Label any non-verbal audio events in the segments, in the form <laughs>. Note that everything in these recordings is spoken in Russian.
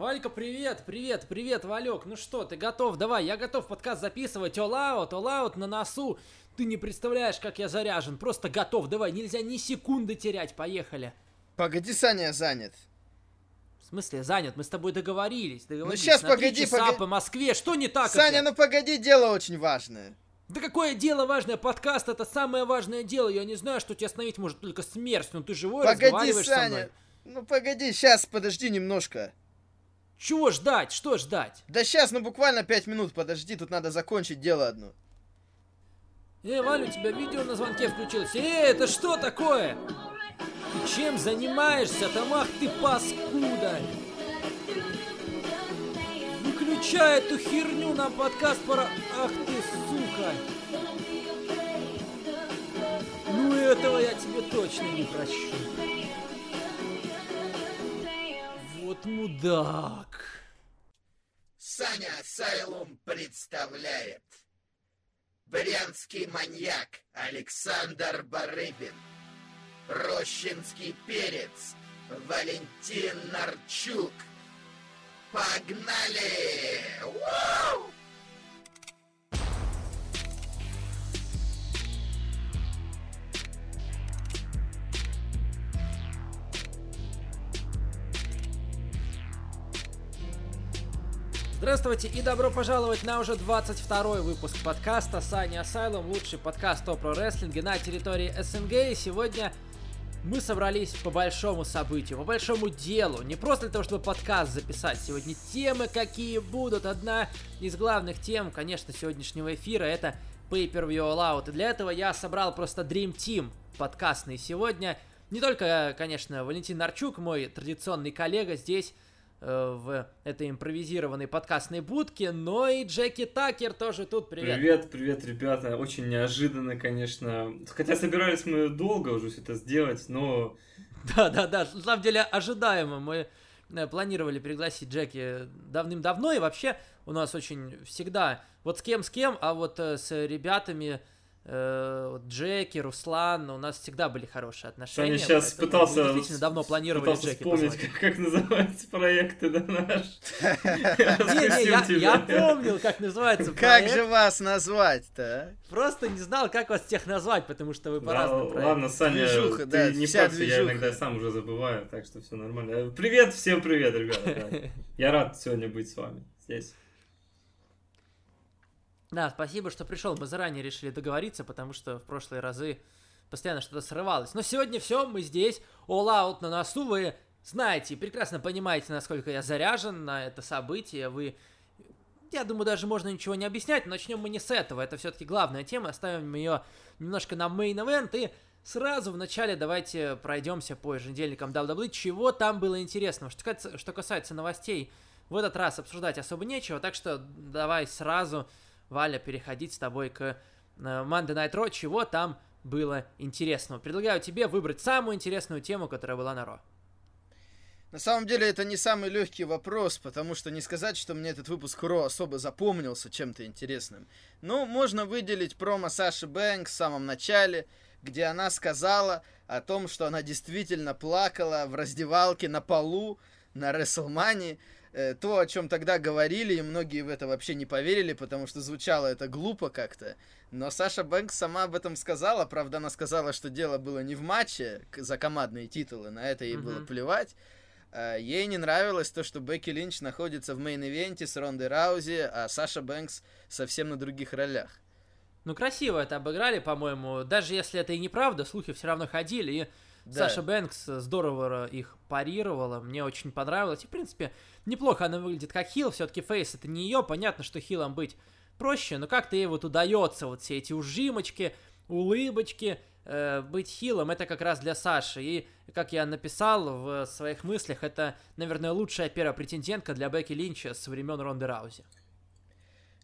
Валька, привет, привет, привет, Валек. Ну что, ты готов? Давай, я готов подкаст записывать. All out, all out на носу. Ты не представляешь, как я заряжен. Просто готов. Давай, нельзя ни секунды терять. Поехали. Погоди, Саня, занят. В смысле занят? Мы с тобой договорились. договорились. Ну сейчас, на погоди, часа погоди. по Москве. Что не так? Саня, это? ну погоди, дело очень важное. Да какое дело важное? Подкаст это самое важное дело. Я не знаю, что тебя остановить может только смерть. Но ты живой, Погоди, разговариваешь со мной. Саня. Ну погоди, сейчас, подожди немножко. Чего ждать? Что ждать? Да сейчас, ну буквально пять минут, подожди, тут надо закончить дело одно. Э, Валя, у тебя видео на звонке включилось. Э, это что такое? Ты чем занимаешься там? Ах ты паскуда! Выключай эту херню, нам подкаст пора... Ах ты сука! Ну этого я тебе точно не прощу. Вот мудак. Саня Асайлум представляет Брянский маньяк Александр Барыбин Рощинский перец Валентин Нарчук Погнали! Вау! Здравствуйте и добро пожаловать на уже 22 выпуск подкаста Сани Асайлум, лучший подкаст о про рестлинге на территории СНГ. И сегодня мы собрались по большому событию, по большому делу. Не просто для того, чтобы подкаст записать. Сегодня темы какие будут. Одна из главных тем, конечно, сегодняшнего эфира это Pay-Per-View All Out. И для этого я собрал просто Dream Team подкастный сегодня. Не только, конечно, Валентин Нарчук, мой традиционный коллега здесь, в этой импровизированной подкастной будке, но и Джеки Такер тоже тут. Привет. Привет, привет, ребята. Очень неожиданно, конечно. Хотя собирались мы долго уже все это сделать, но <laughs> Да, да, да. На самом деле ожидаемо. Мы э, планировали пригласить Джеки давным-давно, и вообще у нас очень всегда вот с кем с кем, а вот э, с ребятами э, вот Джеки, Руслан, у нас всегда были хорошие отношения. Саня сейчас пытался, мы действительно давно планировали пытался Джеки вспомнить, как, как называются проекты, да, наш. <laughs> Не, не, я, я помнил, как называется Как же вас назвать-то, а? просто не знал, как вас всех назвать, потому что вы по-разному ладно, Саня, ты не парься, я иногда сам уже забываю, так что все нормально. Привет, всем привет, ребята. Я рад сегодня быть с вами здесь. Да, спасибо, что пришел. Мы заранее решили договориться, потому что в прошлые разы постоянно что-то срывалось. Но сегодня все, мы здесь, out на носу. Вы знаете, прекрасно понимаете, насколько я заряжен на это событие. Вы, я думаю, даже можно ничего не объяснять. Начнем мы не с этого. Это все-таки главная тема. Оставим ее немножко на event и Сразу вначале давайте пройдемся по еженедельникам WWE, чего там было интересного. Что касается, что касается новостей, в этот раз обсуждать особо нечего, так что давай сразу, Валя, переходить с тобой к э, Monday Night Raw, чего там было интересного. Предлагаю тебе выбрать самую интересную тему, которая была на Ро. На самом деле это не самый легкий вопрос, потому что не сказать, что мне этот выпуск Ро особо запомнился чем-то интересным. Но можно выделить промо Саши Бэнк в самом начале, где она сказала о том, что она действительно плакала в раздевалке на полу на Рестлмании. Э, То, о чем тогда говорили, и многие в это вообще не поверили, потому что звучало это глупо как-то. Но Саша Бэнкс сама об этом сказала. Правда, она сказала, что дело было не в матче за командные титулы, на это ей было Мгм. плевать. А, Ей не нравилось то, что Бекки Линч находится в main event'е с Рондой Раузи, а Саша Бэнкс совсем на других ролях. Ну, красиво это обыграли, по-моему. Даже если это и неправда, слухи все равно ходили. И Да. Саша Бэнкс здорово их парировала. Мне очень понравилось. И, в принципе, неплохо она выглядит как хил. Все-таки фейс это не ее. Понятно, что хилом быть проще, но как-то ей вот удается вот все эти ужимочки, улыбочки, э, быть хилом, это как раз для Саши. И, как я написал в своих мыслях, это, наверное, лучшая первая претендентка для Бекки Линча со времен Ронды Раузи.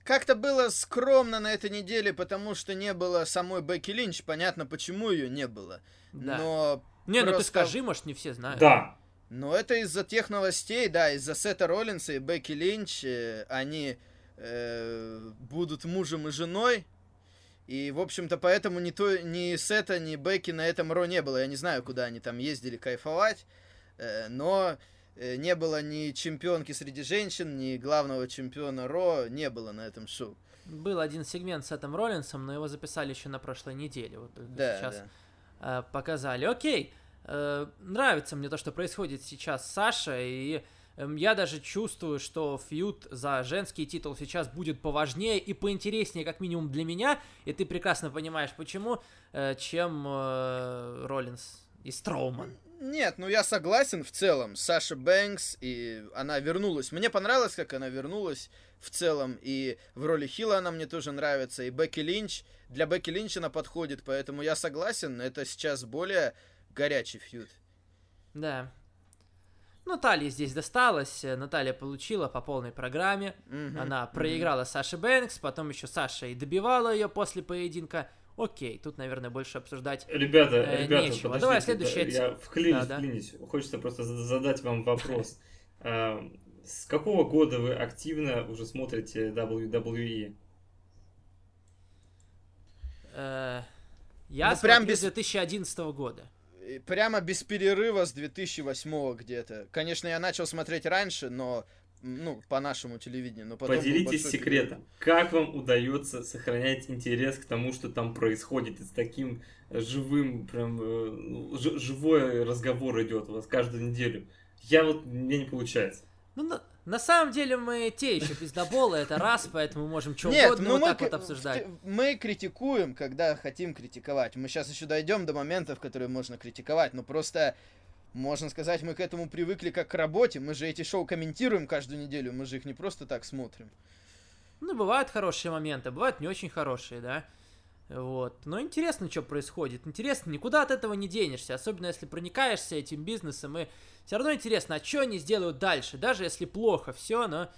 Как-то было скромно на этой неделе, потому что не было самой Бекки Линч. Понятно, почему ее не было. Да. Но, Не, ну ты просто- скажи, может, не все знают. Да, но это из-за тех новостей, да, из-за Сета Роллинса и Бекки Линч. э, Они э, будут мужем и женой. И, в общем-то, поэтому ни, то, ни Сета, ни Бекки на этом Ро не было. Я не знаю, куда они там ездили кайфовать. э, Но не было ни чемпионки среди женщин, ни главного чемпиона Ро, не было на этом шоу. Был один сегмент с этим Роллинсом, но его записали еще на прошлой неделе. Вот только Да, сейчас да. э, показали. Окей, э, нравится мне то, что происходит сейчас с Сашей, и эм, я даже чувствую, что фьюд за женский титул сейчас будет поважнее и поинтереснее, как минимум для меня, и ты прекрасно понимаешь, почему, э, чем э, Роллинс и Строуман. Нет, ну я согласен в целом. Саша Бэнкс, и она вернулась. Мне понравилось, как она вернулась в целом. И в роли Хила она мне тоже нравится. И Бекки Линч. Для Бекки Линч она подходит, поэтому я согласен. Это сейчас более горячий фьюд. Да. Наталье здесь досталось, э, Наталья получила по полной программе. Мгм, Она проиграла Саше Бэнкс, потом еще Саша и добивала ее после поединка. Окей, тут, наверное, больше обсуждать. Ребята, Э, ребята, нечего. подождите, Давай следующая да, Я вклинюсь, Да, да. вклинюсь. Хочется просто за- задать вам вопрос. <laughs> А, С какого года вы активно уже смотрите WWE? Э, я Ну, прям без- с 2011 года. Прямо без перерыва с 2008 где-то. Конечно, я начал смотреть раньше, но ну, по нашему телевидению. Но потом Поделитесь секретом. Как вам удается сохранять интерес к тому, что там происходит? И с таким живым, прям э, ну, ж- живой разговор идет у вас каждую неделю. Я вот, мне не получается. Ну, на, на самом деле мы те еще пиздоболы, это раз, поэтому можем что Нет, угодно ну вот мы, так к- вот обсуждать. мы критикуем, когда хотим критиковать. Мы сейчас еще дойдем до моментов, которые можно критиковать, но просто, можно сказать, мы к этому привыкли как к работе. Мы же эти шоу комментируем каждую неделю, мы же их не просто так смотрим. Ну, бывают хорошие моменты, бывают не очень хорошие, да. Вот. Но интересно, что происходит. Интересно, никуда от этого не денешься. Особенно если проникаешься этим бизнесом. И все равно интересно, а что они сделают дальше. Даже если плохо все, но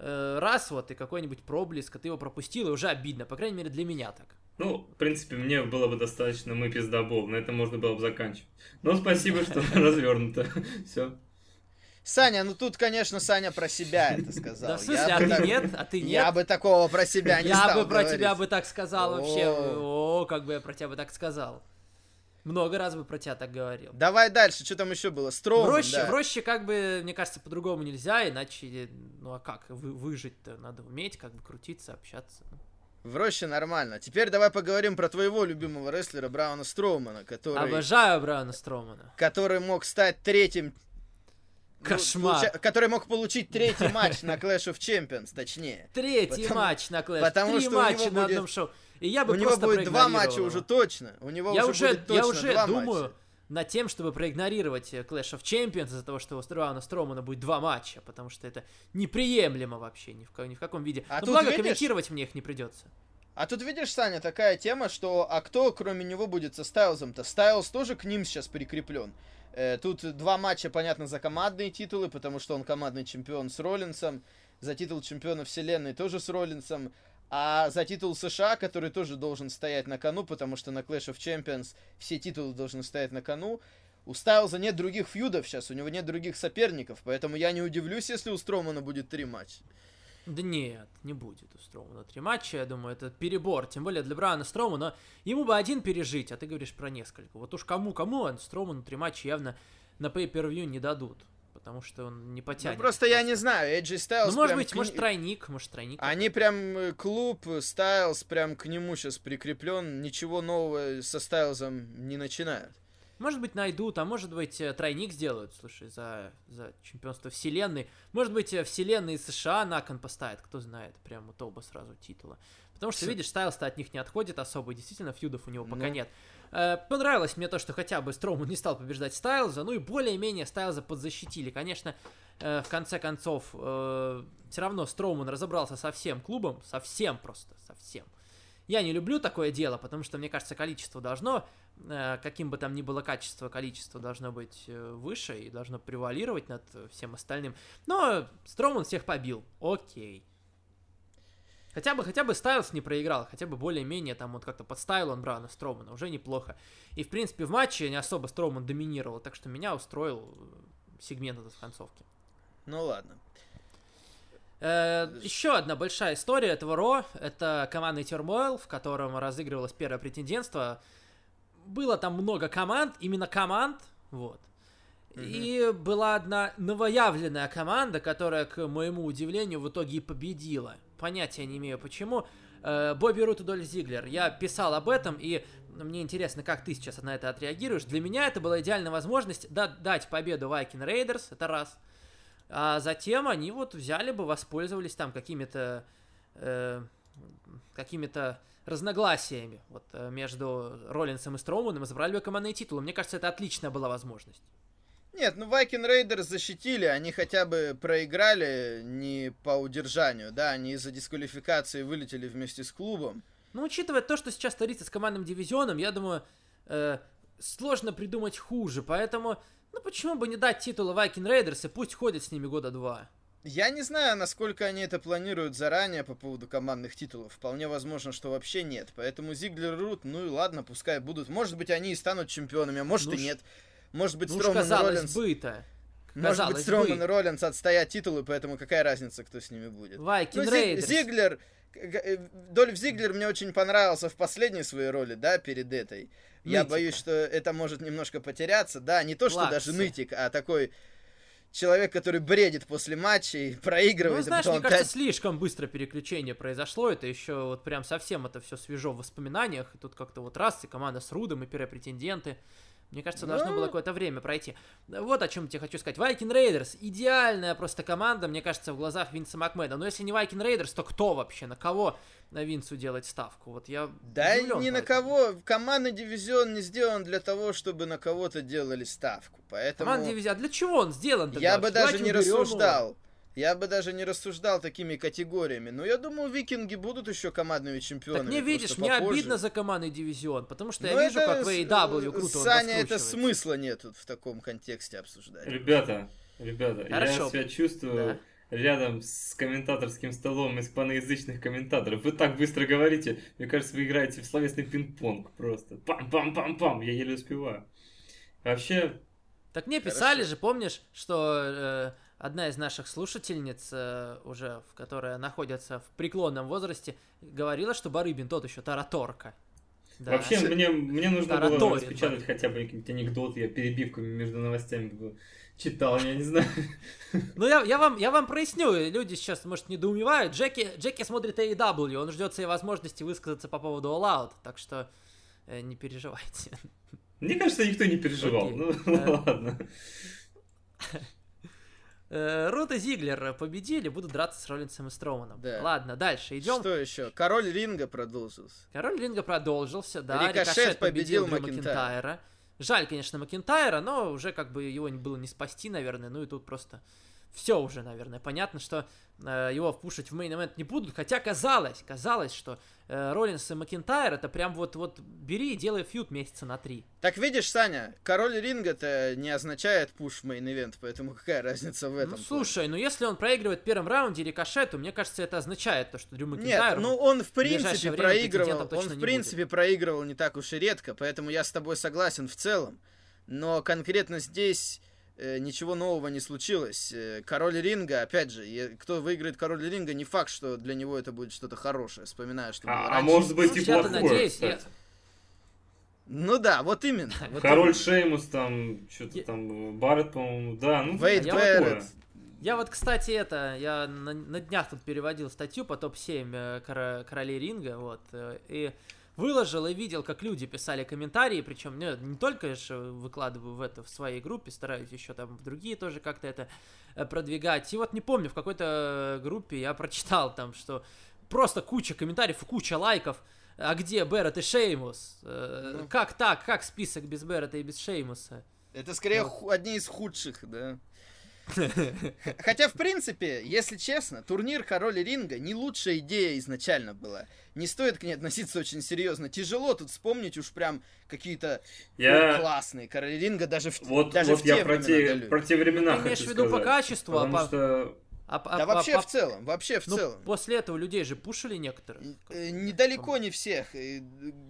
э, раз вот и какой-нибудь проблеск, а ты его пропустил, и уже обидно. По крайней мере, для меня так. Ну, в принципе, мне было бы достаточно мы пиздобол. На этом можно было бы заканчивать. Но спасибо, что <laughs> развернуто. Все. Саня, ну тут, конечно, Саня про себя это сказал. Да в смысле, Я а ты нет? А ты нет? Я бы такого про себя не Я стал бы про тебя бы так сказал вообще. О, как бы я про тебя бы так сказал. Много раз бы про тебя так говорил. Давай дальше, что там еще было? В Строуман, роще, да. в роще, как бы, мне кажется, по-другому нельзя, иначе, ну а как, вы, выжить-то надо уметь, как бы крутиться, общаться. В роще нормально. Теперь давай поговорим про твоего любимого рестлера Брауна Строумана, который, Обожаю Брауна Стромана. который мог стать третьим... ну, Кошмар. получа- Который мог получить третий матч на Clash of Champions, точнее. Третий матч на Клэш, потому три что матча на будет- одном шоу. И я бы У него будет два матча уже точно. У него Я уже, будет точно я уже два думаю матча. над тем, чтобы проигнорировать э, Clash of Champions из-за того, что у Брауна Стромана будет два матча, потому что это неприемлемо вообще ни в, ни в каком виде. А Но тут благо видишь- комментировать мне их не придется. А тут видишь, Саня, такая тема, что а кто кроме него будет со Стайлзом-то? Стайлз тоже к ним сейчас прикреплен. Э, тут два матча, понятно, за командные титулы, потому что он командный чемпион с Роллинсом. За титул чемпиона вселенной тоже с Роллинсом. А за титул США, который тоже должен стоять на кону, потому что на Clash of Champions все титулы должны стоять на кону. У Стайлза нет других фьюдов сейчас, у него нет других соперников, поэтому я не удивлюсь, если у Стромана будет три матча. Да нет, не будет у Стромана три матча, я думаю, это перебор, тем более для Брауна Стромана, ему бы один пережить, а ты говоришь про несколько. Вот уж кому-кому, а Строману три матча явно на pay-per-view не дадут, потому что он не потянет. Ну, просто я не знаю, AJ Styles Ну, может быть, к может ни- тройник, может тройник. Они прям э, клуб э, Стайлз прям к нему сейчас прикреплен, ничего нового со Стайлзом не начинают. Может быть, найдут, а может быть, э, тройник сделают, слушай, за, за чемпионство вселенной. Может быть, э, вселенной США на кон поставят, кто знает, прям вот оба сразу титула. Потому что, Всё. видишь, Стайлс-то от них не отходит особо, действительно, фьюдов у него пока Ну. нет. Э, понравилось мне то, что хотя бы Строман не стал побеждать Стайлза, ну и более-менее Стайлза подзащитили. Конечно, э, в конце концов, все равно Строуман разобрался со всем клубом, совсем просто, совсем. Я не люблю такое дело, потому что, мне кажется, количество должно, э, каким бы там ни было качество, количество должно быть э, выше и должно превалировать над э, всем остальным. Но Строман всех побил. Окей. Хотя бы, хотя бы Стайлс не проиграл, хотя бы более-менее там вот как-то подставил он Брауна Стромана, уже неплохо. И, в принципе, в матче не особо Строман доминировал, так что меня устроил э, сегмент этот в концовке. Ну ладно. Э, еще одна большая история этого Ро. Это командный термойл, в котором разыгрывалось первое претендентство. Было там много команд, именно команд, вот. И была одна новоявленная команда, которая, к моему удивлению, в итоге и победила. Понятия не имею почему. Э, Бобби Рут и Доль Зиглер. Я писал об этом, и мне интересно, как ты сейчас на это отреагируешь. Для меня это была идеальная возможность да- дать победу Viking Raiders, это раз. А затем они вот взяли бы, воспользовались там какими-то э, какими-то разногласиями вот, э, между Роллинсом и Строуманом и забрали бы командные титулы. Мне кажется, это отличная была возможность. Нет, ну Viking Raiders защитили, они хотя бы проиграли не по удержанию, да, они из-за дисквалификации вылетели вместе с клубом. Ну, учитывая то, что сейчас творится с командным дивизионом, я думаю, э, сложно придумать хуже, поэтому, ну, почему бы не дать титулы Viking Raiders и пусть ходят с ними года два. Я не знаю, насколько они это планируют заранее по поводу командных титулов. Вполне возможно, что вообще нет. Поэтому Зиглер Рут, ну и ладно, пускай будут. Может быть, они и станут чемпионами, а может Ну и нет. Может быть, Ну, Строман казалось Роллинс... бы-то. Может казалось быть, Строман бы. и Роллинс отстоят титулы, поэтому какая разница, кто с ними будет. Viking Ну, Raiders. Зиглер... э, Дольф Зиглер мне очень понравился в последней своей роли, да, перед этой. Я Нытика. боюсь, что это может немножко потеряться. Да, не то, что Плакса. даже нытик, а такой человек, который бредит после матча и проигрывает. Ну, и знаешь, мне кажется, слишком быстро переключение произошло. Это еще вот прям совсем это все свежо в воспоминаниях. И тут как-то вот раз, и команда с Рудом, и претенденты. Мне кажется, должно Ну. было какое-то время пройти. Вот о чем тебе хочу сказать. Viking Raiders идеальная просто команда, мне кажется, в глазах Винса Макмена. Но если не Viking Raiders, то кто вообще? На кого на Винсу делать ставку? Вот я Да ни на кого. Командный дивизион не сделан для того, чтобы на кого-то делали ставку. Поэтому Команда дивизион. А для чего он сделан тогда? я бы даже не уберем его. Я бы даже не рассуждал такими категориями. Но я думаю, викинги будут еще командными чемпионами. Так мне видишь, мне попозже. обидно за командный дивизион, потому что Но я вижу, это как в с- AEW круто Саня, это смысла нет в таком контексте обсуждать. Ребята, ребята, Хорошо. я себя чувствую рядом с комментаторским столом испаноязычных комментаторов. Вы так быстро говорите, мне кажется, вы играете в словесный пинг-понг просто. Пам-пам-пам-пам, я еле успеваю. Вообще, Так мне писали Хорошо. же, помнишь, что э, одна из наших слушательниц, э, уже в которая находится в преклонном возрасте, говорила, что Барыбин тот еще тараторка. Да. вообще мне, мне нужно было Тараторит, распечатать хотя бы какие-нибудь анекдоты, я перебивками между новостями читал, я не знаю. <laughs> Ну, я, я, вам, я вам проясню, люди сейчас, может, недоумевают. Джеки, Джеки смотрит AEW, он ждет своей возможности высказаться по поводу All Out, так что э, не переживайте. Мне кажется, никто не переживал. Окей. Ну, Да. ладно. <laughs> Э, Рут и Зиглер победили, будут драться с Роллинсом и Строуманом. Да. Ладно, дальше идем. Что еще? Король ринга продолжился. Король ринга продолжился, да. Рикошет Рикошет, победил победил. Макинтайра. Жаль, конечно, Макинтайра, но уже как бы его было не спасти, наверное. Ну и тут просто все уже, наверное, понятно, что э, его впушить в main event не будут. Хотя казалось, казалось, что э, Роллинс и Макинтайр это прям вот, вот бери и делай фьюд месяца на три. Так видишь, Саня, король ринга-то не означает пуш main event, поэтому какая разница в этом? ну слушай, ну если он проигрывает в первом раунде Рикошету, мне кажется, это означает то, что Дрю плане? Макинтайр... Нет, ну он в принципе время проигрывал, он в принципе проигрывал не так уж и редко, поэтому я с тобой согласен в целом. Но конкретно здесь ничего нового не случилось. Э, король ринга, опять же, кто выиграет король ринга, не факт, что для него это будет что-то хорошее. Вспоминаю, что А, а может быть Ну, и плохое, надеюсь, я- кстати. Ну да, вот именно. <laughs> вот Король именно. Шеймус там, что-то Я- там, Барретт, по-моему, да, ну, Вейд я такое. Бэрретт. Я вот, кстати, это, я на, на днях тут переводил статью по топ-7 э, кора- королей ринга, вот, э, и выложил и видел, как люди писали комментарии, причем не, не только же выкладываю в это в своей группе, стараюсь еще там в другие тоже как-то это э, продвигать. И вот не помню, в какой-то группе я прочитал там, что просто куча комментариев, куча лайков, а где Беррет и Шеймус? Э, Ну. Как так? Как список без Беррета и без Шеймуса? Это скорее Ну. ху- одни из худших, да. Хотя, в принципе, если честно, турнир Король Ринга не лучшая идея изначально была. Не стоит к ней относиться очень серьезно. Тяжело тут вспомнить уж прям какие-то Я... ну, классные Король Ринга даже в, Вот, даже вот в я те про времена те, далекие. про те времена Ты имеешь в виду по качеству, а по- что а- а- Да а- вообще по- в целом, вообще в Ну, целом. после этого людей же пушили некоторых. Э, Недалеко не всех.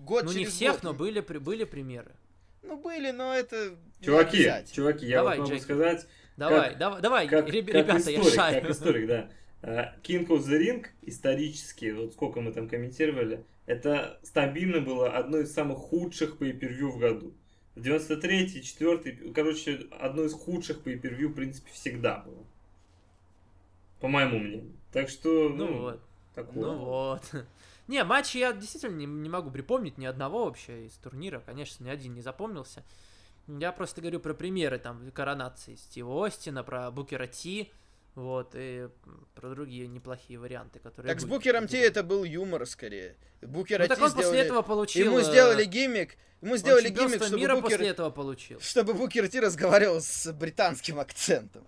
Год Ну, не всех, год. но были, при- были примеры. Ну, были, но это Чуваки, чуваки, я Давай, вот могу Джеки. сказать, Давай, давай, давай, как, реб- как ребята, я историк, шарю. как историк, да. А, King of the Ring исторически, вот сколько мы там комментировали, это стабильно было одно из самых худших per в году. 93-й, 4 короче, одно из худших по в принципе, всегда было. По моему мнению. Так что, ну, Ну вот. такое. Ну вот. <laughs> Не, матчи я действительно не, не могу припомнить ни одного вообще из турнира. Конечно, ни один не запомнился. Я просто говорю про примеры там коронации Стива Остина, про Букера Ти, вот, и про другие неплохие варианты, которые Так с. Букером Ти это был юмор скорее. Букера Ну так Ти он после сделали- этого получил... Ему э, сделали гиммик, ему сделали гиммик, чтобы мира Букер, после этого получил. чтобы Букер Ти разговаривал с британским акцентом.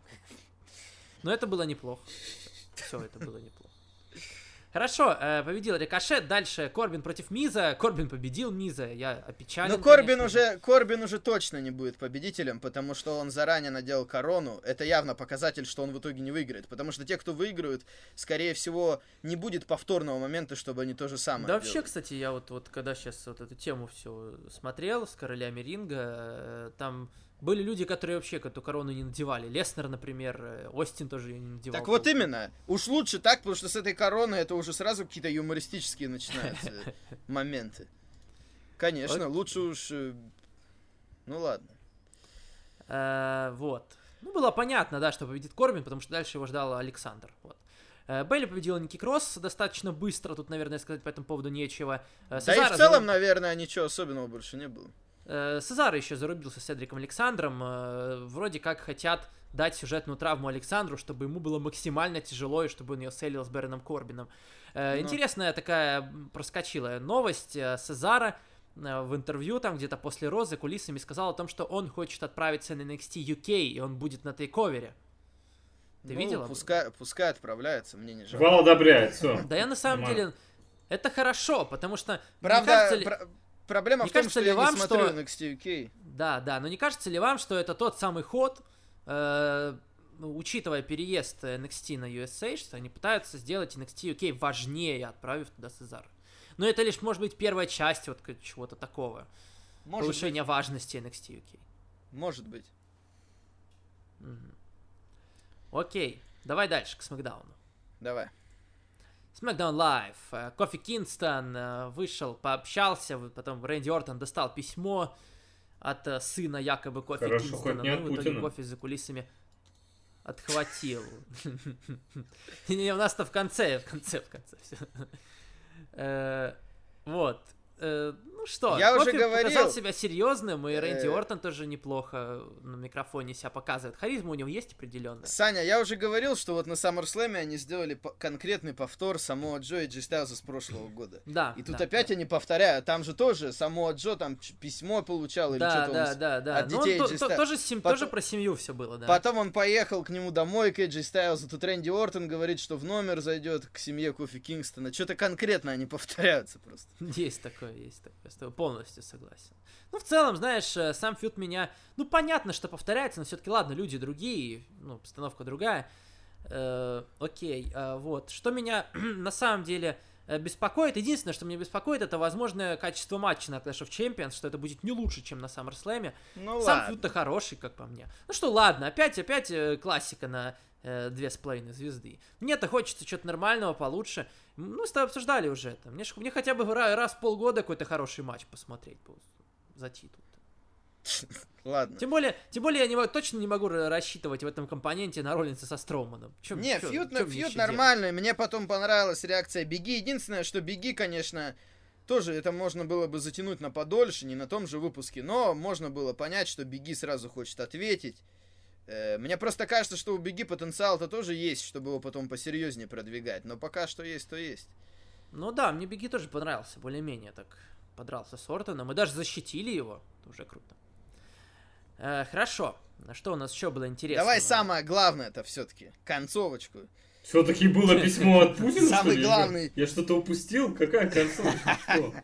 Но это было неплохо. Все, это было неплохо. Хорошо, э, победил Рикошет. Дальше Корбин против Миза. Корбин победил Миза. Я опечален. Но Корбин конечно уже, Корбин уже точно не будет победителем, потому что он заранее надел корону. Это явно показатель, что он в итоге не выиграет. Потому что те, кто выиграют, скорее всего, не будет повторного момента, чтобы они то же самое Да вообще, делали. кстати, я вот, вот когда сейчас вот эту тему все смотрел с королями ринга, э, там были люди, которые вообще эту корону не надевали. Леснер, например, э, Остин тоже ее не надевал. Так вот именно. Уж лучше так, потому что с этой короной это уже сразу какие-то юмористические начинаются <laughs> моменты. Конечно, лучше уж... э, Ну ладно. Э, вот. Ну, было понятно, да, что победит Корбин, потому что дальше его ждал Александр. Вот. Бейли победила Ники Кросс достаточно быстро, тут, наверное, сказать по этому поводу нечего. Э, Да и в Сезара целом, зару- наверное, ничего особенного больше не было. Э, Сезаро еще зарубился с Седриком Александром. э, Вроде как хотят дать сюжетную травму Александру, чтобы ему было максимально тяжело и чтобы он ее селил с Бэроном Корбином. Э, Ну. Интересная такая проскочила новость. Сезара в интервью там где-то после Розы кулисами сказал о том, что он хочет отправиться на NXT UK, и он будет на тейковере. Ты Ну, видела? Пускай, пускай отправляется, мне не жаль. Вал одобряет, все. Да я на самом деле... Это хорошо, потому что... Правда, проблема не в том, кажется что ли я вам, не смотрю что- NXT UK. Да, да, но не кажется ли вам, что это тот самый ход, э, ну, учитывая переезд NXT на USA, что они пытаются сделать NXT UK важнее, отправив туда Сезар? Но это лишь, может быть, первая часть вот чего-то такого. Может быть, повышения важности NXT UK. может быть. Мгм. Окей, давай дальше, к Смакдауну. Давай. SmackDown Live. Э, Кофи Кингстон э, вышел, пообщался, потом Рэнди Ортон достал письмо от э, сына якобы Кофи Хорошо, Кингстона. ну, в итоге. Кофи за кулисами отхватил. <laughs> Не, у нас-то в конце, в конце, в конце все. Вот. Ну что, Я уже Кофи говорил. показал себя серьезным, и Рэнди Э. Ортон тоже неплохо на микрофоне себя показывает. Харизма у него есть определенная. Саня, я уже говорил, что вот на SummerSlam они сделали по- конкретный повтор самого Джо и Джи Стайлза с прошлого года. Да. И тут да, опять да. они повторяют. Там же тоже само Джо там письмо получал или да, что-то да, он... да, да. от детей то- Джей то- Стайл- тоже, сем- Потом- тоже про семью все было, да. Потом он поехал к нему домой, к Эджи Стайлзу. Тут Рэнди Ортон говорит, что в номер зайдет к семье Кофи Кингстона. Что-то конкретно они повторяются просто. <laughs> Есть такое, есть такое. С тобой полностью согласен. Ну, в целом, знаешь, э, сам фьюд меня... Ну, понятно, что повторяется, но все-таки, ладно, люди другие, ну, обстановка другая. Э, окей, э, вот. Что меня <clears throat> на самом деле беспокоит, единственное, что меня беспокоит, это возможное качество матча на Clash of Champions, что это будет не лучше, чем на SummerSlam. Ну Сам фьюд-то хороший, как по мне. Ну что, ладно, опять, опять э, классика на э, две с половиной звезды. Мне-то хочется чего-то нормального, получше. Ну, с тобой обсуждали уже это. Мне, ж- мне хотя бы ра- раз в полгода какой-то хороший матч посмотреть был за титул. <laughs> Ладно. Тем более, тем более я не, точно не могу ра- рассчитывать в этом компоненте на Роллинса со Строуманом. Чё- Не, чё- мне фьюд ещё нормальный. Мне потом понравилась реакция Беги. Единственное, что Беги, конечно, тоже это можно было бы затянуть на подольше, не на том же выпуске, но можно было понять, что Беги сразу хочет ответить. Э, Мне просто кажется, что у Беги потенциал-то тоже есть, чтобы его потом посерьезнее продвигать. Но пока что есть, то есть. делать? Ну да, мне Беги тоже понравился, более-менее так подрался с Ортоном. Мы даже защитили его. Это уже круто. Э, хорошо. А Что у нас еще было интересно? Давай самое главное это все-таки. Концовочку. Все-таки было письмо от Путина, Самый главный. Я что-то упустил? Какая концовка? Что?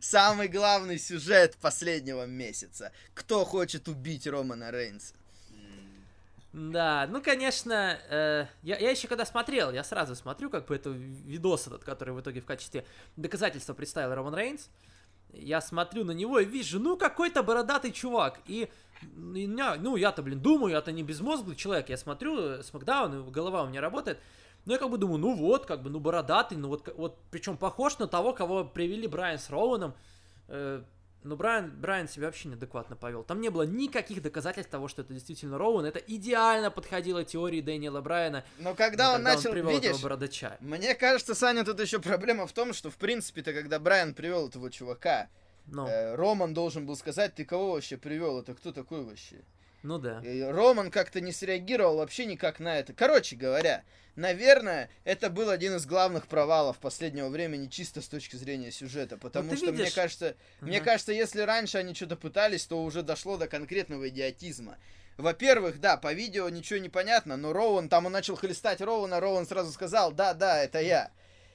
Самый главный сюжет последнего месяца. Кто хочет убить Романа Рейнса? Да, ну, конечно, э, я, я еще когда смотрел, я сразу смотрю, как бы это видос этот, который в итоге в качестве доказательства представил Роман Рейнс. Я смотрю на него и вижу, ну, какой-то бородатый чувак. И, и меня- ну, я-то, блин, думаю, я-то не безмозглый человек. Я смотрю э, Смакдаун, голова у меня работает. Ну, я как бы думаю, ну вот, как бы, ну, бородатый, ну вот, вот причем похож на того, кого привели Брайан с Роуэном. Э, ну, Брайан, Брайан себя вообще неадекватно повел. Там не было никаких доказательств того, что это действительно Роуэн. Это идеально подходило теории Дэниела Брайана. Но когда он начал, привел видишь, этого бородача. мне кажется, Саня, тут еще проблема в том, что, в принципе-то, когда Брайан привел этого чувака, Ну, э, Роман должен был сказать, ты кого вообще привел, это кто такой вообще? Ну да. И Роман как-то не среагировал вообще никак на это. Короче говоря, наверное, это был один из главных провалов последнего времени чисто с точки зрения сюжета, потому ты что мне видишь- кажется, мне Мгм. кажется, если раньше они что-то пытались, то уже дошло до конкретного идиотизма. Во-первых, да, по видео ничего не понятно, но Роуэн, там он начал хлестать Роуэна, Роуэн сразу сказал, да, да, это я.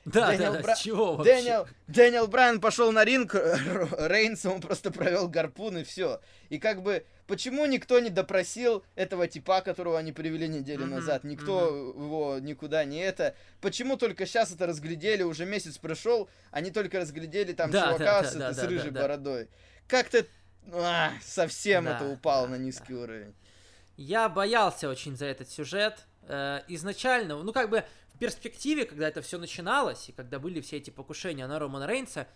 Да, Дэниел да, да, Бра- чего вообще? Дэниел, Дэниел Брайан пошел на ринг, <laughs> Рейнс ему просто провел гарпун и все. И как бы, почему никто не допросил этого типа, которого они привели неделю Мгм, назад? Никто его никуда не это. Почему только сейчас это разглядели, уже месяц прошел, они только разглядели там Да, чувака да, да, с, да, с да, рыжей да. бородой? Как-то а, совсем Да, это упало да, на низкий уровень. Я боялся очень за этот сюжет. Э, изначально, ну как бы в перспективе, когда это все начиналось, и когда были все эти покушения на Романа Рейнса,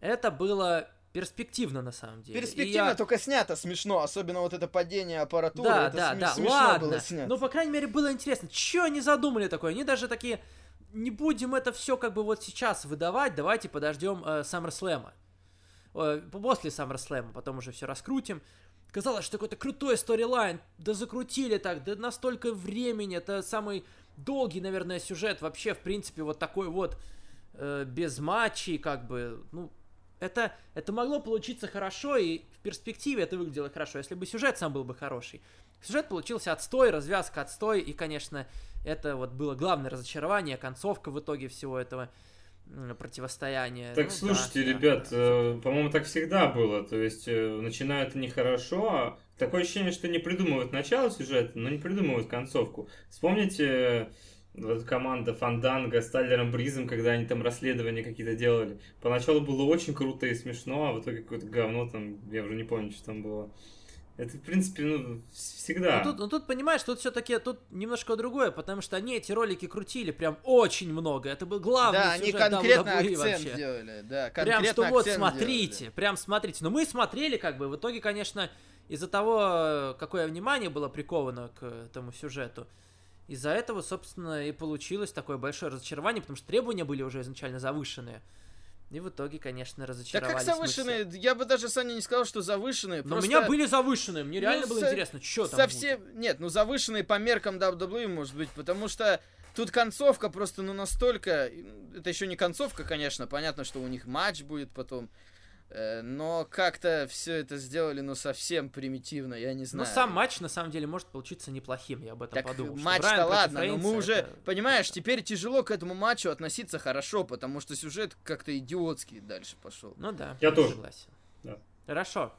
это было перспективно на самом деле. Перспективно я- только снято смешно, особенно вот это падение аппаратуры. Да, это да, см- да, смешно ладно. было снято. Ну, по крайней мере, было интересно, что они задумали такое. Они даже такие, не будем это все как бы вот сейчас выдавать, давайте подождем э, SummerSlam. Э, после SummerSlam, потом уже все раскрутим. Казалось, что какой-то крутой сторилайн, да закрутили так, да настолько времени, это самый долгий, наверное, сюжет вообще, в принципе, вот такой вот, э, без матчей, как бы, ну, это, это могло получиться хорошо, и в перспективе это выглядело хорошо, если бы сюжет сам был бы хороший. Сюжет получился отстой, развязка отстой, и, конечно, это вот было главное разочарование, концовка в итоге всего этого противостояния. Так Ну, слушайте, да, ребят, да, э, по-моему, так всегда было. То есть э, начинают они хорошо, а такое ощущение, что не придумывают начало сюжета, но не придумывают концовку. Вспомните э, вот команда Фанданга с Тайлером Бризом, когда они там расследования какие-то делали. Поначалу было очень круто и смешно, а в итоге какое-то говно там, я уже не помню, что там было. Это, в принципе, ну, вс- всегда. Ну тут, ну тут, понимаешь, тут все-таки тут немножко другое, потому что они эти ролики крутили прям очень много. Это был главный Да, они сюжет конкретно WWE акцент вообще. делали, да, Прям конкретно что вот смотрите, делали. прям смотрите. Но мы смотрели как бы, в итоге, конечно, из-за того, какое внимание было приковано к этому сюжету, из-за этого, собственно, и получилось такое большое разочарование, потому что требования были уже изначально завышенные. И в итоге, конечно, Да разочаровались как мы все. завышенные? Я бы даже, Саня, не сказал, что завышенные. Но у просто меня были завышенные, мне Ну, реально было со- интересно, что там совсем... Нет, ну завышенные по меркам WWE, может быть, потому что тут концовка просто, ну, настолько... Это еще не концовка, конечно, понятно, что у них матч будет потом, но как-то все это сделали, ну, совсем примитивно, я не Но знаю. сам матч, на самом деле, может получиться неплохим, я об этом Так подумал. что матч-то ладно, но мы уже, это- понимаешь, теперь тяжело к этому матчу относиться хорошо, потому что сюжет как-то идиотский дальше пошел. Ну да, Я тоже. согласен. Да. Хорошо.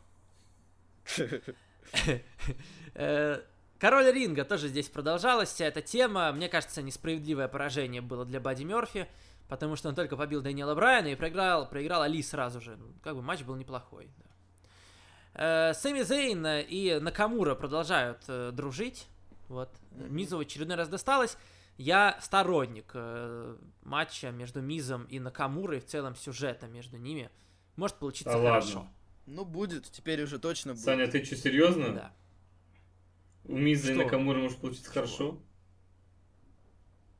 <laughs> Э, Король ринга тоже здесь продолжалась вся эта тема. Мне кажется, несправедливое поражение было для Бадди Мерфи, потому что он только побил Дэниела Брайана и проиграл, проиграл Али сразу же. Ну, Как бы матч был неплохой. да. Э, Сэмми Зейн и Накамура продолжают э, дружить. Вот. Мизу в очередной раз досталось. Я сторонник э, матча между Мизом и Накамурой, в целом сюжета между ними. Может получиться Да ладно. хорошо. Ну, будет, теперь уже точно будет. Саня, ты что, серьезно? Да. У Миза и Что? Накамура может получиться Чего? хорошо?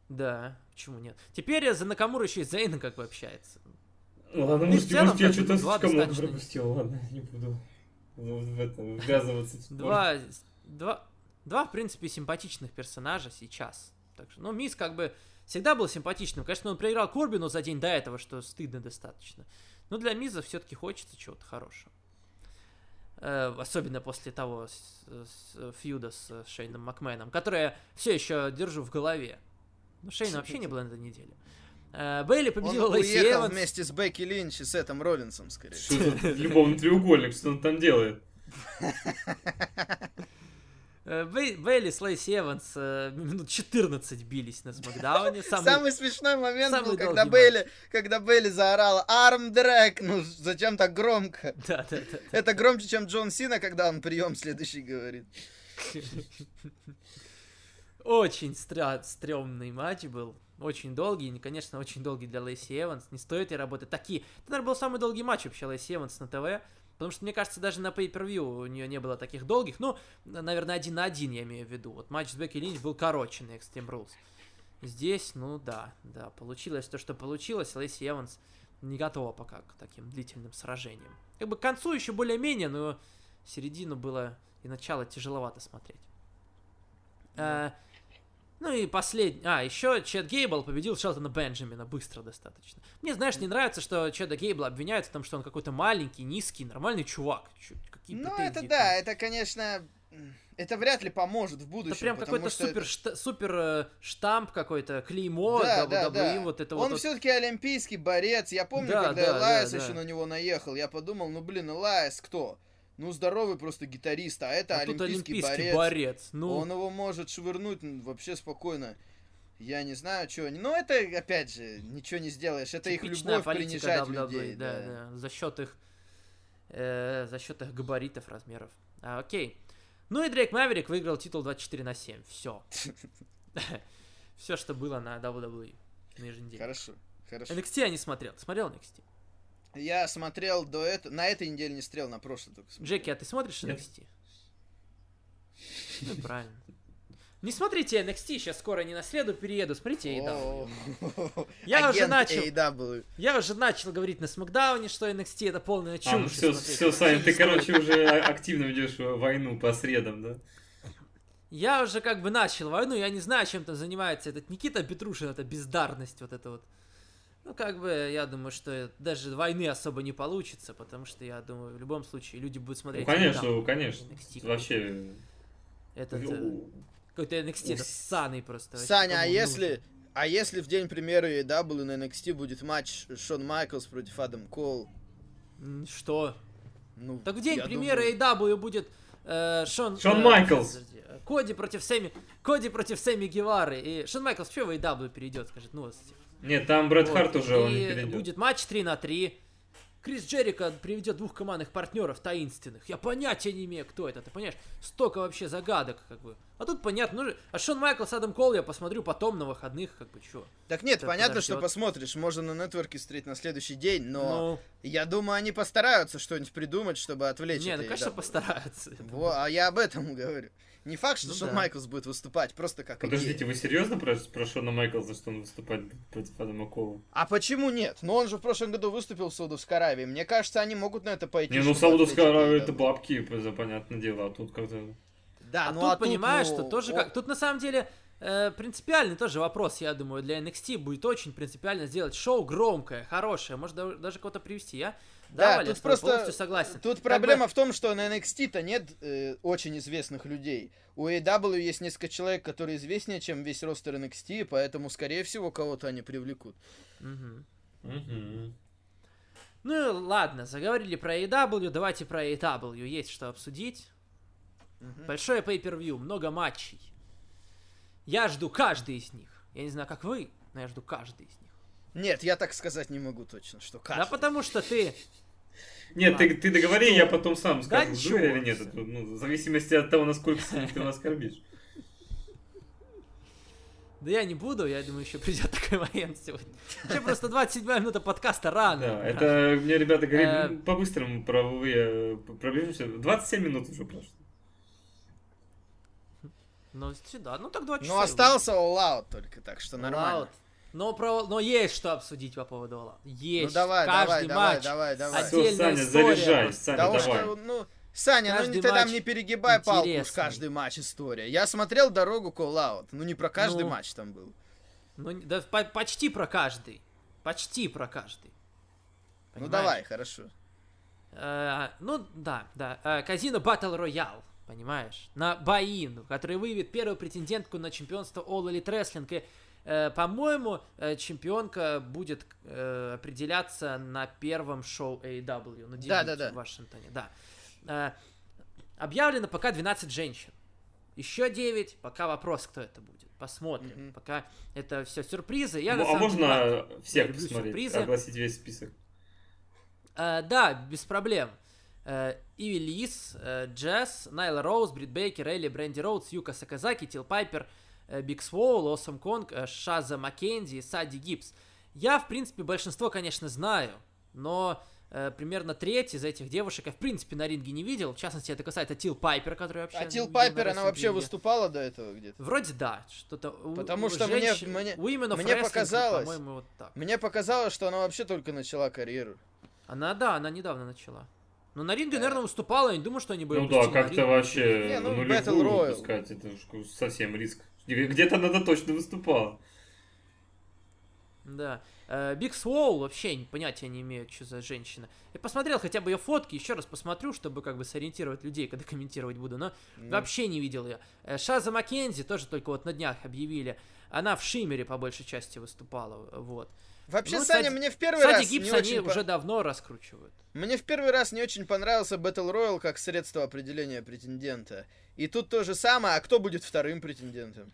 Да, почему нет? Теперь за Накамуру еще и Зейна как бы общается. Ну ладно, Ну, может, может, я что-то много достаточно. пропустил. Ладно, не буду в в это ввязываться. Два, два, два, в принципе, симпатичных персонажа сейчас. Так что, ну, Мисс как бы всегда был симпатичным. Конечно, он проиграл Корбину за день до этого, что стыдно достаточно. Но для Миза все-таки хочется чего-то хорошего. Э, особенно после того с- с- фьюда с Шейном Макменом, который я все еще держу в голове. Ну, Шейна <laughs> вообще не было на этой неделе. Э, Бейли Он победила Лэйси уехал Эванс. вместе с Бекки Линч и Сетом Роллинсом, скорее. Что <laughs> любовный треугольник, что он там делает? Э, Бей- Бейли с Лэйси Эванс э, минут 14 бились на Смакдауне. <laughs> Самый- Самый смешной момент самый был, когда Бейли, когда Бейли заорала «Арм Дрэк!» Ну, зачем так громко? Да, да, да. Это громче, чем Джон Сина, когда он прием следующий говорит. Очень стра- стрёмный матч был. очень долгий, и, конечно, очень долгий для Лейси Эванс. Не стоит ей работать. Такие. Это, наверное, был самый долгий матч вообще Лейси Эванс на ТВ. Потому что, мне кажется, даже на Pay-Per-View у нее не было таких долгих. Ну, наверное, один на один я имею в виду. Вот матч с Бекки Линч был короче на Extreme Rules. Здесь, ну да, да, получилось то, что получилось. Лейси Эванс не готова пока к таким длительным сражениям. Как бы к концу еще более-менее, но середину было и начало тяжеловато смотреть. А, ну и последний... А, еще Чет Гейбл победил Шелтона Бенджамина быстро достаточно. Мне, знаешь, не нравится, что Чеда Гейбла обвиняют в том, что он какой-то маленький, низкий, нормальный чувак. Какие Ну, это к да, это, конечно, это вряд ли поможет в будущем. Это прям какой-то что это- супер, шта- супер э, штамп какой-то, клеймо, Да, да, WWE, да. вот это Он вот. все-таки олимпийский борец. Я помню, Да, когда да, Элайс да, еще да. на него наехал, я подумал, ну блин, Элайс кто? Ну здоровый просто гитарист, а это а олимпийский, олимпийский борец. борец. Ну, Он его может швырнуть вообще спокойно. Я не знаю, что они. Но это, опять же, ничего не сделаешь. Это их типичная любовь политика принижать WWE, людей. да, да. да, за счет их, э, за счет их габаритов, размеров. А, окей. Ну и Дрейк Маверик выиграл титул 24 на 7. Все. Все, что было на WWE на еженедельно. Хорошо, хорошо. NXT я не смотрел. Ты смотрел NXT? Я смотрел до этого. На этой неделе не смотрел, на прошлой только смотрел. Джеки, а ты смотришь. NXT? Ну, правильно. Не смотрите NXT, сейчас скоро не на среду перееду, смотрите AEW. <laughs> Я уже начал. Я уже начал говорить на Смакдауне, что NXT это полная чушь. А, ну все, все, Саня, ты, короче, уже а- активно ведешь войну по средам, да? Я уже как бы начал войну, я не знаю, чем там занимается этот Никита Петрушин, это бездарность вот это вот. Ну, как бы, я думаю, что даже войны особо не получится, потому что, я думаю, в любом случае люди будут Ну, смотреть... конечно, AEW, конечно. NXT Вообще... Этот, э, какой-то NXT, это ссаный просто. вообще, Саня, а если, нужен? а если в день премьеры AEW на NXT будет матч Шон Майклс против Адам Кол? Что? Ну, Так в день премьеры думаю- AEW будет э, Шон... Шон э, Майклс. э, Коди против Сэмми... Коди против Сэмми Гевары. И Шон Майклс что в AEW перейдет, скажет, ну, вот, Нет, там Брэд Вот, Харт уже он не перейдет. будет матч 3 на 3. Крис Джерика приведет двух командных партнеров таинственных. Я понятия не имею, кто это, ты понимаешь? Столько вообще загадок, как бы. А тут понятно, ну, же- а Шон Майклс, Адам Кол я посмотрю потом на выходных, как бы, чё. Так нет, Да понятно, подожди, что посмотришь. Можно на нетворке встретить на следующий день, но Ну, я думаю, они постараются что-нибудь придумать, чтобы отвлечь не, ну, конечно, постараются. Во, а я об этом <laughs> говорю. Не факт, что Ну Шон да. Майклс будет выступать, просто как Подождите, идея. вы серьезно про, про Шона Майклза, что он выступает против Адама Кола? А почему нет? Ну он же в прошлом году выступил в Саудовской Аравии. Мне кажется, они могут на это пойти. Не, ну Саудовская Аравия это бабки, за понятное дело, а тут как-то... Да, А ну тут, а понимаешь, ну, что тоже о- как... Тут на самом деле э, принципиальный тоже вопрос, я думаю, для NXT будет очень принципиально сделать шоу громкое, хорошее, может да- даже кого-то привести, я? Да, Валя, тут просто- полностью согласен. Тут Как бы- проблема в том, что на NXT-то нет э, очень известных людей. У AEW есть несколько человек, которые известнее, чем весь ростер NXT, поэтому, скорее всего, кого-то они привлекут. Мгм. Мгм. Ну ладно, заговорили про AEW, давайте про AEW, есть что обсудить. Мгм. Большое pay-per-view, много матчей. Я жду каждый из них. Я не знаю, как вы, но я жду каждый из них. Нет, я так сказать не могу точно, что Да каждый. потому что ты... Нет, ты, ты договори, я потом сам Да скажу, я или нет. ну, в зависимости от того, насколько ты его оскорбишь. Да я не буду, я думаю, еще придет такой момент сегодня. Еще просто 27 минута подкаста рано. Да, это мне ребята Э, говорили, «Ну, по-быстрому правовые э, пробежимся. 27 минут уже прошло. Ну, сюда, ну так 2 часа. Ну, остался All Out только, так что нормально. Но, про, но есть что обсудить по поводу Out. Есть. Ну, давай, Каждый давай, матч. давай, давай, давай. Отдельная Все, Саня, история заряжай. Саня, Да уж, давай. ну, Саня, ну Каждый не, тогда матч мне перегибай палку уж интересный. каждый матч история. Я смотрел дорогу Out, ну не про каждый Ну. матч там был. Ну, да, по- почти про каждый. Почти про каждый. Ну Понимаешь? давай, хорошо. Э, ну, да, да. Э, Казино Battle Royale, понимаешь? На Баин, который выявит первую претендентку на чемпионство All Elite Wrestling. И, по-моему, э, чемпионка будет э, определяться на первом шоу AEW, на Да, да, да. в Вашингтоне. Да. Э, объявлено пока 12 женщин. Еще 9, пока вопрос, кто это будет. Посмотрим. Мгм. Пока это все сюрпризы. Я, Ну, а деле, рад. можно всех посмотреть, сюрпризы. огласить весь список? Э, да, без проблем. Э, Айви Лис, э, Джесс, Найла Роуз, Брит Бейкер, Элли, Бренди Роудс, Юка Саказаки, Тил Пайпер, э, Биг Своул, Осом Конг, Шаза Маккензи и Сади Гибс. Я, в принципе, большинство, конечно, знаю, но э, примерно треть из этих девушек я, в принципе, на ринге не видел. В частности, это касается Тил Пайпер, который вообще... А Тил Пайпер, на она вообще выступала до этого где-то? Вроде да, что-то... у- Потому у что мне- женщин- мне- мне Wrestling, показалось. По-моему, вот так. Мне показалось, что она вообще только начала карьеру. Она, да, она недавно начала. Но на ринге, наверное, выступала, я не думаю, что они были Ну да, как-то вообще Не, ну, ну, Battle Royale. выпускать, это ж совсем риск. Где-то она точно выступала. Да. Биг Своул вообще понятия не имею, что за женщина. Я посмотрел хотя бы ее фотки, еще раз посмотрю, чтобы как бы сориентировать людей, когда комментировать буду, но Ну, вообще не видел ее. Э, Шаза Маккензи тоже только вот на днях объявили. Она в Шиммере по большей части выступала, вот. Вообще, Ну, Саня, Сади- мне в первый Сади раз Гибс не они по- уже давно раскручивают. Мне в первый раз не очень понравился Battle Royale как средство определения претендента. И тут то же самое, а кто будет вторым претендентом?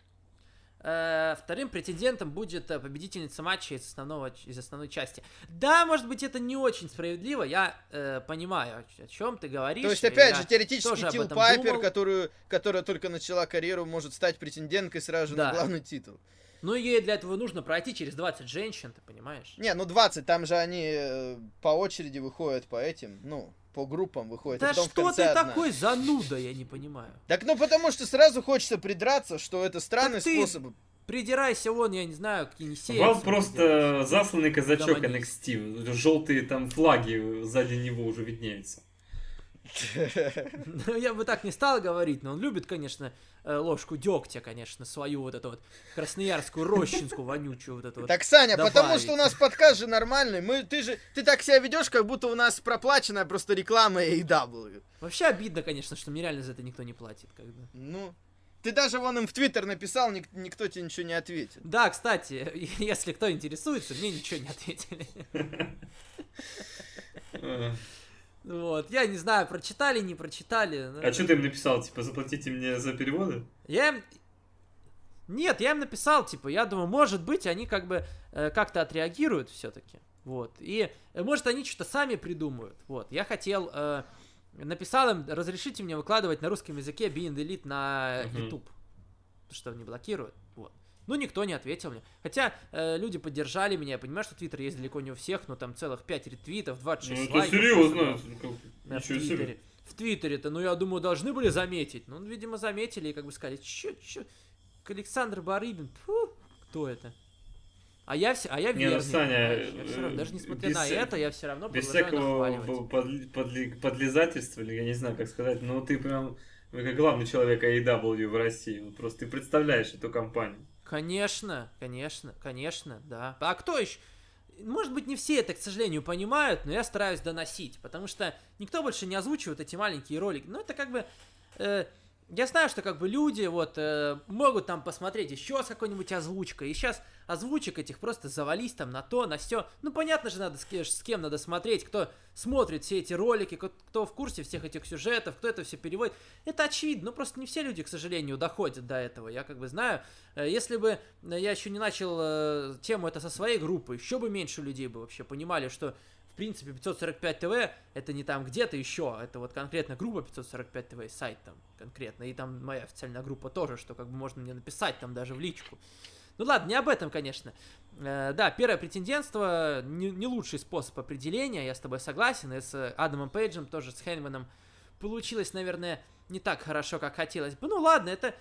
Э, Вторым претендентом будет э, победительница матча из, основного, из основной части. Да, может быть, это не очень справедливо, я э, понимаю, о, чем ты говоришь. То есть, опять же, теоретически Тил Пайпер, думал. которую, которая только начала карьеру, может стать претенденткой сразу Да. на главный титул. Ну, ей для этого нужно пройти через 20 женщин, ты понимаешь? Не, ну 20, там же они э, по очереди выходят по этим, ну, по группам выходят. а Да потом в что конце ты одна. такой зануда, я не понимаю. Так ну потому что сразу хочется придраться, что это странный Так ты способ. Придирайся вон, я не знаю, какие серии. Вам просто засланный казачок. NXT. Желтые там флаги сзади него уже виднеются. <laughs> Ну, я бы так не стал говорить, но он любит, конечно, э, ложку дегтя, конечно, свою вот эту вот красноярскую, рощинскую, вонючую вот эту вот. Так, Саня, потому что у нас подкаст же нормальный. Мы, ты же, ты так себя ведешь, как будто у нас проплаченная просто реклама AEW. Вообще обидно, конечно, что мне реально за это никто не платит. Как бы. Ну, ты даже вон им в Твиттер написал, ник- никто тебе ничего не ответит. Да, кстати, <laughs> если кто интересуется, мне ничего не ответили. <laughs> Вот, я не знаю, прочитали, не прочитали. но- а что ты им написал? Типа, заплатите мне за переводы? Я им... Нет, я им написал, типа, я думаю, может быть, они как бы э, как-то отреагируют все-таки. Вот. И, э, может, они что-то сами придумают. Вот. Я хотел... э, написал им, разрешите мне выкладывать на русском языке Being Elite на. YouTube. Потому что не блокируют. Ну, никто не ответил мне. Хотя э, люди поддержали меня. Я понимаю, что Твиттер есть далеко не у всех, но там целых 5 ретвитов, 26 Ну это лайков. серьезно. Да, в Ничего себе. Твиттере. В Твиттере-то, ну, я думаю, должны были заметить. Ну, видимо, заметили и как бы сказали, чё, чё, Александр Барыбин, фу, кто это? А я, все, а я Не, ну, верный, Саня? Я всё равно- э, даже несмотря без на вся- это, я все равно Без всякого нахваливать. по- подли- подли- подлизательства, или я не знаю, как сказать, но ты прям как главный человек AEW в России. Вот Просто ты представляешь эту компанию. Конечно, конечно, конечно, да. А кто еще? Может быть, не все это, к сожалению, понимают, но я стараюсь доносить, потому что никто больше не озвучивает эти маленькие ролики. Ну, это как бы... э, я знаю, что как бы люди вот э, могут там посмотреть еще с какой-нибудь озвучкой, и сейчас озвучек этих просто завались там на то, на все. Ну, понятно же, надо с, ке- с кем надо смотреть, кто смотрит все эти ролики, кто, кто в курсе всех этих сюжетов, кто это все переводит. Это очевидно, но просто не все люди, к сожалению, доходят до этого. Я как бы знаю, э, если бы э, я еще не начал э, тему это со своей группы, еще бы меньше людей бы вообще понимали, что в принципе 545 ТВ это не там где-то еще, это вот конкретно группа 545 ТВ, сайт там конкретно, и там моя официальная группа тоже, что как бы можно мне написать там даже в личку. Ну ладно, не об этом, конечно. Э, да, первое претендентство не, не лучший способ определения, я с тобой согласен, и с Адамом Пейджем, тоже с Хенваном получилось, наверное, не так хорошо, как хотелось бы. Ну ладно, это...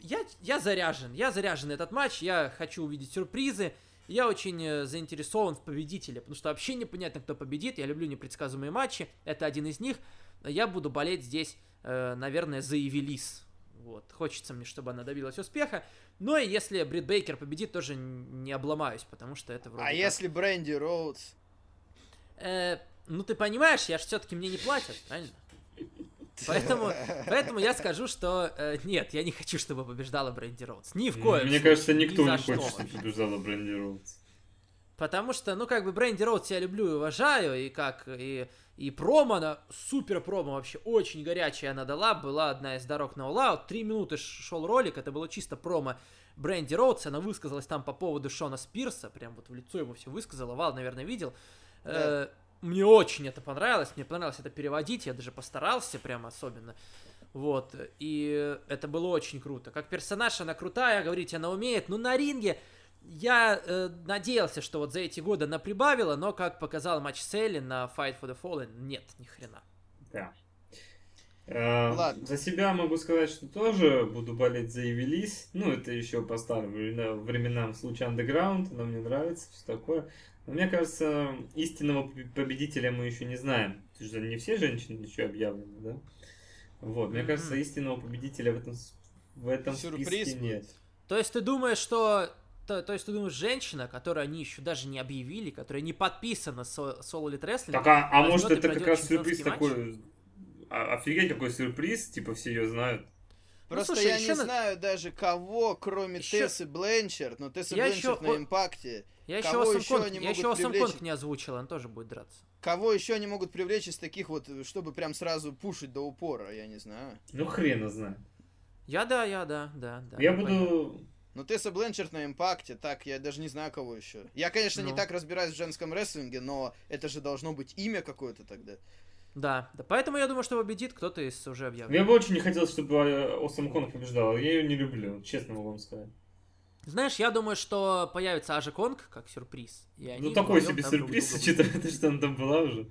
Я, я заряжен, я заряжен этот матч, я хочу увидеть сюрпризы, я очень э, заинтересован в победителе, потому что вообще непонятно, кто победит, я люблю непредсказуемые матчи, это один из них, я буду болеть здесь, э, наверное, за Эвелис, вот, хочется мне, чтобы она добилась успеха, но и если Брит Бейкер победит, тоже не обломаюсь, потому что это вроде А как- если Бренди Роудс? Э, ну ты понимаешь, я же все-таки мне не платят, правильно? <laughs> Поэтому, поэтому я скажу, что э, нет, я не хочу, чтобы побеждала Бренди Роудс. Ни в коем Мне случае, кажется, ни никто не что хочет, чтобы побеждала Бренди Роудс. Потому что, ну, как бы, Бренди Роудс я люблю и уважаю, и как, и, и промо, она, супер промо вообще, очень горячая она дала, была одна из дорог на All три минуты шел ролик, это было чисто промо Бренди Роудс, она высказалась там по поводу Шона Спирса, прям вот в лицо ему все высказала, Вал, наверное, видел. Э, мне очень это понравилось, мне понравилось это переводить, я даже постарался прям особенно. Вот, и это было очень круто. Как персонаж она крутая, говорить она умеет, но на ринге я э, надеялся, что вот за эти годы она прибавила, но, как показал матч Селли на Fight for the Fallen, нет, ни хрена. Да. Э, Ладно. За себя могу сказать, что тоже буду болеть за Эвелис. Ну, это еще по старым времена- временам в случае Underground. Она мне нравится, все такое. Мне кажется, истинного поб- победителя мы еще не знаем. Потому что не все женщины еще объявлены, да? Вот, мне Мгм. кажется, истинного победителя в этом, в этом Сюрприз списке нет. То есть ты думаешь, что... То, то есть ты думаешь, женщина, которую они еще даже не объявили, которая не подписана с Soul Elite Wrestling, Так, а, а может это как раз сюрприз матч? такой... Офигеть, какой сюрприз, типа все ее знают. Просто слушай, я еще не на- знаю даже кого, кроме Еще- Тессы Бленчард, но Тесса Я еще- на импакте. Я еще Кого еще Kong, они я еще могут Awesome привлечь? Не озвучил, он тоже будет драться. Кого еще они могут привлечь из таких вот, чтобы прям сразу пушить до упора, я не знаю. Ну, хрена знает. Я да, я да, да, да. Я ну, понятно. буду... Ну, Тесса Бленчард на импакте, так, я даже не знаю, кого еще. Я, конечно, не Ну. так разбираюсь в женском рестлинге, но это же должно быть имя какое-то тогда. Да, да, поэтому я думаю, что победит кто-то из уже Я объявленных. бы очень не хотел, чтобы э, Осам Конг побеждал. Я ее не люблю, честно могу вам сказать. Знаешь, я думаю, что появится Ажа Конг как сюрприз. Ну, такой себе сюрприз, учитывая, то, что она там была уже.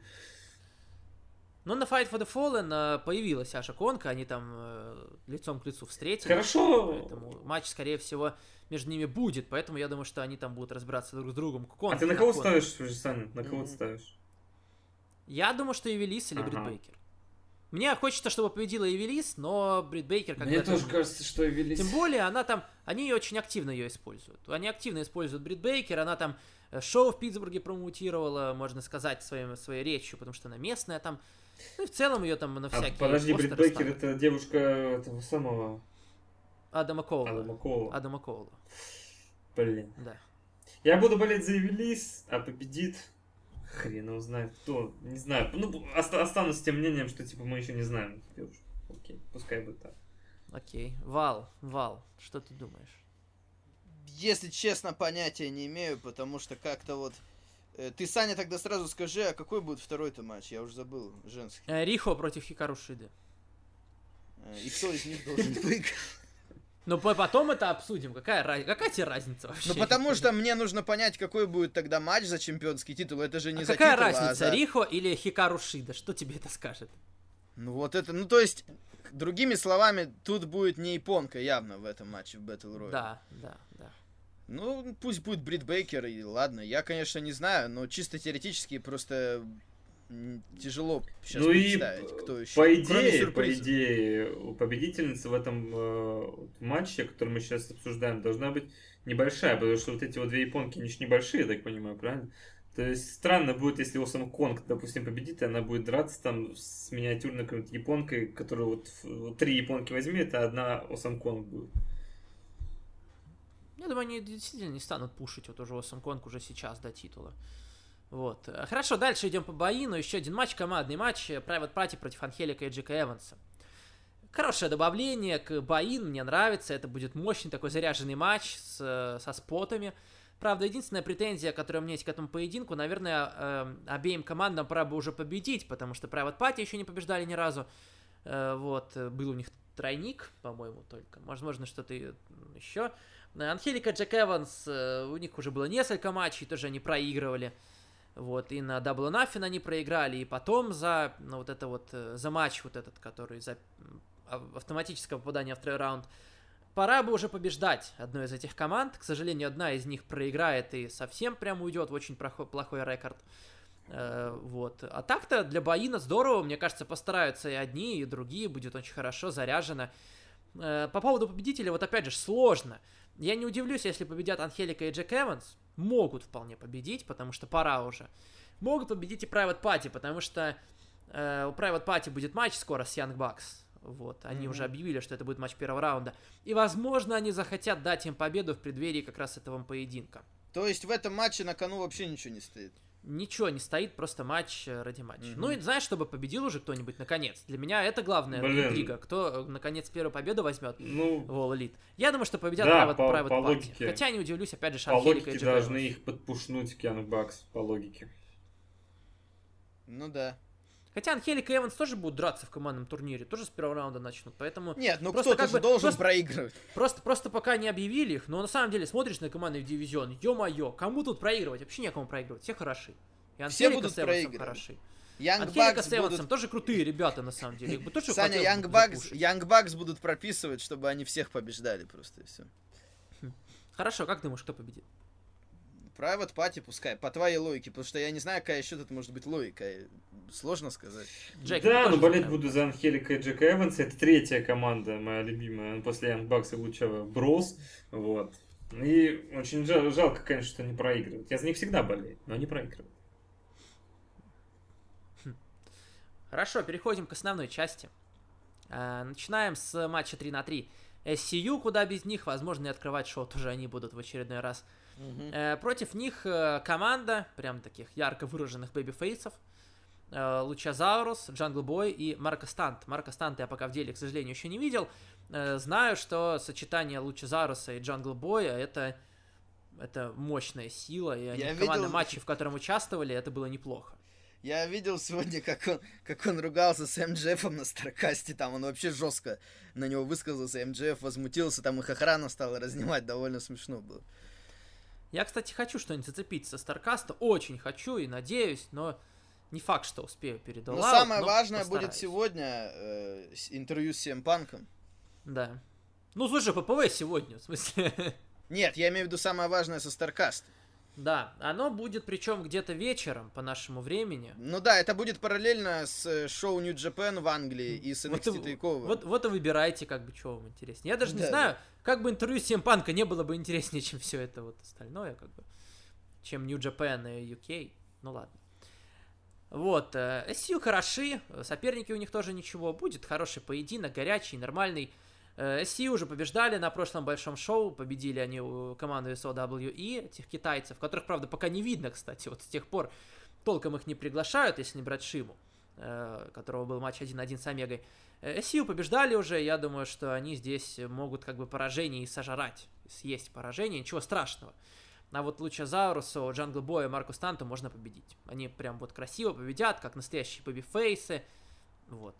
Ну, на Fight for the Fallen э, появилась Аша Конка, они там э, лицом к лицу встретились. Хорошо. Поэтому матч, скорее всего, между ними будет, поэтому я думаю, что они там будут разбираться друг с другом. А Конг ты на на кого Конг. ставишь, уже, Саня? На кого ты ставишь? Я думаю, что Эвелис или Брит. Бейкер. Мне хочется, чтобы победила Эвелис, но Брит Бейкер как Мне тоже кажется, что Эвелис... Тем более, она там, они ее очень активно ее используют. Они активно используют Брит Бейкер, она там э, шоу в Питтсбурге промоутировала, можно сказать, своим, своей речью, потому что она местная там. Ну и в целом ее там на А, всякие подожди, Брит Бейкер ставят. это девушка этого самого Адама Коула. Адама Коула. Адама Коула, Блин. да. Я буду болеть за Эвелис, а победит... Хрен его знает кто. Не знаю. Ну, оста- останусь с тем мнением, что типа мы еще не знаем девушку. Окей, пускай будет так. Окей. Вал, Вал, что ты думаешь? Если честно, понятия не имею, потому что как-то вот... э, Ты, Саня, тогда сразу скажи, а какой будет второй-то матч? Я уже забыл, женский. Э, Рихо против Хикару Шиды. Э, И кто из них должен <laughs> выиграть? Ну, по- потом это обсудим. Какая, какая тебе разница вообще? Ну, потому что мне нужно понять, какой будет тогда матч за чемпионский титул. Это же не А за какая титул, а разница, за- Рихо или Хикару Шида? Что тебе это скажет? Ну, вот это... Ну, то есть, другими словами, тут будет не японка явно в этом матче в Battle Royale. Да, да, да. Ну, пусть будет Брит Бейкер, и ладно. Я, конечно, не знаю, но чисто теоретически просто тяжело сейчас ну и представить, кто еще. по Кроме идее, по идее, у победительницы в этом э, матче, который мы сейчас обсуждаем, должна быть небольшая, потому что вот эти вот две японки, они же небольшие, я так понимаю, правильно? То есть странно будет, если Осам Конг, допустим, победит, и она будет драться там с миниатюрной какой-то японкой, которую вот, вот три японки возьми, это одна Осам Конг будет. Я думаю, они действительно не станут пушить вот уже Осам Конг уже сейчас до титула. Вот. Э, Хорошо, дальше идем по боину. Еще один матч, командный матч. э, Private Party против Анхелика и Джека Эванса. Хорошее добавление к боин, мне нравится. Это будет мощный такой заряженный матч с, э, со спотами. Правда, единственная претензия, которая у меня есть к этому поединку, наверное, обеим командам пора бы уже победить, потому что Private Party еще не побеждали ни разу. Вот, был у них тройник, по-моему, только. Возможно, что-то еще. Анхелика Джек Эванс, у них уже было несколько матчей, тоже они проигрывали. Вот, и на Nothing они проиграли, и потом за, ну, вот это вот, э, за матч вот этот, который за автоматическое попадание в второй раунд, пора бы уже побеждать одну из этих команд. К сожалению, одна из них проиграет и совсем прям уйдет в очень прохо- плохой рекорд. Э, вот. А так-то для Боина здорово, мне кажется, постараются и одни, и другие, будет очень хорошо, заряжено. Э, По поводу победителя, вот опять же, сложно. Я не удивлюсь, если победят Анхелика и Джек Эванс. Могут вполне победить, потому что пора уже. Могут победить и Private Party, потому что э, у Private Party будет матч скоро с Young Bucks. Вот, они Мгм. уже объявили, что это будет матч первого раунда. И, возможно, они захотят дать им победу в преддверии как раз этого поединка. То есть в этом матче на кону вообще ничего не стоит. Ничего не стоит, просто матч э, ради матча. Мгм. Ну и знаешь, чтобы победил уже кто-нибудь наконец. Для меня это главная Блин. интрига. Кто э, наконец первую победу возьмет Ну, в All Elite. Я думаю, что победят Да, Private, по- Private по Party. логике. Хотя не удивлюсь, опять же, по Шанхелика и логике Джек должны их подпушнуть к Young Bucks, по логике. Ну да. Хотя Анхелика и Эванс тоже будут драться в командном турнире, тоже с первого раунда начнут, поэтому... Нет, ну кто-то как же бы- должен просто- проигрывать. Просто, просто пока не объявили их, но на самом деле смотришь на команды в дивизион, ё-моё, кому тут проигрывать? Вообще некому проигрывать, все хороши. И Все Анхелика будут с Эвансом проигрывать. хороши. Анхелика Бакс с Эвансом будут... тоже крутые ребята, на самом деле. Их бы тоже Саня, Бакс, закушать. Янг Бакс будут прописывать, чтобы они всех побеждали просто и все. Хорошо, как думаешь, кто победит? Private Party пускай, по твоей логике, потому что я не знаю, какая еще тут может быть логика. Сложно сказать. Джек, да, но болеть за буду за Анхелика и Джека Эванса. Это третья команда, моя любимая, после Янг Бакса и Лучева Брос. Вот. И очень жал- жалко, конечно, что не проигрывают. Я за них всегда болею, но не проигрывают. Хорошо, переходим к основной части. А, Начинаем с матча 3 на 3. SCU, куда без них, возможно, и открывать шоу тоже они будут в очередной раз. Э, Против них э, команда, прям таких ярко выраженных бэби-фейсов. Э, Лучазаурус, Джангл Бой и Марко Стант. Марко Стант я пока в деле, к сожалению, еще не видел. Э, Знаю, что сочетание Лучазаруса и Джангл Боя это, это мощная сила, и они Я в командном видел- <laughs> матче, в котором участвовали, это было неплохо. Я видел сегодня, как он, как он ругался с MJFом на Старкасте, там он вообще жестко на него высказался, MJF возмутился, там их охрана стала разнимать, довольно смешно было. Я, кстати, хочу что-нибудь зацепить со Старкаста, очень хочу и надеюсь, но не факт, что успею перед Но All Out, самое но важное будет постараюсь. сегодня э, интервью с Сем Панком. Да. Ну, слушай, ППВ сегодня, в смысле. <laughs> Нет, я имею в виду самое важное со Старкаст. Да, оно будет причем где-то вечером по нашему времени. Ну да, это будет параллельно с э, шоу New Japan в Англии и с Вот NXT и- Takeover. Вот, вот и выбирайте, как бы, что вам интереснее. Я даже не Да, знаю, как бы интервью Симпанка не было бы интереснее, <laughs> чем все это вот остальное, как бы. Чем New Japan и UK. Ну ладно. Вот, э, SCU хороши, соперники у них тоже ничего. Будет хороший поединок, горячий, нормальный. Э, SCU уже побеждали на прошлом большом шоу, победили они у команды SOWE, этих китайцев, которых, правда, пока не видно, кстати, вот с тех пор толком их не приглашают, если не брать Шиму, э, которого был матч 1-1 с Омегой. Э, SCU побеждали уже, я думаю, что они здесь могут как бы поражение и сожрать, съесть поражение, ничего страшного. А вот Лучазаурусу, Джангл Боя, Марку Станту можно победить. Они прям вот красиво победят, как настоящие бэби-фейсы. Вот.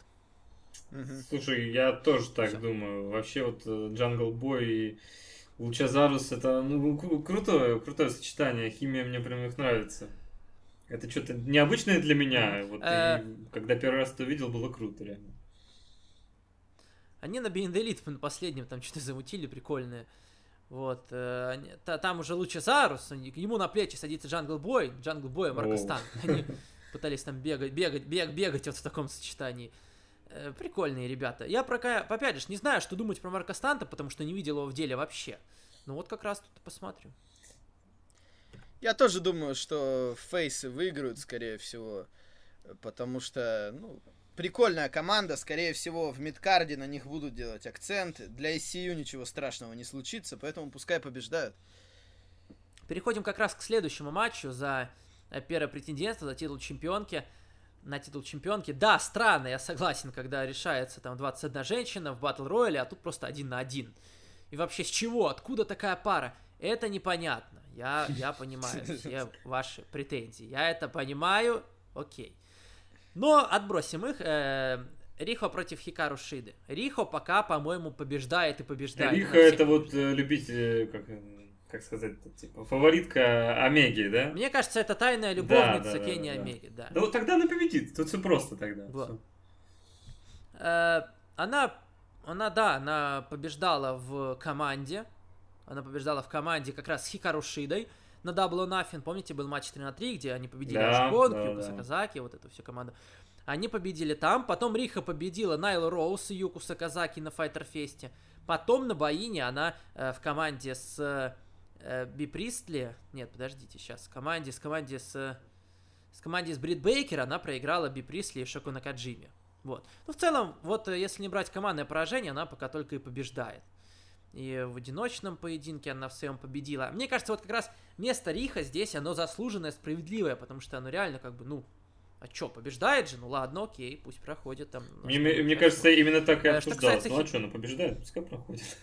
Мгм. Слушай, я тоже так Всё. думаю. Вообще вот Джангл Бой и Лучазарус это ну, кру- крутое, крутое сочетание. Химия мне прям их нравится. Это что-то необычное для меня. Вот, Э. когда первый раз это увидел, было круто, реально. Они на Being The Elite на последнем там что-то замутили прикольное. Вот. э, там уже Лучазаурус, ему на плечи садится Джангл Бой, Джангл Бой и Марко Оу. Стант. Они пытались там бегать, бегать, бег, бегать вот в таком сочетании. Э, Прикольные ребята. Я про, ка- опять же, не знаю, что думать про Марка Станта, потому что не видел его в деле вообще. Ну вот как раз тут посмотрю. Я тоже думаю, что фейсы выиграют, скорее всего, э, потому что, ну, прикольная команда, скорее всего, в мидкарде на них будут делать акценты. Для SCU ничего страшного не случится, поэтому пускай побеждают. Переходим как раз к следующему матчу за э, первое претендентство, за титул чемпионки. На титул чемпионки. Да, странно, я согласен, когда решается там 21 женщина в батл рояле, а тут просто один на один. И вообще с чего? Откуда такая пара? Это непонятно. Я, я <laughs> понимаю все ваши претензии. Я это понимаю. Окей. Но отбросим их. Э, Рихо против Хикару Шиды. Рихо пока, по-моему, побеждает и побеждает. Всех это вот побеждает. э, любитель, как, э, как сказать, типа фаворитка Омеги, да? Мне кажется, это тайная любовница да, да, Кенни да, да. Омеги, да. Да вот тогда она победит. Тут все просто тогда. Вот. Всё. Э, она, она, да, она побеждала в команде. Она побеждала в команде как раз с Хикару Шидой на Double Nothing. Помните, был матч 3 на 3, где они победили Да, Ашкон, да, Юку да. Саказаки, вот эту всю команду. Они победили там. Потом Риха победила Найлу Роуз и Юку Саказаки на Файтерфесте. Потом на Боине она э, в команде с э, Би Пристли... Нет, подождите, сейчас. Команде, с команде с... С команде с Брит Бейкер она проиграла Би Присли и Шоку Накаджиме. Вот. Ну, в целом, вот э, если не брать командное поражение, она пока только и побеждает. И в одиночном поединке она в своем победила. Мне кажется, вот как раз место Риха здесь, оно заслуженное, справедливое, потому что оно реально как бы, ну, а чё, побеждает же? Ну ладно, окей, пусть проходит там. Мне, ну, мне- кажется, именно так и Э, обсуждалось. касается Ну а что, она побеждает, пускай проходит.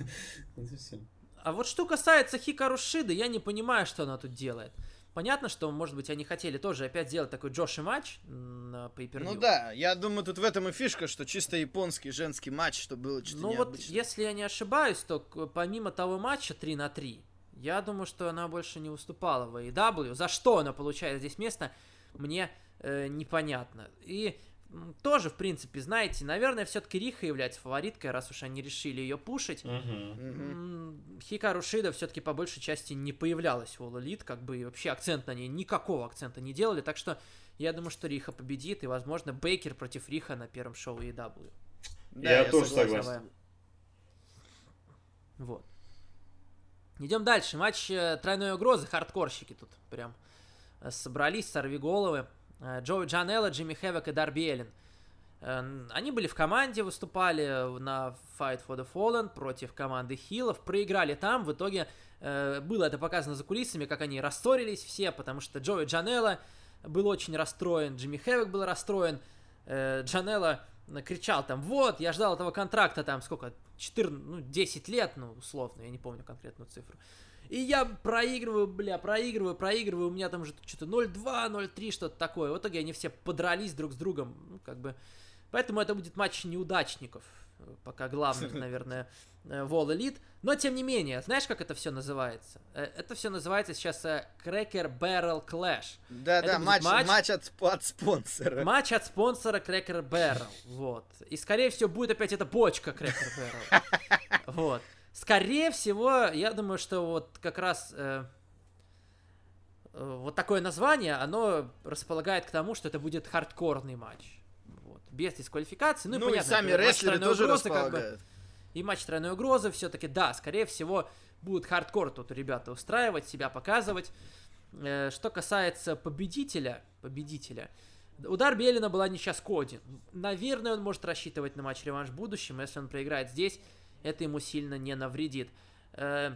<laughs> А вот что касается Хикару Шиды, я не понимаю, что она тут делает. понятно, что, может быть, они хотели тоже опять сделать такой Джоши матч на pay Ну да, я думаю, тут в этом и фишка, что чисто японский женский матч, что было что-то Ну вот, если я не ошибаюсь, то помимо того матча 3 на 3, я думаю, что она больше не уступала в AEW. За что она получает здесь место, мне э, непонятно. И тоже, в принципе, знаете, наверное, все-таки Риха является фавориткой, раз уж они решили ее пушить. Угу. Хикару Шида все-таки по большей части не появлялась в All Elite, как бы вообще акцент на ней, никакого акцента не делали, так что я думаю, что Риха победит, и, возможно, Бейкер против Риха на первом шоу EW. Да, я, я тоже согласен. согласен. Вот. Идем дальше. Матч э, тройной угрозы, хардкорщики тут прям э, собрались, сорви головы. Э, Джоуи Джанелла, Джимми Хэвок и Дарби Эллен. Они были в команде, выступали на Fight for the Fallen против команды Хилов, проиграли там, в итоге было это показано за кулисами, как они рассорились все, потому что Джоуи Джанелла был очень расстроен, Джимми Хэвок был расстроен, Джанелла кричал там, вот, я ждал этого контракта там, сколько, 14, ну, 10 лет, ну, условно, я не помню конкретную цифру. И я проигрываю, бля, проигрываю, проигрываю, у меня там уже что-то 0-2, 0-3, что-то такое. В итоге они все подрались друг с другом, ну, как бы... Поэтому это будет матч неудачников, пока главных, <laughs> наверное, э, в All Elite. Но, тем не менее, знаешь, как это все называется? Э, это все называется сейчас э, Cracker Barrel Clash. Да-да, матч, матч, матч от, от спонсора. Матч от спонсора Cracker Barrel, вот. И, скорее всего, будет опять эта бочка Cracker Barrel. <laughs> Вот. Скорее всего, я думаю, что вот как раз э, э, вот такое название, оно располагает к тому, что это будет хардкорный матч. Вот. Без дисквалификации. Ну, ну понятно, и сами рестлеры тоже угрозы, как бы, И матч тройной угрозы все-таки, да, скорее всего, будет хардкор тут ребята устраивать, себя показывать. Э, что касается победителя, победителя, У Дарби Аллина была ничья с Коди. Наверное, он может рассчитывать на матч-реванш в будущем, если он проиграет здесь это ему сильно не навредит. Э,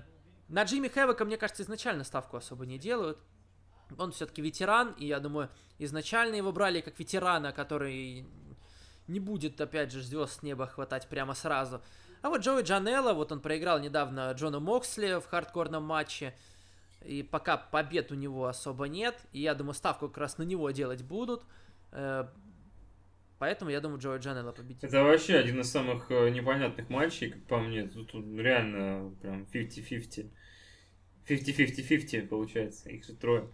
на Джимми Хэвока, мне кажется, изначально ставку особо не делают. Он все-таки ветеран, и я думаю, изначально его брали как ветерана, который не будет, опять же, звезд с неба хватать прямо сразу. А вот Джоуи Джанелло, вот он проиграл недавно Джону Моксли в хардкорном матче, и пока побед у него особо нет, и я думаю, ставку как раз на него делать будут. Поэтому я думаю, Джои Джанелло победит. Это вообще один из самых э, непонятных матчей, как по мне. Тут, реально прям 50-50. 50-50-50 получается, их же трое.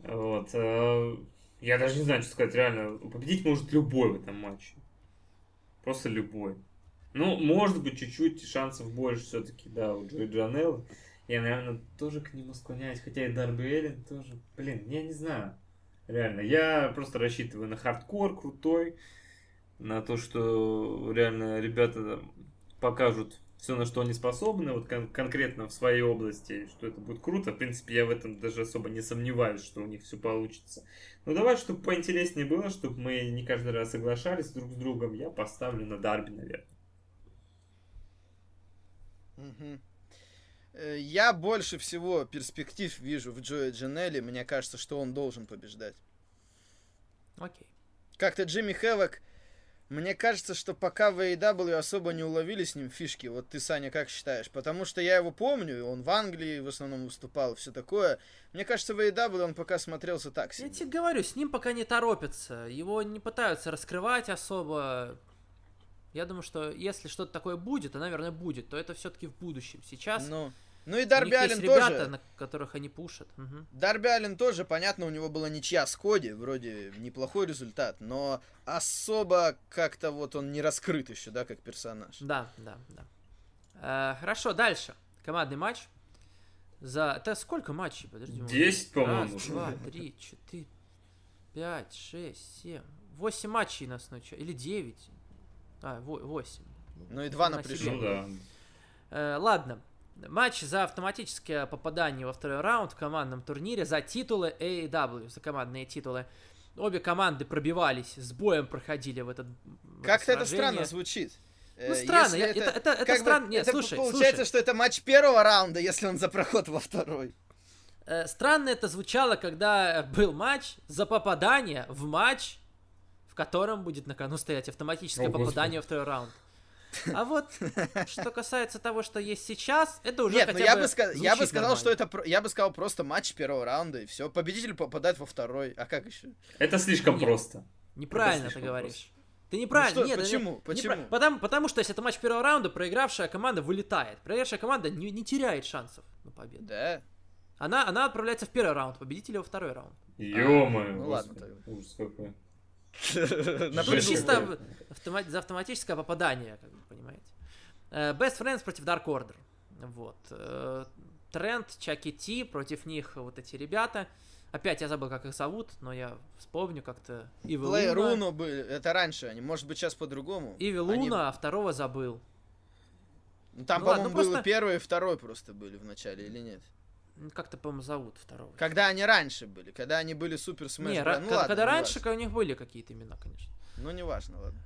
Вот. Э, я даже не знаю, что сказать, реально. Победить может любой в этом матче. Просто любой. Ну, может быть, чуть-чуть шансов больше все-таки, да, у Джои Джанелла. Я, наверное, тоже к нему склоняюсь, хотя и Дарби Эллен тоже. Блин, я не знаю. Реально, я просто рассчитываю на хардкор крутой, на то, что реально ребята покажут все, на что они способны, вот кон- конкретно в своей области, что это будет круто. В принципе, я в этом даже особо не сомневаюсь, что у них все получится. Но давай, чтобы поинтереснее было, чтобы мы не каждый раз соглашались друг с другом, я поставлю на Дарби, наверное. Угу. Я больше всего перспектив вижу в Джоэ Джанелли. Мне кажется, что он должен побеждать. Окей. Как-то Джимми Хэвок мне кажется, что пока в AEW особо не уловили с ним фишки. Вот ты, Саня, как считаешь? Потому что я его помню, он в Англии в основном выступал, все такое. Мне кажется, в AEW он пока смотрелся так себе. Я тебе говорю, с ним пока не торопятся. Его не пытаются раскрывать особо. Я думаю, что если что-то такое будет, а, наверное, будет, то это все-таки в будущем. Сейчас... Ну... Ну и Дарби Аллен тоже. ребята, на которых они пушат. Угу. Дарби Аллен тоже, понятно, у него была ничья с Коди, вроде неплохой результат, но особо как-то вот он не раскрыт еще, да, как персонаж. Да, да, да. Э, хорошо, дальше. Командный матч. За... Это сколько матчей? Подожди. Десять, по-моему. Раз, два, <laughs> три, четыре, пять, шесть, семь. Восемь матчей нас начали. Или девять. А, восемь. Ну и два на пришел. Ну да. Э, ладно. Матч за автоматическое попадание во второй раунд в командном турнире за титулы AEW, за командные титулы. Обе команды пробивались, с боем проходили в этот Как-то это странно звучит. Ну, э, странно, это, это, это, это странно. Нет, это слушай, получается, слушай. что это матч первого раунда, если он за проход во второй. Э, странно это звучало, когда был матч за попадание в матч, в котором будет на кону стоять автоматическое О, попадание Господи. во второй раунд. А вот что касается того, что есть сейчас, это уже Нет, хотя ну я бы ска- я бы сказал, что нормально. это, про- я бы сказал просто матч первого раунда и все. Победитель попадает во второй. А как еще? Это слишком Нет. просто. Неправильно ты слишком говоришь. Ты неправильно. Ну что, нет, это почему? не- Почему? непра- Потому, потому что если это матч первого раунда, проигравшая команда вылетает. Проигравшая команда не, не теряет шансов на победу. Да. Она, она отправляется в первый раунд, победитель во второй раунд. Ё-моё. ну ладно господи, тогда. Ужас какой. Тут чисто за автоматическое попадание, как вы понимаете. Э, Best Friends против Dark Order. Вот. Э, Тренд, Чаки Ти, против них вот эти ребята. Опять я забыл, как их зовут, но я вспомню как-то. Иви Плей Луна. Руну были. Это раньше они. Может быть, сейчас по-другому. Иви Они- Луна, а второго забыл. Ну, Там, Ну ладно, по-моему, ну просто- было первый и второй просто были в начале, или нет? Как-то, по-моему, зовут второго. Когда они раньше были, когда они были Super Smash. Не, ра- ну, когда, ладно, когда не раньше важно. у них были какие-то имена, конечно. Ну, не важно, ладно.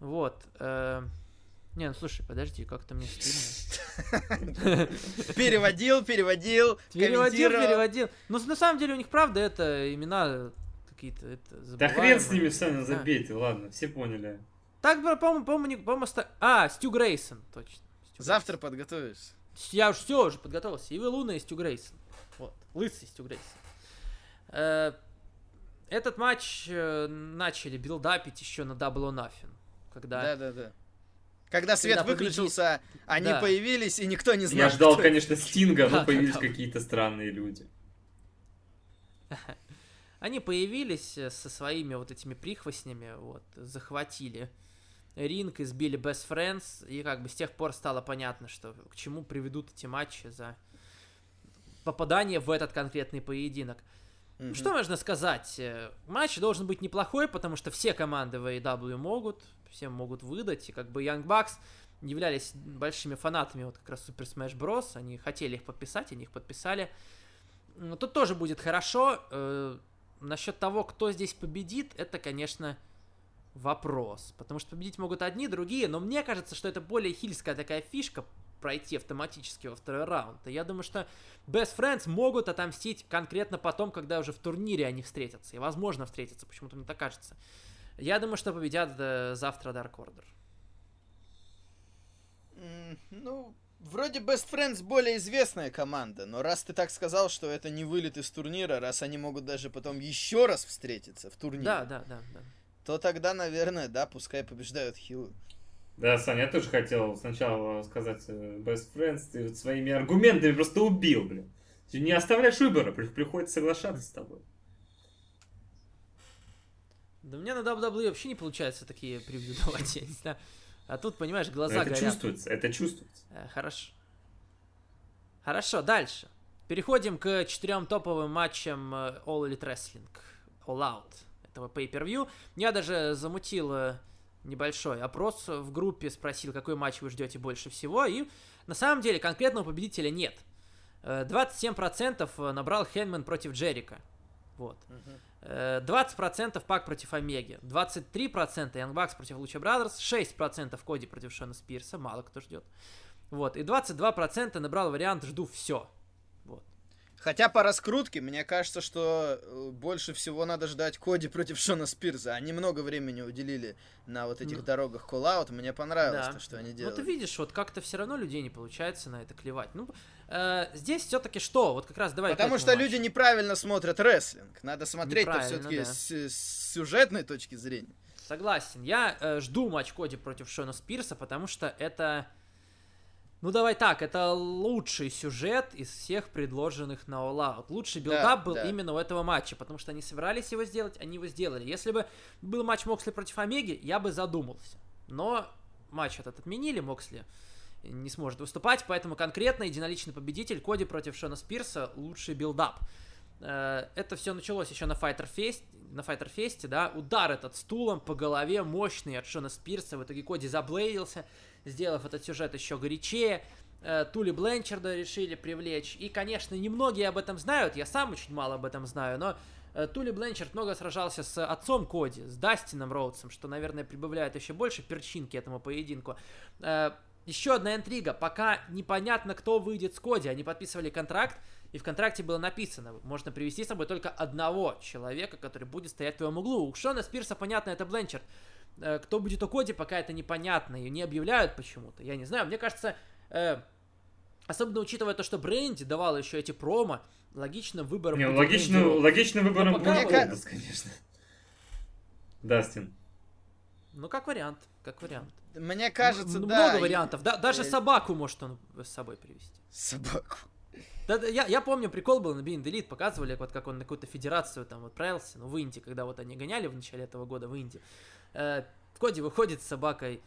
Вот. э, Не, ну слушай, подожди, как-то мне стыдно. <laughs> Переводил, переводил, Переводил, переводил. Ну, на самом деле, у них, правда, это имена какие-то, это Да хрен с ними, Саня, забейте, ладно, все поняли. Так, по-моему, по-моему, по-моему, А, Стю Грейсон, точно. Завтра подготовишься. Я уж все уже подготовился. Ивы Луна и Стю Грейсон. Вот, лысый Стю Грейсон. Э, Этот матч э, начали билдапить еще на Double or Nothing. Когда Да, да, да. Когда свет Когда выключился, они Да. появились, и никто не знал. Я ждал, кто конечно, Стинга, но появились какие-то странные люди. Они появились э, со своими вот этими прихвостнями, вот, захватили ринг, избили Best Friends, и как бы с тех пор стало понятно, что к чему приведут эти матчи за попадание в этот конкретный поединок. Мгм. Что можно сказать? Э, Матч должен быть неплохой, потому что все команды в AEW могут, все могут выдать, и как бы Young Bucks являлись большими фанатами вот как раз Super Smash Bros. Они хотели их подписать, они их подписали. Ну, Тут тоже будет хорошо. Э, Насчет того, кто здесь победит, это, конечно, вопрос. Потому что победить могут одни, другие, но мне кажется, что это более хильская такая фишка пройти автоматически во второй раунд. И я думаю, что Best Friends могут отомстить конкретно потом, когда уже в турнире они встретятся. И возможно встретятся, почему-то мне так кажется. Я думаю, что победят э, завтра Dark Order. Ну, вроде Best Friends более известная команда, но раз ты так сказал, что это не вылет из турнира, раз они могут даже потом еще раз встретиться в турнире, Да, да, да, да. То тогда, наверное, да, пускай побеждают хилы. Да, Саня, я тоже хотел сначала сказать э, Best Friends, ты вот своими аргументами просто убил, блин. Ты не оставляешь выбора, при- приходится соглашаться с тобой. Да меня на WWE вообще не получается такие превью <laughs> давать, я не знаю. А тут, понимаешь, глаза это горят. чувствуется, это чувствуется. Э, Хорошо. Хорошо, дальше. Переходим к четырем топовым матчам э, All Elite Wrestling. All Out этого pay-per-view. Я даже замутил э, небольшой опрос в группе, спросил, какой матч вы ждете больше всего. И на самом деле конкретного победителя нет. Э, 27% набрал Хэнгман против Джерика. Вот. Э, 20% Пак против Омеги, 23% Young Bucks против Lucha Brothers, 6% Коди против Шона Спирса, мало кто ждет. Вот, и 22% набрал вариант «Жду все». Хотя по раскрутке, мне кажется, что э, больше всего надо ждать Коди против Шона Спирза. Они много времени уделили на вот этих Ну. дорогах коллаут. Мне понравилось Да. то, что они Ну, делают. ты видишь, вот как-то все равно людей не получается на это клевать. Ну, э, здесь все-таки что? Вот как раз давай Потому что матчу. люди неправильно смотрят рестлинг. Надо смотреть Неправильно, все-таки да. с, с сюжетной точки зрения. Согласен. Я э, жду матч Коди против Шона Спирса, потому что это... Ну давай так, это лучший сюжет из всех предложенных на All Out. Лучший build-up был да. именно у этого матча, потому что они собирались его сделать, они его сделали. Если бы был матч Моксли против Омеги, я бы задумался. Но матч этот отменили, Моксли не сможет выступать, поэтому конкретно единоличный победитель Коди против Шона Спирса лучший build-up. Э, Это все началось еще на Fighter Fest, на Fighter Fest, да, удар этот стулом по голове мощный от Шона Спирса, в итоге Коди заблейдился, сделав этот сюжет еще горячее. Э, Тули Бленчарда решили привлечь. И, конечно, немногие об этом знают, я сам очень мало об этом знаю, но э, Тули Бленчард много сражался с отцом Коди, с Дастином Роудсом, что, наверное, прибавляет еще больше перчинки этому поединку. Э, Еще одна интрига. Пока непонятно, кто выйдет с Коди. Они подписывали контракт, и в контракте было написано, можно привести с собой только одного человека, который будет стоять в твоем углу. У Шона Спирса, понятно, это Бленчард. Э, кто будет у Коди, пока это непонятно, и не объявляют почему-то. Я не знаю, мне кажется, э, особенно учитывая то, что Бренди давал еще эти промо, логичным выбором Не, Бренди Роуз. логичным выбором Но пока будет вот- Голдос, конечно. Дастин. Ну, как вариант, как вариант. Мне кажется, Ну, да. Много и- вариантов. Да, даже э, собаку может он с собой привести. Собаку. Да, да, я, я помню, прикол был на Being Delete, показывали, вот как он на какую-то федерацию там отправился, ну, в Индии, когда вот они гоняли в начале этого года в Индии. Э, Коди выходит с собакой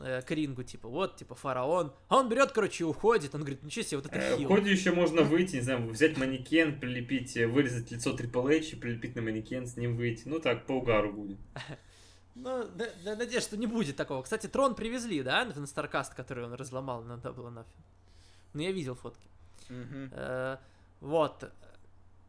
э, к рингу, типа, вот, типа, фараон. А он берет, короче, и уходит. Он говорит, ничего себе, вот это Э, В хил. ходе еще можно выйти, не знаю, взять манекен, прилепить, э, вырезать лицо Triple H и прилепить на манекен, с ним выйти. Ну так, по угару будет. <laughs> Ну, надеюсь, что не будет такого. Кстати, трон привезли, да, на Старкаст, который он разломал на Double Nothing. Ну, я видел фотки. Э, вот.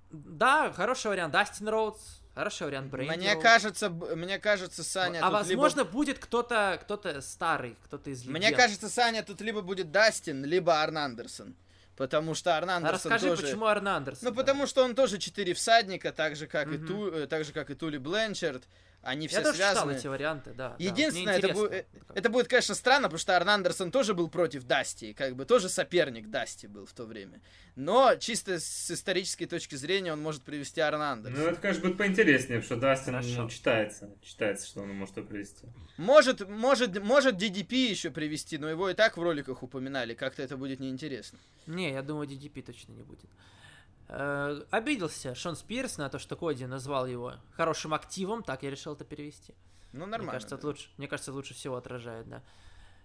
Да, хороший вариант. Дастин Роудс, хороший вариант Брейди Мне кажется, мне кажется, Саня а тут либо- возможно, будет кто-то, кто-то старый, кто-то из Мне легенд. кажется, Саня тут либо будет Дастин, либо Арн Андерсон. Потому что Арн А Андерсон расскажи, тоже... почему Арн Андерсон? Ну, потому что он тоже четыре всадника, так же, как, и, Мгм. Ту... э, так же, как и Тули Бленчард. Они все Я тоже читал связаны. эти варианты, да. да. Единственное, Мне это, бу- э, это будет, конечно, странно, потому что Арн Андерсон тоже был против Дасти, как бы тоже соперник Дасти был в то время. Но чисто с исторической точки зрения он может привести Арна Ну, Андерсона. это, конечно, будет поинтереснее, потому что Дастин Хорошо. ну, читается. Читается, что он может привести. Может, может, может DDP еще привести, но его и так в роликах упоминали, как-то это будет неинтересно. Не, я думаю, DDP точно не будет. Э, обиделся Шон Спирс на то, что Коди назвал его хорошим активом, так я решил это перевести. Ну, нормально. Мне кажется, да. это лучше, мне кажется, лучше всего отражает, да.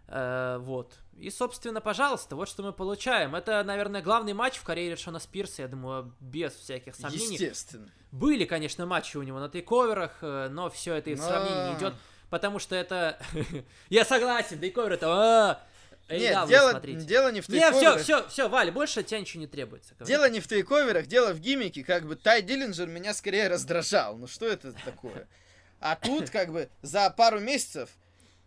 Э, вот. И, собственно, пожалуйста, вот что мы получаем. Это, наверное, главный матч в карьере Шона Спирса, я думаю, без всяких сомнений. Естественно. Были, конечно, матчи у него на тейковерах, э, но все это и в Но- сравнении не идет, потому что это... <laughs> Я согласен, тейковер это... Нет, AEW дело, смотрите. дело не в Не, все, тейковерах. все, все, Валя, больше от тебя ничего не требуется. говори. Дело не в тейковерах, дело в гиммике. Как бы Тай Диллинджер меня скорее раздражал. Ну что это такое? А тут как бы за пару месяцев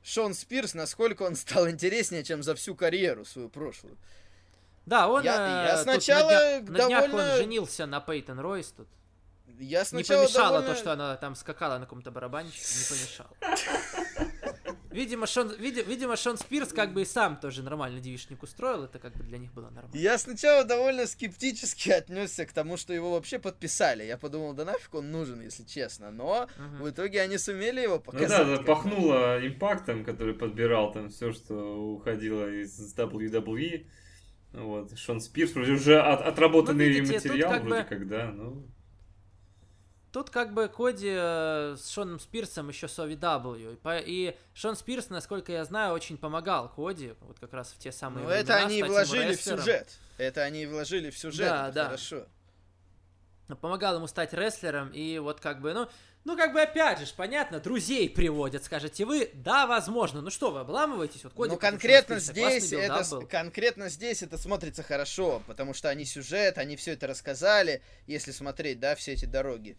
Шон Спирс, насколько он стал интереснее, чем за всю карьеру свою прошлую. Да, он Я- э, я сначала на, дня- на днях довольно- он женился на Пейтон Ройс тут. Я Не сначала помешало довольно- то, что она там скакала на каком-то барабанчике, не помешало. <laughs> Видимо Шон, види- видимо, Шон Спирс как бы и сам тоже нормально девишник устроил, это как бы для них было нормально. Я сначала довольно скептически <laughs> отнесся к тому, что его вообще подписали. Я подумал, да нафиг он нужен, если честно. Но Мгм. в итоге они сумели его Ну показать. да, да, бы. пахнуло импактом, который подбирал там все, что уходило из WWE. Вот. Шон Спирс, вроде уже от- отработанный Ну, видите, материал, как вроде бы- как, да. Ну, Тут как бы Коди э, с Шоном Спирсом еще с OVW. И, по- и Шон Спирс, насколько я знаю, очень помогал Коди, вот как раз в те самые Ну, это они и вложили в сюжет. Это они и вложили в сюжет. Да, это да. Хорошо. помогал ему стать рестлером, и вот как бы, ну, ну как бы опять же, понятно, друзей приводят, скажете вы, да, возможно, ну что вы обламываетесь, вот Коди Ну, конкретно здесь, это, был. конкретно здесь это смотрится хорошо, потому что они сюжет, они все это рассказали, если смотреть, да, все эти дороги.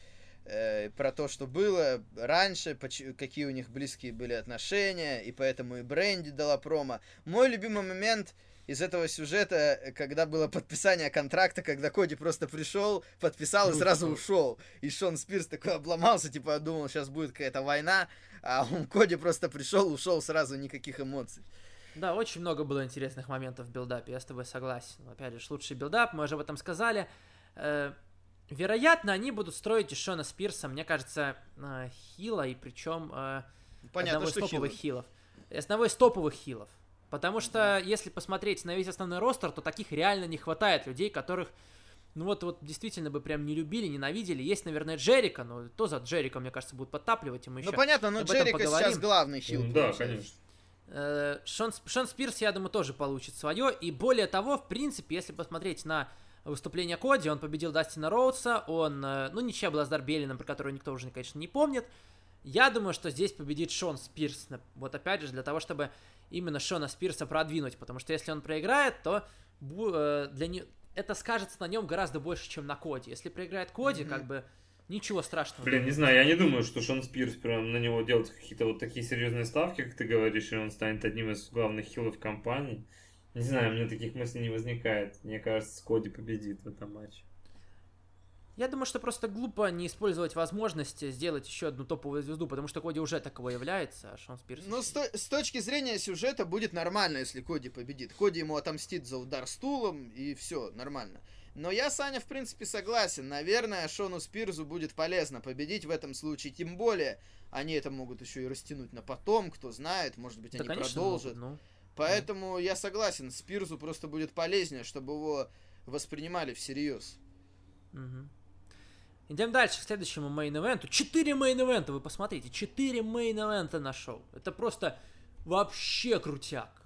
Э, про то, что было раньше, какие у них близкие были отношения, и поэтому и Бренди дала промо. Мой любимый момент из этого сюжета, э, когда было подписание контракта, когда Коди просто пришел, подписал и Ну, сразу что? ушел. И Шон Спирс такой обломался, типа думал, сейчас будет какая-то война, а он Коди просто пришел, ушел сразу, никаких эмоций. Да, очень много было интересных моментов в билдапе, я с тобой согласен. Опять же, лучший build-up, мы уже об этом сказали. Вероятно, они будут строить из Шона Спирса, мне кажется, э, хила, и причем э, Понятно, одного что из топовых хило. хилов. Одного из топовых хилов. Потому что, если посмотреть на весь основной ростер, то таких реально не хватает людей, которых, ну вот, вот действительно бы прям не любили, ненавидели. Есть, наверное, Джерика, но то за Джерика, мне кажется, будут подтапливать ему еще. Ну понятно, но Джерика сейчас главный хил. да, конечно. Э, Шон, Шон Спирс, я думаю, тоже получит свое. И более того, в принципе, если посмотреть на выступление Коди, он победил Дастина Роудса, он, э, ну, ничья была с Дарбелином, про которую никто уже, конечно, не помнит. Я думаю, что здесь победит Шон Спирс. Вот опять же, для того, чтобы именно Шона Спирса продвинуть. Потому что если он проиграет, то э, для не... это скажется на нем гораздо больше, чем на Коди. Если проиграет Коди, Мгм. как бы ничего страшного. Блин, не знаю, я не думаю, что Шон Спирс прям на него делает какие-то вот такие серьезные ставки, как ты говоришь, и он станет одним из главных хилов компании. Не знаю, у меня таких мыслей не возникает. Мне кажется, Коди победит в этом матче. Я думаю, что просто глупо не использовать возможность сделать еще одну топовую звезду, потому что Коди уже таково является, а Шон Спирс... Ну, с, с точки зрения сюжета будет нормально, если Коди победит. Коди ему отомстит за удар стулом, и все, нормально. Но я, Саня, в принципе, согласен. Наверное, Шону Спирзу будет полезно победить в этом случае. Тем более, они это могут еще и растянуть на потом, кто знает, может быть, Да, они конечно, продолжат. могут, ну. Поэтому я согласен, Спирзу просто будет полезнее, чтобы его воспринимали всерьез. Мгм. Идем дальше к следующему мейн-эвенту. Четыре мейн-эвента, вы посмотрите. Четыре мейн-эвента на шоу. Это просто вообще крутяк.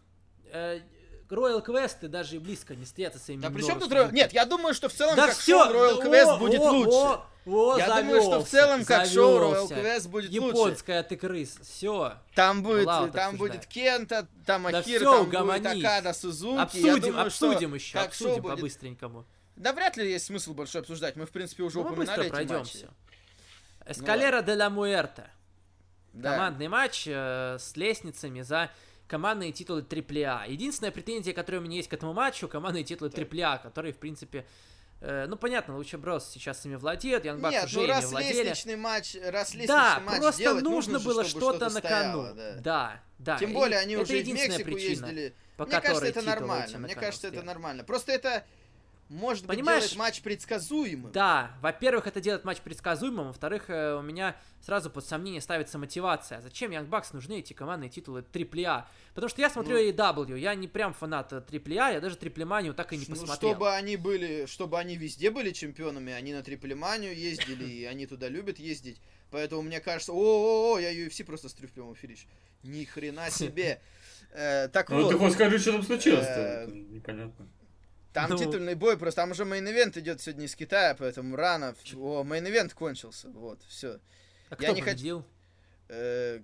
Royal Quest даже и близко не стоят со своими Да при чем тут Royal... Нет, я думаю, что в целом Да как все, шоу Royal Quest будет лучше. Я думаю, что в целом как шоу Royal Quest будет лучше. Японская ты крыса. Все. Там будет, All Out там будет Кента, там Да Акира, всё, там будет угомонись. Акада, Сузуки. Обсудим, думаю, обсудим еще, обсудим будет- по-быстренькому. Да вряд ли есть смысл больше обсуждать. Мы, в принципе, уже Ну, упоминали эти пройдем матчи. все. Эскалера де ла Муэрте. Да. Командный матч э, с лестницами за командные титулы AAA. Единственная претензия, которая у меня есть к этому матчу, командные титулы AAA, которые, в принципе, э, ну, понятно, Луча Брос сейчас ими владеет, Ян Бакс уже ну ими раз владели. лестничный матч, раз лестничный Да, матч просто делать, нужно же, было что-то на стояло, кону. да. Да, да. Тем более они это уже в единственная Мексику причина, ездили. по Мне кажется, это нормально. на Мне кажется, это нормально. Просто это может быть Понимаешь- делать матч предсказуемым. Да, во-первых, это делает матч предсказуемым, во-вторых, э, у меня сразу под сомнение ставится мотивация. Зачем Young Bucks нужны эти командные титулы AAA? Потому что я смотрю Ну. AEW, я не прям фанат э, AAA, я даже триплеманию так и не Ну, посмотрел. чтобы они были, чтобы они везде были чемпионами, они на Триплеманию ездили, и они туда любят ездить. Поэтому мне кажется, о-о-о, я UFC просто смотрю в прямом эфире. Ни хрена себе. <laughs> Э, Так Ну, ты вот, хоть скажи, что там случилось-то? Э, Непонятно. Там Ну. титульный бой, просто там уже main event идет сегодня из Китая, поэтому рано. О, main event кончился, вот, все. а я кто не хочу- победил? Э,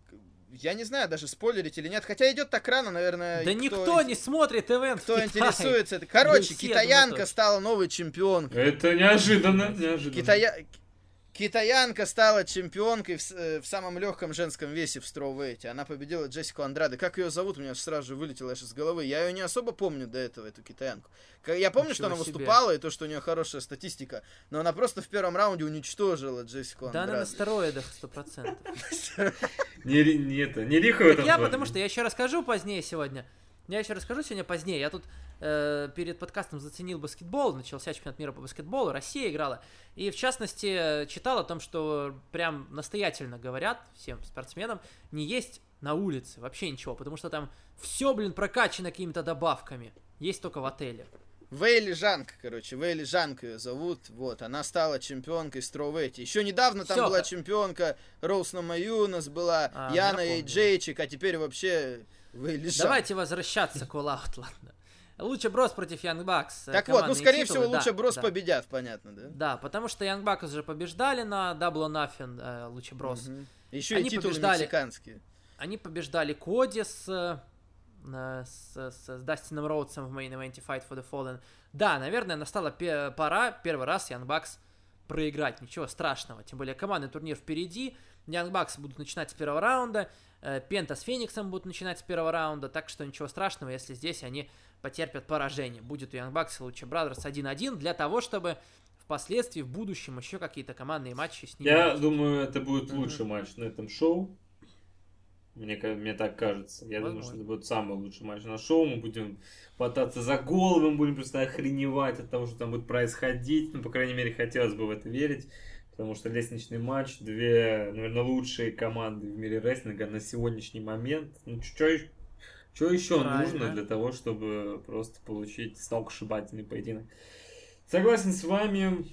Я не знаю, даже спойлерить или нет. Хотя идет так рано, наверное. Да кто никто не смотрит event в Кто Китае. интересуется. это- Короче, UFC, думаю, китаянка точно. стала новой чемпионкой. Это неожиданно, неожиданно. Китая... Китаянка стала чемпионкой в, э, в самом легком женском весе в строувейте. Она победила Джессику Андраде. Как ее зовут, у меня сразу же вылетело аж из головы. Я ее не особо помню до этого, эту китаянку. Я помню, что Ничего она себе. выступала, и то, что у нее хорошая статистика. Но она просто в первом раунде уничтожила Джессику Да она на Андраде. стероидах, сто процентов. <laughs> Не, ри- не это, не лихо в этом Я потому что я еще расскажу позднее сегодня. Я еще расскажу сегодня позднее. Я тут э, перед подкастом заценил баскетбол, начался чемпионат мира по баскетболу, Россия играла. И в частности э, читал о том, что прям настоятельно говорят всем спортсменам, не есть на улице вообще ничего, потому что там все, блин, прокачано какими-то добавками. Есть только в отеле. Вейли Жанка, короче, Вейли Жанка ее зовут, вот, она стала чемпионкой строувейте. Еще недавно там Всё, была ка- чемпионка Роуз Намаюнас, была А, Яна помню. Эйджейчик, а теперь вообще Жанка. Давайте возвращаться к All Out, ладно. Lucha Bros против Young Bucks. Так вот, ну, скорее всего, Lucha Bros да. победят, понятно, да? Да, потому что Young Bucks уже побеждали на or Nothing, э, Lucha Bros. Еще Они и титулы побеждали. мексиканские. Они побеждали Коди с, э, э, с, с, с Дастином Роудсом в мейн ивенте Fight for the Fallen. Да, наверное, настала пе- пора первый раз Young Bucks проиграть. Ничего страшного. Тем более командный турнир впереди. Young Bucks будут начинать с первого раунда. Э, Пента с Фениксом будут начинать с первого раунда. Так что ничего страшного, если здесь они потерпят поражение. Будет у Young Bucks и Луча Брадерс 1-1 для того, чтобы впоследствии в будущем еще какие-то командные матчи с ними Я иметь. думаю, это будет лучший матч на этом шоу. Мне, мне так кажется. Я думаю, Возможно. что это будет самый лучший матч на шоу. Мы будем пытаться за голову, мы будем просто охреневать от того, что там будет происходить. Ну, по крайней мере, хотелось бы в это верить. Потому что лестничный матч, две, наверное, лучшие команды в мире рестлинга на сегодняшний момент. Ну, что еще Правильно. нужно для того, чтобы просто получить сногсшибательный поединок? Согласен с вами,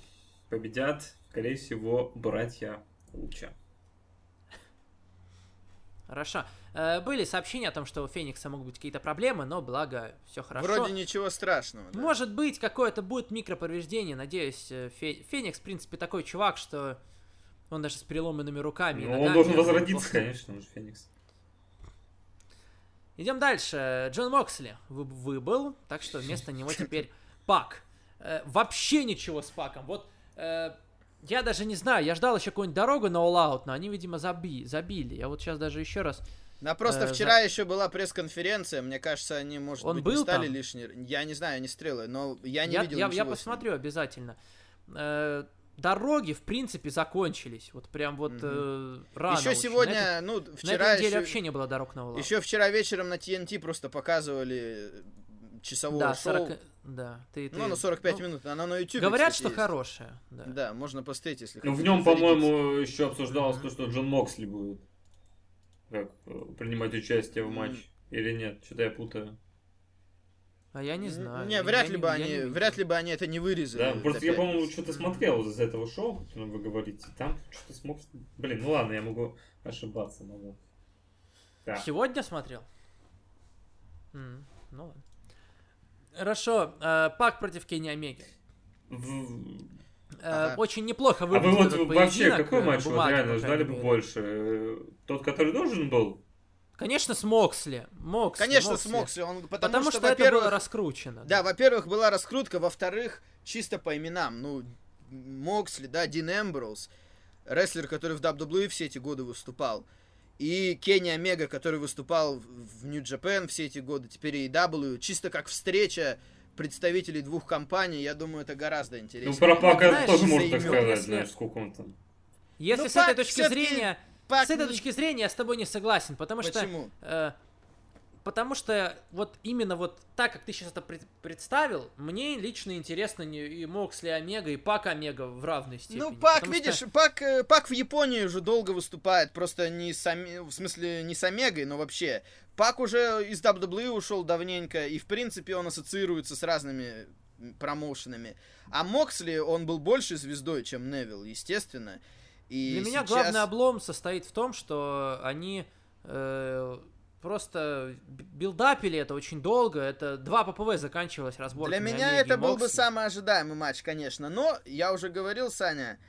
победят, скорее всего, братья Луча. Хорошо. Э, были сообщения о том, что у Феникса могут быть какие-то проблемы, но благо все хорошо. Вроде ничего страшного. да. Может быть, какое-то будет микроповреждение. Надеюсь, э, Фе- Феникс, в принципе, такой чувак, что он даже с переломанными руками. Ну, он должен возродиться, конечно, он же Феникс. Идем дальше. Джон Моксли вы- выбыл, так что вместо него <laughs> теперь Пак. Э, вообще ничего с Паком. Вот э, я даже не знаю, я ждал еще какую-нибудь дорогу на All Out, но они, видимо, заби- забили. Я вот сейчас даже еще раз... Да просто Э, вчера еще была пресс-конференция, мне кажется, они, может Он быть, был не стали там? лишние. Я не знаю, не стрелы, но я не я, видел я, ничего я посмотрю обязательно. Э, дороги, в принципе, закончились. Вот прям вот э, рано Еще очень. сегодня, На этой- ну, на вчера этой неделе еще, вообще не было дорог на Улан. еще вчера вечером на TNT просто показывали э, часовое да, шоу. 40... Да, ты, ты... Ну, на 45 ну, минут. Она на YouTube. Говорят, кстати, что есть. хорошая. Да. Да, можно посмотреть, если Ну, в нем, по-моему, еще обсуждалось то, что Джон Моксли будет как, э, принимать участие в матче. Или нет? Что-то я путаю. А я не знаю. Не, я вряд ли бы они, видел. вряд ли бы они это не вырезали. Да, просто я, по-моему, что-то смотрел из этого шоу, которое вы говорите. Там что-то смог... Блин, ну ладно, я могу ошибаться. Могу. Да. Сегодня смотрел? М, ну ладно. Хорошо, э, Пак против Кенни Омеги. В- Ага. Очень неплохо А вы выглядел вот этот вообще какой э, матч на вот бумаге, реально ждали бы больше? Э, Тот, который должен был? Конечно, с Моксли. Моксли, Конечно, с Моксли. Моксли. Он, потому, Потому, что, что, это было раскручено. Да, во-первых, была раскрутка, во-вторых, чисто по именам. Ну, Моксли, да, Дин Эмброуз, рестлер, который в WWE все эти годы выступал. И Кенни Омега, который выступал в Нью Джапен все эти годы, теперь и AEW. Чисто как встреча представителей двух компаний, я думаю, это гораздо Ну, интереснее. про Пака знаешь, тоже можно так сказать, если- знаешь, сколько он там. Если Ну, с этой точки зрения, Пак с этой точки зрения я с тобой не согласен, потому что Почему? Э, потому что вот именно вот так, как ты сейчас это пред- представил, мне лично интересно не и Моксли Омега, и Пак Омега в равной степени. Ну, Пак, видишь, что- Пак, э, Пак в Японии уже долго выступает, просто не с, Оме- в смысле не с Омегой, но вообще. Пак уже из WWE ушел давненько, и в принципе он ассоциируется с разными промоушенами. А Моксли, он был больше звездой, чем Невил, естественно. И Для меня сейчас- главный облом состоит в том, что они э, просто билдапили это очень долго. Это два ППВ заканчивалась разборка. Для меня это был бы самый ожидаемый матч, конечно. Но, я уже говорил, Саня,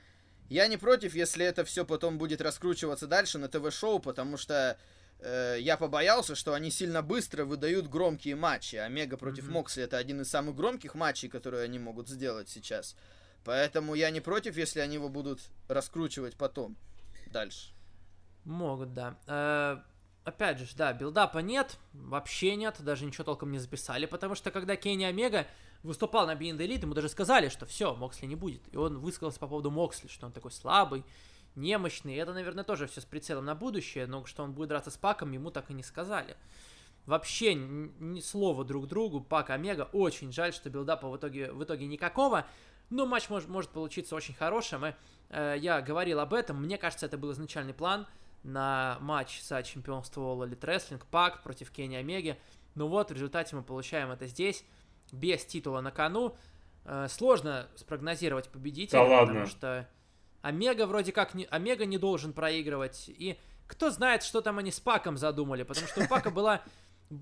я не против, если это все потом будет раскручиваться дальше на ТВ-шоу, потому что э, я побоялся, что они сильно быстро выдают громкие матчи. Омега против Мгм. Моксли это один из самых громких матчей, которые они могут сделать сейчас. Поэтому я не против, если они его будут раскручивать потом. Дальше. Могут, да. Опять же, да, билдапа нет, вообще нет, даже ничего толком не записали, потому что когда Кенни Омега выступал на Being Elite, ему даже сказали, что все, Моксли не будет. И он высказался по поводу Моксли, что он такой слабый, немощный. И это, наверное, тоже все с прицелом на будущее, но что он будет драться с Паком, ему так и не сказали. Вообще ни слова друг другу, Пак Омега. Очень жаль, что билдапа в итоге, в итоге никакого. Но матч мож- может получиться очень хорошим. И, э, я говорил об этом. Мне кажется, это был изначальный план на матч за чемпионство All Elite Wrestling. Пак против Кенни Омеги. Ну вот, в результате мы получаем это здесь. Без титула на кону. Э, сложно спрогнозировать победителя. Да ладно. Потому что Омега вроде как не... Омега не должен проигрывать. И кто знает, что там они с Паком задумали. Потому что у Пака была...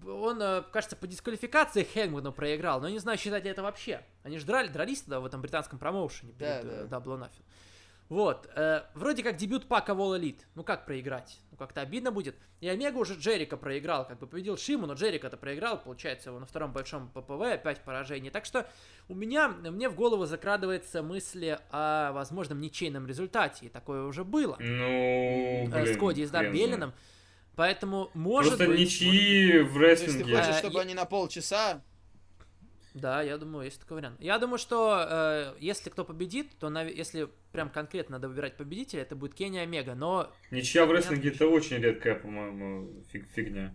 Он, э, кажется, по дисквалификации Хэгману проиграл, но не знаю, считать ли это вообще. Они же драли, дрались тогда в этом британском промоушене Да, перед э, да. Double Nothing. Вот, э, вроде как дебют Пака в All Elite. Ну как проиграть? Ну как-то обидно будет. И Омега уже Джерика проиграл, как бы победил Шиму, но Джерика-то проиграл, получается, его на втором большом ППВ, опять поражение. Так что у меня, мне в голову закрадывается мысли о возможном ничейном результате, и такое уже было. Ну, э, блин, с Коди и с Дарбелином. Поэтому, может Просто быть... ничьи в Если рестлинге. хочешь, Э, чтобы я- они на полчаса, Да, я думаю, есть такой вариант. Я думаю, что э, если кто победит, то нав- если прям конкретно надо выбирать победителя, это будет Кенни Омега. Но, Ничья в рестлинге это очень редкая, по-моему, фиг- фигня.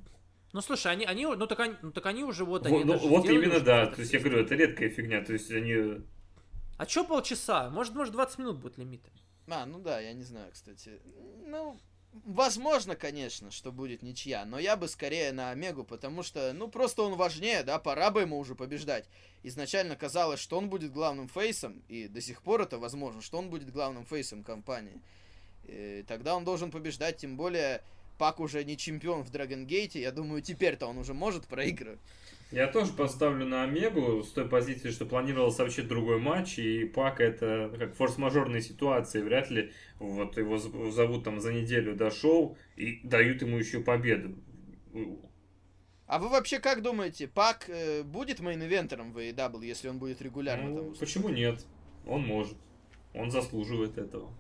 ну слушай, они, они, ну так они, ну так они уже вот Вот, они. ну, вот сделали именно уже да. То есть я говорю, это редкая фигня. То есть они. А чё полчаса? Может, может 20 минут будет лимит. А, ну да, я не знаю, кстати. Ну, возможно, конечно, что будет ничья, но я бы скорее на Омегу, потому что, ну, просто он важнее, да, пора бы ему уже побеждать. Изначально казалось, что он будет главным фейсом, и до сих пор это возможно, что он будет главным фейсом компании. И тогда он должен побеждать, тем более Пак уже не чемпион в Драгонгейте, я думаю, теперь-то он уже может проигрывать. Я тоже поставлю на Омегу с той позиции, что планировался вообще другой матч, и Пак это как форс-мажорные ситуации, вряд ли вот его зовут там за неделю до шоу и дают ему еще победу. А вы вообще как думаете, Пак э, будет мейн-ивентером в AEW, если он будет регулярно там Ну, выступать? почему нет? Он может. Он заслуживает этого.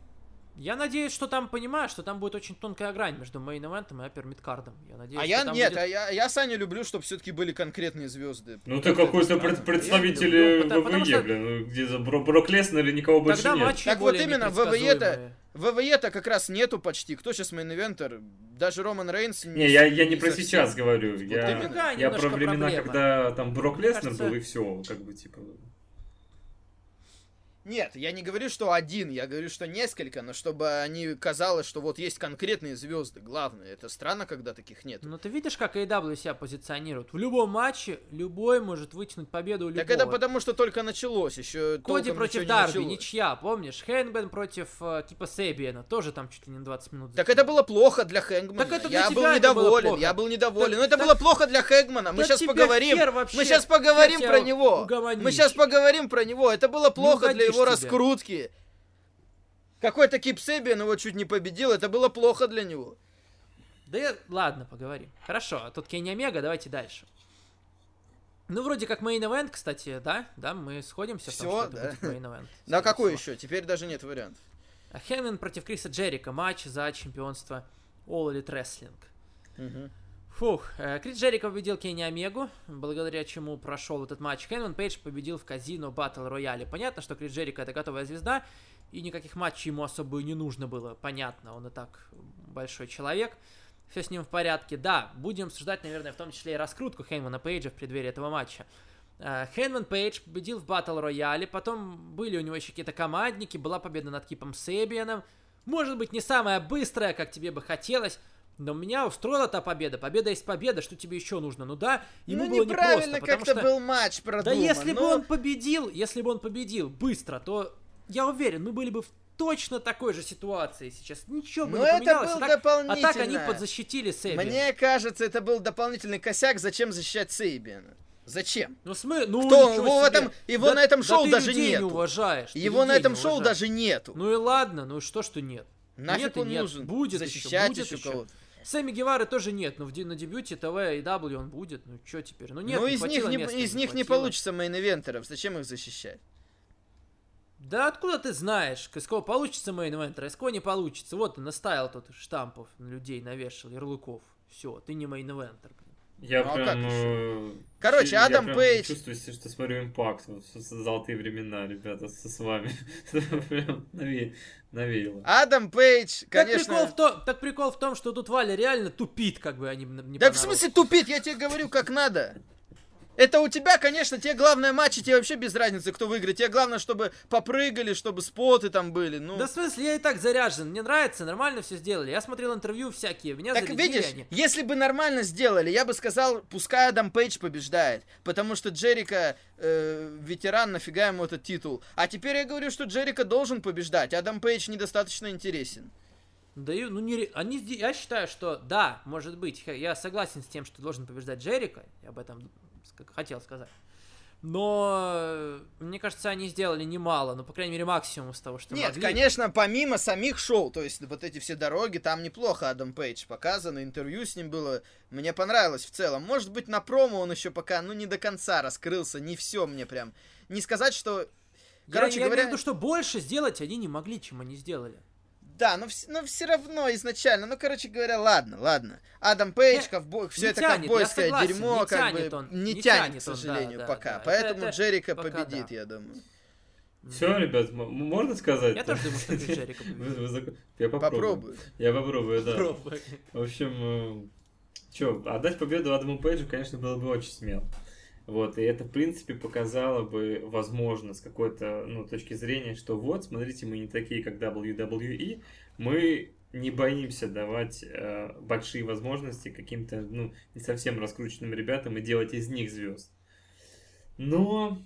Я надеюсь, что там, понимаешь, что там будет очень тонкая грань между мейн-эвентом и upper мидкардом. Я надеюсь, А я нет, будет- а я, я Саню люблю, чтобы все-таки были конкретные звезды. Ну ты какой-то пред- представитель люблю, э, WWE, что- блин. ну, Где за Бро- Брок Леснер или никого больше Тогда нет. матчи Так вот именно, непредсказуемые. WWE-то как раз нету почти. Кто сейчас main-eventer? Даже Роман Рейнс Не, я, я не про совсем. сейчас говорю. Вот Я, я про времена, проблема. когда там Брок Леснер кажется- был и все, как бы типа. Нет, я не говорю, что один, я говорю, что несколько, но чтобы они казалось, что вот есть конкретные звезды. Главное, это странно, когда таких нет. Ну ты видишь, как AEW себя позиционирует? В любом матче любой может вытянуть победу у любого. Так это потому, что только началось, еще Коди против не Дарби, началось. ничья, помнишь? Хейнбен против э, Кипа Себиена, тоже там чуть ли не 20 минут. Так это было плохо для Хэнгмана. Так это для я тебя был это было недоволен, плохо. я был недоволен. Так- Но это так- было плохо для Хэнгмана. Мы Да сейчас поговорим. хер вообще, Мы сейчас поговорим про него. угомонишь. Мы сейчас поговорим про него. Это было плохо для угодишь его раскрутки. Какой-то Кип Сэбиан его чуть не победил. Это было плохо для него. Да я- ладно, поговорим. Хорошо, а тут Кенни Омега, давайте дальше. Ну, вроде как main event, кстати, да? Да, мы сходимся в том, это да. будет main event. <laughs> На какой еще? Теперь даже нет вариантов. А Хейман против Криса Джерика. Матч за чемпионство All Elite Wrestling. Мгм. Фух, э, Крис Джерика победил Кенни Омегу, благодаря чему прошел этот матч. Хэнман Пейдж победил в казино Батл Рояле. Понятно, что Крис Джерика это готовая звезда, и никаких матчей ему особо не нужно было. Понятно, он и так большой человек. Все с ним в порядке. Да, будем обсуждать, наверное, в том числе и раскрутку Хеймана Пейджа в преддверии этого матча. Э, Хейман Пейдж победил в Батл Рояле, потом были у него еще какие-то командники, была победа над Кипом Себианом. Может быть, не самая быстрая, как тебе бы хотелось, но меня устроила та победа. Победа есть победа, что тебе еще нужно? Ну да, ему ну было неправильно непросто, как-то что... был матч Да продуман. если бы ну, он победил, если бы он победил быстро, то я уверен, мы были бы в точно такой же ситуации сейчас. Ничего бы Ну не это был а, так, а дополнительно. так они подзащитили Себи. Мне кажется, это был дополнительный косяк. Зачем защищать Сейбиана? Зачем? Ну, смы... ну Кто? Его в этом- его Да- на этом да шоу ты даже людей не нету. уважаешь. Его на этом не шоу уважаешь. даже нету. Ну и ладно, ну и что, что нет? Нафиг нет он нет. нужен? Будет Защищать еще, будет еще еще. кого-то. Сэмми Гевары тоже нет, но в, на дебюте ТВ AEW он будет, ну что теперь? Ну нет, ну не из них, не, места, из них не получится мейн-ивентеров. Зачем их защищать? Да откуда ты знаешь, из кого получится main-eventer, а из кого не получится? Вот ты наставил тут штампов на людей, навешал, ярлыков. Все, ты не main-eventer. блин. Я Ну, а прям... как э, Короче, я Адам прям Пейдж- чувствую, что смотрю Impact. Вот, золотые времена, ребята, с, с вами. <laughs> Прям наве- навеяло. Адам Пейдж, Так прикол, конечно... в том, так прикол в том, что тут Валя реально тупит, как бы они не Так в смысле тупит? Я тебе говорю, как надо. Это у тебя, конечно, тебе главное матчи, тебе вообще без разницы, кто выиграет. Тебе главное, чтобы попрыгали, чтобы споты там были. Ну, Да в смысле, я и так заряжен, мне нравится, нормально все сделали. Я смотрел интервью всякие, меня так видишь, они. если бы нормально сделали, я бы сказал, пускай Адам Пейдж побеждает. Потому что Джерика э, ветеран, нафига ему этот титул. А теперь я говорю, что Джерика должен побеждать. Адам Пейдж недостаточно интересен. Даю, ну не, они, я считаю, что да, может быть, я согласен с тем, что должен побеждать Джерика, я об этом хотел сказать. Но э, мне кажется, они сделали немало, ну по крайней мере максимум из того, что Нет, могли. конечно, помимо самих шоу, то есть вот эти все дороги, там неплохо Адам Пейдж показано, интервью с ним было, мне понравилось в целом. Может быть, на промо он еще пока, ну, не до конца раскрылся, не все мне прям. Не сказать, что... Я- Короче я, говоря- имею в виду, что больше сделать они не могли, чем они сделали. Да, но, вс- но все равно изначально, ну, короче говоря, ладно, ладно. Адам Пейдж, ковбой, все это тянет, ковбойское согласен, дерьмо, не как тянет бы он, не, не тянет, тянет к он, сожалению, да, пока. да, да. Поэтому Это- Джерика пока победит, да. я думаю. Все, ребят, можно сказать? Я тоже думаю, что Крис <laughs> Джерика победит. Я попробую. Попробую. Я попробую, да. Пробуй. В общем, что, отдать победу Адаму Пейджу, конечно, было бы очень смело. Вот, и это, в принципе, показало бы, возможно, с какой-то, ну, точки зрения, что вот, смотрите, мы не такие, как WWE, мы не боимся давать э, большие возможности каким-то, ну, не совсем раскрученным ребятам и делать из них звезд. Но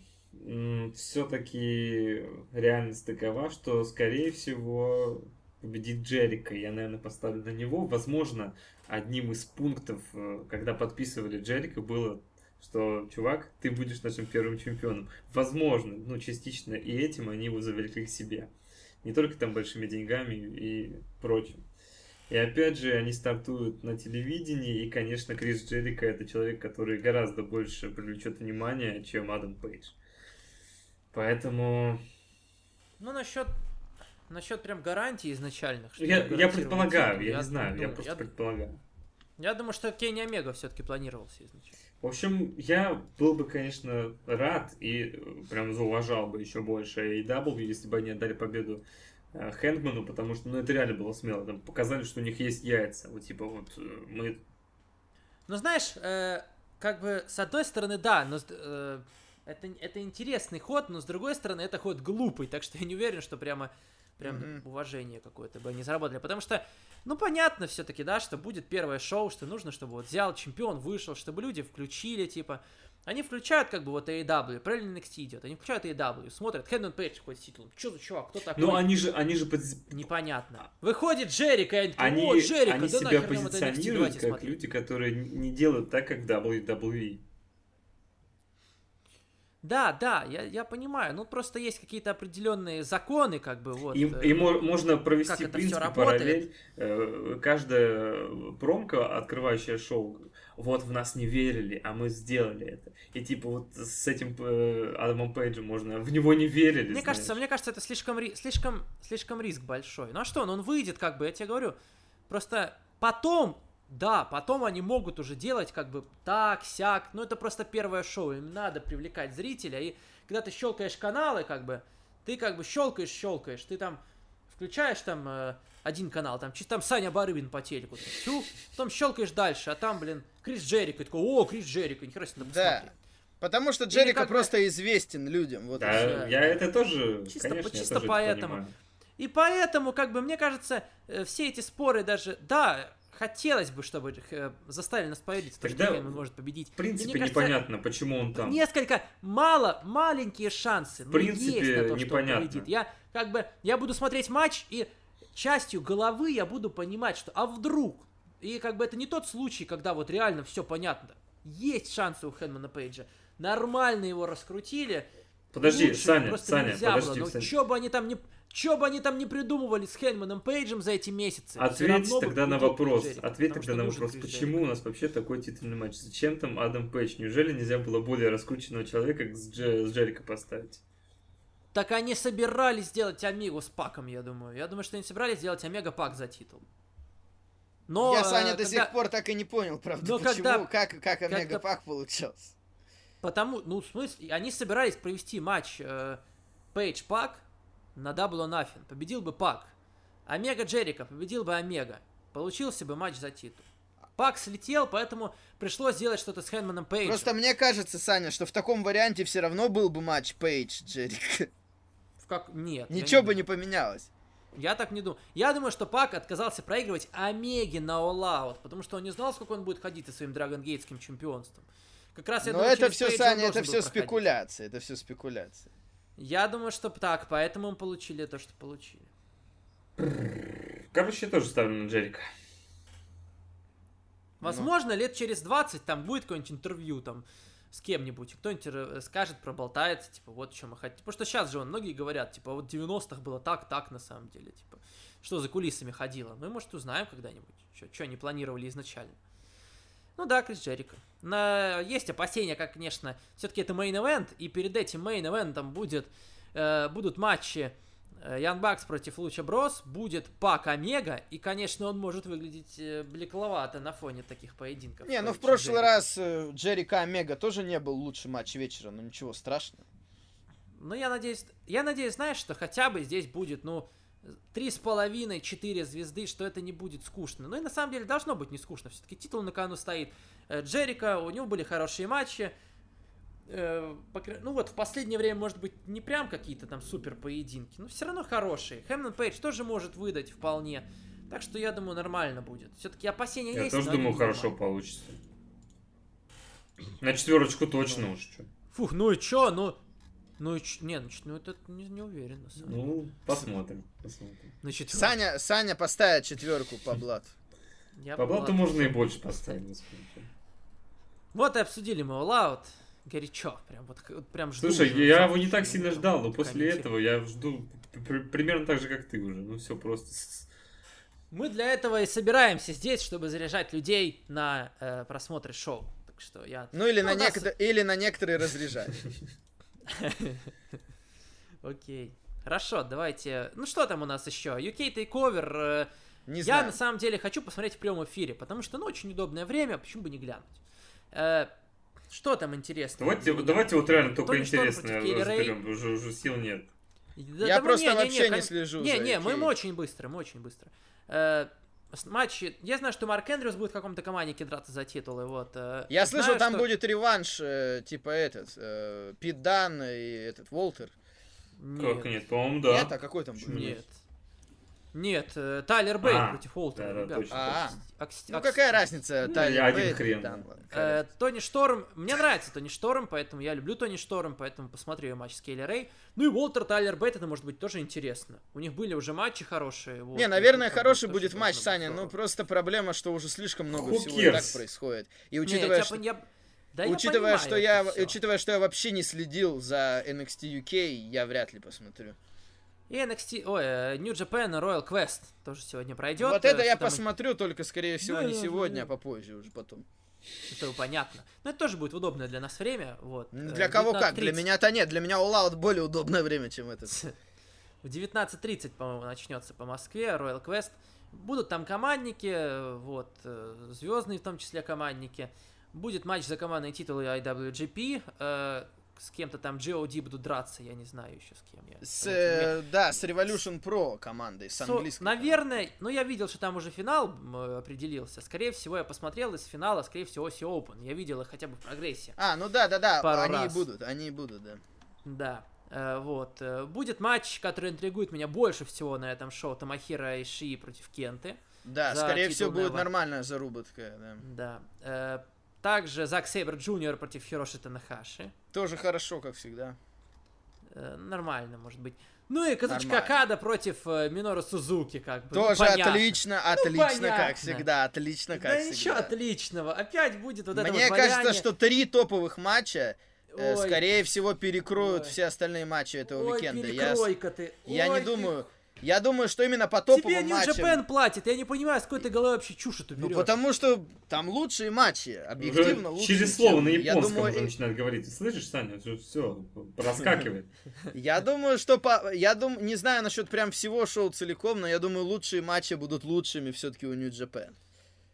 все-таки реальность такова, что, скорее всего, победит Джерика. Я, наверное, поставлю на него. Возможно, одним из пунктов, э, когда подписывали Джерика, было, что, чувак, ты будешь нашим первым чемпионом. Возможно, ну, частично и этим они его завлекли к себе. Не только там большими деньгами и прочим. И опять же, они стартуют на телевидении, и, конечно, Крис Джерика это человек, который гораздо больше привлечет внимание, чем Адам Пейдж. Поэтому Ну, насчет... насчет прям гарантий изначальных. что Я, я предполагаю, титул, я не знаю, я думаю, просто я- предполагаю. Я думаю, что Кенни Омега все-таки планировался изначально. В общем, я был бы, конечно, рад и э, прям зауважал бы еще больше AEW, если бы они отдали победу э, Хэндману, потому что, ну, это реально было смело. Там показали, что у них есть яйца. Вот, типа, вот, э, мы... Ну, знаешь, э, как бы, с одной стороны, да, но э, это, это интересный ход, но с другой стороны, это ход глупый, так что я не уверен, что прямо, прям Мгм. уважение какое-то бы они заработали. Потому что, ну, понятно все-таки, да, что будет первое шоу, что нужно, чтобы вот взял чемпион, вышел, чтобы люди включили, типа, они включают, как бы, вот AEW, правильно NXT идет, они включают AEW, смотрят, Хэндон Пейдж ходит с титулом, что за чувак, кто такой? Ну, они же, они же под- Непонятно. Выходит Джерика, и они такие, Они, о, Джерика, они да себя позиционируют как смотреть». люди, которые не делают так, как в WWE. Да, да, я, я понимаю. Ну, просто есть какие-то определенные законы, как бы, вот. И, э, и мо- можно провести, в принципе, параллель. Э, Каждая промка, открывающая шоу, вот в нас не верили, а мы сделали это. И типа вот с этим э, Адамом Пейджем можно, в него не верили. Мне знаешь. кажется, мне кажется, это слишком, слишком, слишком риск большой. Ну а что, ну он выйдет, как бы, я тебе говорю. Просто потом, да, потом они могут уже делать, как бы, так, сяк. Ну это просто первое шоу, им надо привлекать зрителя. И когда ты щелкаешь каналы, как бы, ты как бы щелкаешь, щелкаешь, ты там включаешь там э, один канал, там, чисто там Саня Барыбин по телеку, там, тю, потом щелкаешь дальше, а там, блин, Крис Джерика, и такой, о, Крис нихера себе надо Да. посмотреть. Потому что Джерика как бы- просто известен людям. Вот всё. Да, я это тоже, Чисто- конечно, я чисто тоже это поэтому. понимаю. И поэтому, как бы, мне кажется, э, все эти споры даже, да, хотелось бы, чтобы э, заставили нас поверить, что Хейман может победить. В принципе, Мне кажется, непонятно, почему он там. Несколько мало, маленькие шансы. В принципе, есть на то, что он непонятно. победит. Я как бы, я буду смотреть матч и частью головы я буду понимать, что а вдруг? И как бы это не тот случай, когда вот реально все понятно. Есть шансы у Хэнмана Пейджа. Нормально его раскрутили. Подожди, Лучше Саня, просто Саня, нельзя подожди, было. Ну, Саня. чё бы они там не... Чё бы они там не придумывали с Хэнманом Пейджем за эти месяцы? Ответь тогда на вопрос. Джерика, Ответь тогда на вопрос, почему у нас вообще такой титульный матч? Зачем там Адам Пейдж? Неужели нельзя было более раскрученного человека с, Дже- с Джерика поставить? Так они собирались сделать Омегу с Паком, я думаю. Я думаю, что они собирались сделать Омега Пак за титул. Но, Я, э, Саня, до когда- сих пор так и не понял, правда, Но почему, когда- как, как Омега Пак получался. Потому, ну, в смысле, они собирались провести матч э, Пейдж Пак на or Nothing. Победил бы Пак. Омега Джерика победил бы Омега. Получился бы матч за титул. Пак слетел, поэтому пришлось сделать что-то с Хэнманом Пейджем. Просто мне кажется, Саня, что в таком варианте все равно был бы матч Пейдж Джерика. В как... Нет. Ничего не бы не поменялось. Я так не думаю. Я думаю, что Пак отказался проигрывать Омеге на All Out, потому что он не знал, сколько он будет ходить со своим Драгон Гейтским чемпионством. Как раз я Но думаю, это все, Саня, это все спекуляции, это все спекуляции. Я думаю, что так, поэтому мы получили то, что получили. Короче, я тоже ставлю на Джерика. Возможно, лет через 20 там будет какое-нибудь интервью там с кем-нибудь, кто-нибудь э, скажет, проболтается, типа, вот что мы хотим. Потому что сейчас же многие говорят, типа, вот в 90-х было так, так на самом деле, типа, что за кулисами ходило. Мы, может, узнаем когда-нибудь, что они планировали изначально. Ну да, Крис Джерика. На... Есть опасения, как, конечно, все-таки это main event, и перед этим main event ом будет, э, будут матчи Young Bucks против Lucha Bros, будет Пак Омега, и, конечно, он может выглядеть э, блекловато на фоне таких поединков. Не, ну в прошлый Джерико. раз э, Джерико Омега тоже не был лучший матч вечера, но ничего страшного. Ну, я надеюсь, я надеюсь, знаешь, что хотя бы здесь будет, ну, три с половиной, четыре звезды, что это не будет скучно. Ну и на самом деле должно быть не скучно. Все-таки титул на кону стоит. Э, Джерика, у него были хорошие матчи. Э, Ну вот в последнее время, может быть, не прям какие-то там супер поединки, но все равно хорошие. Хэмнон Пейдж тоже может выдать вполне. Так что я думаю, нормально будет. Все-таки опасения Я есть. тоже но они думаю, хорошо нормальные. получится. На четверочку точно уж. чё. Фух, ну и чё, ну... Ну не, ну, чё- ну это не, не уверен, на самом деле. Ну, посмотрим. посмотрим. На четвёрку. Саня, Саня поставит четверку по блату. Я По блату можно и больше поставить. Вот и обсудили мы All Out. Горячо. Прям вот, вот прям жду. Слушай, уже я завтра, его не так ну, сильно ждал, но после этого я жду при- примерно так же, как ты уже. Ну все просто. Мы для этого и собираемся здесь, чтобы заряжать людей на э, просмотры шоу. Так что я... Ну или, Ну, на, да, некотор- или на некоторые разряжать. <laughs> Окей. Хорошо, давайте. Ну что там у нас еще? UK Takeover. э, Не Я знаю. на самом деле хочу посмотреть в прямом эфире, потому что, ну, очень удобное время, почему бы не глянуть. Э, что там интересно? Давайте, давайте вот реально только интересное разберем, уже, уже сил нет. Я просто вообще не слежу Не, за не, мы, UK. мы очень быстро, мы очень быстро. Э, матчи. Я знаю, что Марк Эндрюс будет в каком-то команде драться за титулы, вот. э, Я слышал, знаю, там что- будет реванш, э, типа этот, э, Пит Дан и этот, Волтер. Нет, Как нет, по-моему, да. Нет, а какой там будет? Нет. Нет, э, Тайлер Бейт А, против Уолтера, да-да, ребят. точно, А, акс- Ну какая разница, Ну, Тайлер один Бейт, хрен, Дан, да. ладно, Э. Тони Шторм, мне нравится Тони Шторм, поэтому я люблю Тони Шторм, поэтому посмотрю ее матч с Кейли Рэй. Ну и Уолтер Тайлер Бейт, это может быть тоже интересно. У них были уже матчи хорошие. вот, Не, наверное, хороший будет матч, Саня, ну просто проблема, что уже слишком много Who всего и так происходит. И Не, учитывая, я что... я- да я Учитывая, понимаю что я, учитывая, что я вообще не следил за NXT UK, я вряд ли посмотрю. И NXT, ой, э, New Japan Royal Quest тоже сегодня пройдет. вот это э, я что там- посмотрю, только, скорее всего, Да, не да, сегодня, да. а попозже уже потом. Это понятно. Но это тоже будет удобное для нас время. Вот. э, Для кого как? Для 19:30. меня-то нет, для меня All Out более удобное время, чем этот. <laughs> В 19.30, по-моему, начнется по Москве Royal Quest. Будут там командники, вот, звездные в том числе командники. Будет матч за командные титулы IWGP. С кем-то там GOD будут драться, я не знаю еще с кем. Я, С, э, да, с Revolution Pro командой, с английской. командой. наверное, ну я видел, что там уже финал э, определился. Скорее всего, я посмотрел из финала, скорее всего, Оси Open. Я видел их хотя бы в прогрессе. А, ну да, да, да, Пару они и раз. будут, они и будут, да. Да, э, вот. э, Будет матч, который интригует меня больше всего на этом шоу. Тамахира и Ши против Кенты. Да, скорее всего, будет нормальная заруба такая, да. Да. Э, Также Зак Сейбер Джуниор против Хироши Танахаши. Тоже хорошо, как всегда. Э, Нормально, может быть. Ну и Нормально. Када против э, Минору Сузуки, как бы. ну, Тоже понятно. отлично, отлично, понятно. как всегда, отлично, как Да всегда. ничего отличного. Опять будет вот это Мне вот кажется, что три топовых матча, э, Ой, скорее всего, перекроют Ой. все остальные матчи этого Ой, уикенда. Я, ты. я Ой, не думаю. Я думаю, что именно по Тебе топовым New матчам. Japan платит, я не понимаю, с какой ты головой вообще чушь эту Ну, берешь. потому что там лучшие матчи, объективно Уже лучшие. через слово на я японском думаю, уже и- начинает говорить. Слышишь, Саня? Все, проскакивает. <laughs> Я думаю, что по... я дум... не знаю насчет прям всего шоу целиком, но я думаю, лучшие матчи будут лучшими все-таки у New Japan.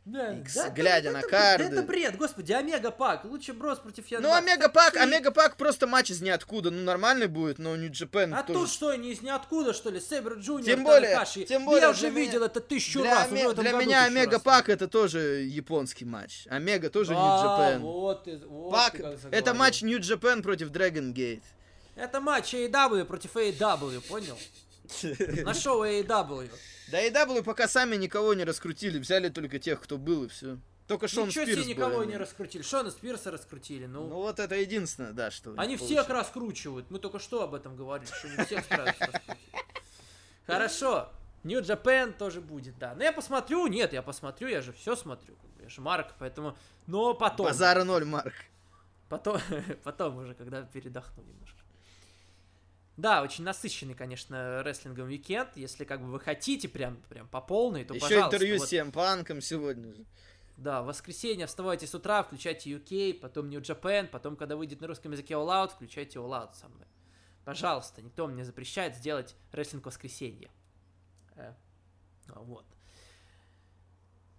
Да, Икс, да, глядя это- на это- карды. Это бред, господи, Омега Пак, лучше Брос против Ян Ну. Омега Пак, Омега Пак просто матч из ниоткуда. Ну, нормальный будет, но New Japan А тоже... тут что, не из ниоткуда, что ли? Сейбр Джуниор, Тем более- Танахаши. тем более Я уже меня- видел это тысячу Для, раз, Оме- уже для меня Омега раз. Пак это тоже японский матч. Омега тоже А, Japan. вот ты, вот Пак, это матч New Japan против Dragon Gate. Это матч AEW против AEW, понял? <laughs> На шоу AEW. Да и W пока сами никого не раскрутили, взяли только тех, кто был, и все. Только Шон Ничего Спирс себе никого не более-менее. раскрутили. Шона Спирса раскрутили, ну. Ну вот это единственное, да, что... Они всех раскручивают. Мы только что об этом говорили, что не всех. Хорошо. New Japan тоже будет, да. Но я посмотрю, нет, я посмотрю, я же все смотрю. Я же Марк, поэтому... Но потом. Базара ноль, Марк. Потом, <laughs> потом уже, когда передохну немножко. Да, очень насыщенный, конечно, рестлингом уикенд. Если как бы вы хотите прям, прям по полной, то Еще пожалуйста. интервью вот. с Панком сегодня же. Да, в воскресенье вставайте с утра, включайте UK, потом New Japan, потом, когда выйдет на русском языке All Out, включайте All Out со мной. Пожалуйста, никто мне запрещает сделать рестлинг в воскресенье. Э, вот.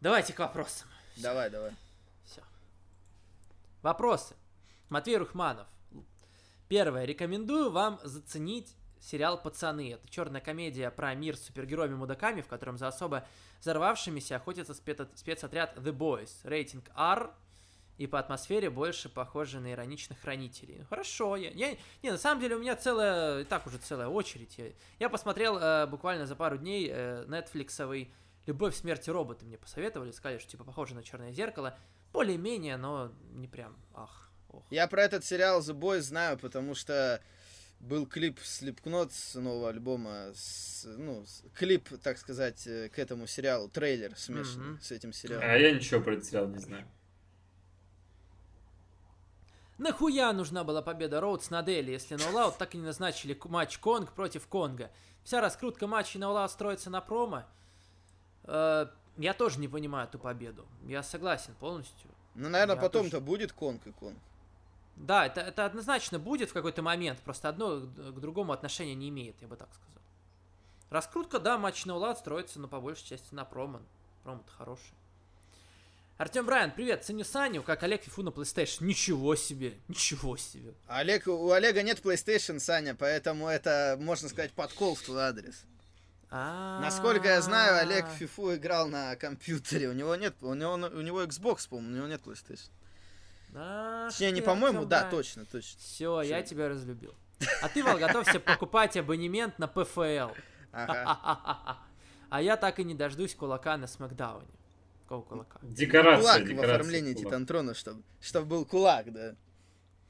Давайте к вопросам. Давай, давай. Все. Вопросы. Матвей Рухманов. Первое. Рекомендую вам заценить сериал «Пацаны». Это черная комедия про мир с супергероями-мудаками, в котором за особо взорвавшимися охотится спец- спецотряд The Boys. Рейтинг R. И по атмосфере больше похоже на ироничных хранителей. Ну, хорошо, я, я- Не, на самом деле у меня целая... И так уже целая очередь. Я, я посмотрел э, буквально за пару дней э, нетфликсовый «Любовь, смерти роботы» мне посоветовали, сказали, что типа похоже на «Черное зеркало». Более-менее, но не прям, ах, ох. Я про этот сериал The Boys знаю, потому что был клип Slipknot с нового альбома, с- ну, с- клип, так сказать, э, к этому сериалу, трейлер смешанный Мгм. с этим сериалом. А я ничего про этот сериал не знаю. Нахуя нужна была победа Роудс над Элли, если All Out так и не назначили матч Конг против Конга? Вся раскрутка на All Out строится на промо. Э, я тоже не понимаю эту победу. Я согласен полностью. Ну, наверное, Я потом-то тоже- будет Конг и Конг. Да, это, это однозначно будет в какой-то момент, просто одно к другому отношения не имеет, я бы так сказал. Раскрутка, да, матч на улад строится, но по большей части на промо. Промо-то хороший. Артем Брайан, привет, ценю Саню, как Олег Фифу на PlayStation. Ничего себе, ничего себе. Олег, у Олега нет PlayStation, Саня, поэтому это, можно сказать, подкол в твой адрес. Насколько я знаю, Олег FIFA играл на компьютере. У него нет, у него, у него Xbox, по-моему, у него нет PlayStation. Ах Точнее, не ты, по-моему, да, точно, точно. Все, я тебя разлюбил. А ты, <laughs> Вал, готовься покупать абонемент на ПФЛ. Ага. <laughs> А я так и не дождусь кулака на Смакдауне. Какого кулака? Декорация, Кулак в оформлении кулак. Титантрона, чтобы чтоб был кулак, да.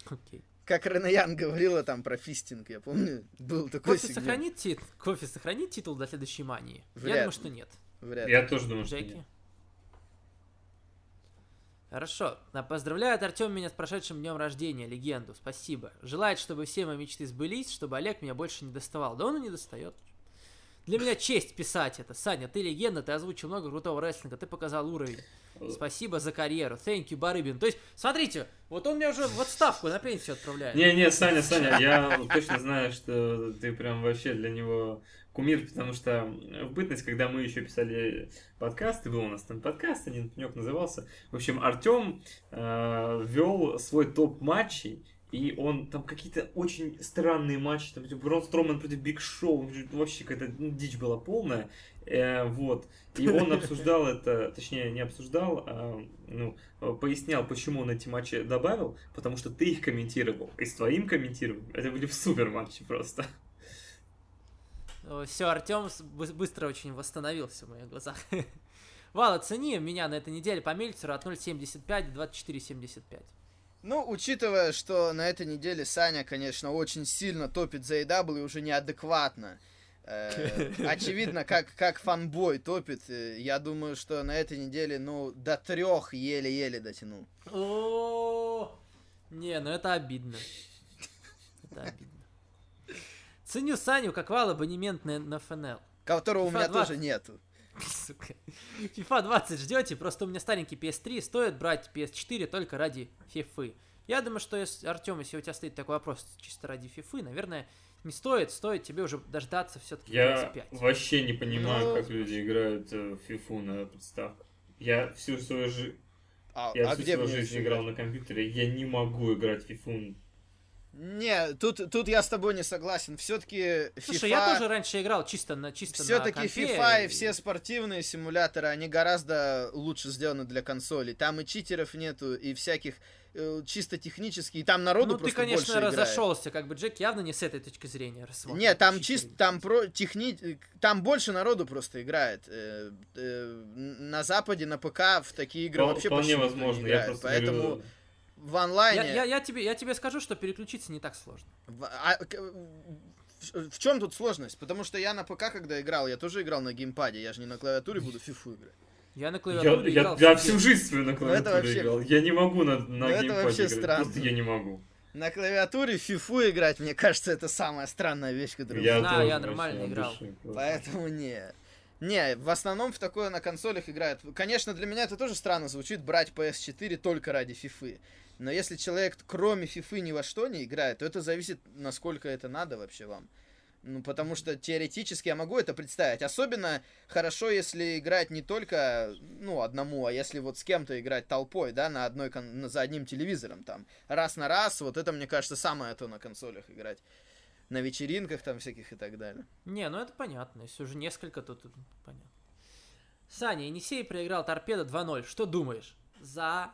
Окей. Как Ренаян говорила там про фистинг, я помню, был такой Кофе сегмент. сохранит, тит... Кофе сохранит титул до следующей мании? Вряд Я думаю, ли. что нет. Вряд ли. Я тоже думаю, что Джеки? нет. Хорошо. А Поздравляет Артем меня с прошедшим днем рождения, легенду. Спасибо. Желает, чтобы все мои мечты сбылись, чтобы Олег меня больше не доставал. Да он и не достает. Для меня честь писать это. Саня, ты легенда, ты озвучил много крутого рестлинга, ты показал уровень. Спасибо за карьеру. Thank you, Барыбин. То есть, смотрите, вот он меня уже в отставку на пенсию отправляет. Не-не, Саня, Саня, я точно знаю, что ты прям вообще для него кумир, потому что в бытность, когда мы еще писали подкасты, был у нас там подкаст, один пенек назывался. В общем, Артем вел свой топ матчей, и он там какие-то очень странные матчи, там типа, Брон Строман против Биг Шоу, вообще какая-то ну, дичь была полная. Э, вот. И он <laughs> обсуждал это, точнее, не обсуждал, а ну, пояснял, почему он эти матчи добавил, потому что ты их комментировал. И с твоим комментированием это были супер матчи просто. Все, Артем быстро очень восстановился в моих глазах. <laughs> Вал, оцени меня на этой неделе по Мельцеру от 0.75 до 24.75. Ну, учитывая, что на этой неделе Саня, конечно, очень сильно топит за AW и уже неадекватно. Э, <laughs> очевидно, как, как фанбой топит. э, Я думаю, что на этой неделе, ну, до трех еле-еле дотянул. О, Не, ну это обидно. Это обидно. Ценю Саню как вал абонемент на, на ФНЛ. Которого у FIFA меня 20. тоже нету. <laughs> Сука. FIFA 20 ждете, просто у меня старенький PS3, стоит брать PS4 только ради FIFA. Я думаю, что если, Артем, если у тебя стоит такой вопрос чисто ради FIFA, наверное, не стоит, стоит тебе уже дождаться все-таки Я PS5. вообще не понимаю, Ну. как люди играют э, в фифу на подставках. Я всю свою жизнь, А, я а всю где свою жизнь играл на компьютере, я не могу играть в фифу. Не, тут, тут я с тобой не согласен. Все-таки Слушай, я тоже раньше играл чисто на чисто Все-таки на FIFA и все спортивные симуляторы, они гораздо лучше сделаны для консолей. Там и читеров нету, и всяких э, чисто технических. И там народу Ну, ты, просто конечно, больше играет. разошелся, как бы Джек явно не с этой точки зрения рассмотрит. Не, там чисто, там про техни... там больше народу просто играет. Э, э, на Западе, на ПК в такие игры вообще Вполне почти никто не возможно, я просто Поэтому говорю, в онлайне... Я, я, я, тебе, я тебе скажу, что переключиться не так сложно. В, а, в- в чем тут сложность? Потому что я на ПК, когда играл, я тоже играл на геймпаде, я же не на клавиатуре буду <laughs> фифу играть. Я на Я, клавиатуре я, играл я в всю жизнь свою на клавиатуре Ну, это вообще- играл. Я не могу на, на Ну, это геймпаде вообще играть. странно. Просто я не могу. На клавиатуре фифу играть, мне кажется, это самая странная вещь, которую... Я знаю, я нормально играл. души. Поэтому не. Не, в основном в такое на консолях играют. Конечно, для меня это тоже странно звучит, брать PS4 только ради фифы. Но если человек кроме фифы ни во что не играет, то это зависит, насколько это надо вообще вам. Ну, потому что теоретически я могу это представить. Особенно хорошо, если играть не только, ну, одному, а если вот с кем-то играть толпой, да, на одной, кон- за одним телевизором, там, раз на раз, вот это, мне кажется, самое то на консолях играть. На вечеринках там всяких и так далее. Не, ну это понятно. Если уже несколько, то тут понятно. Саня, Енисей проиграл торпеда 2-0. Что думаешь? За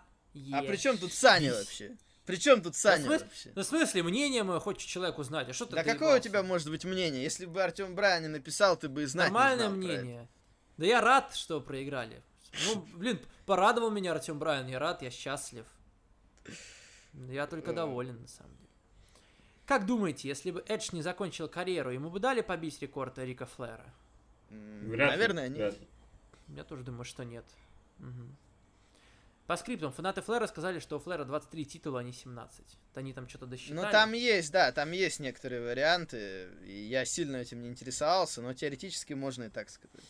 А при чем тут Саня вообще? При чем тут Саня смысл- вообще? Ну, в смысле, мнение мое хочет человек узнать. А что ты Да какое у тебя может быть мнение? Если бы Артем Брайан не написал, ты бы и знать не Нормальное знал про это. мнение. Да я рад, что проиграли. Ну, блин, порадовал меня Артем Брайан. Я рад, я счастлив. Я только доволен, на самом деле. Как думаете, если бы Эдж не закончил карьеру, ему бы дали побить рекорд Рика Флера? Вряд Наверное, нет. вряд. Я тоже думаю, что нет. Мгм. По скриптам, фанаты Флера сказали, что у Флера 23 титула, а не 17. Вот Они там что-то досчитали. Ну там есть, да, там есть некоторые варианты. И я сильно этим не интересовался, но теоретически можно и так сказать.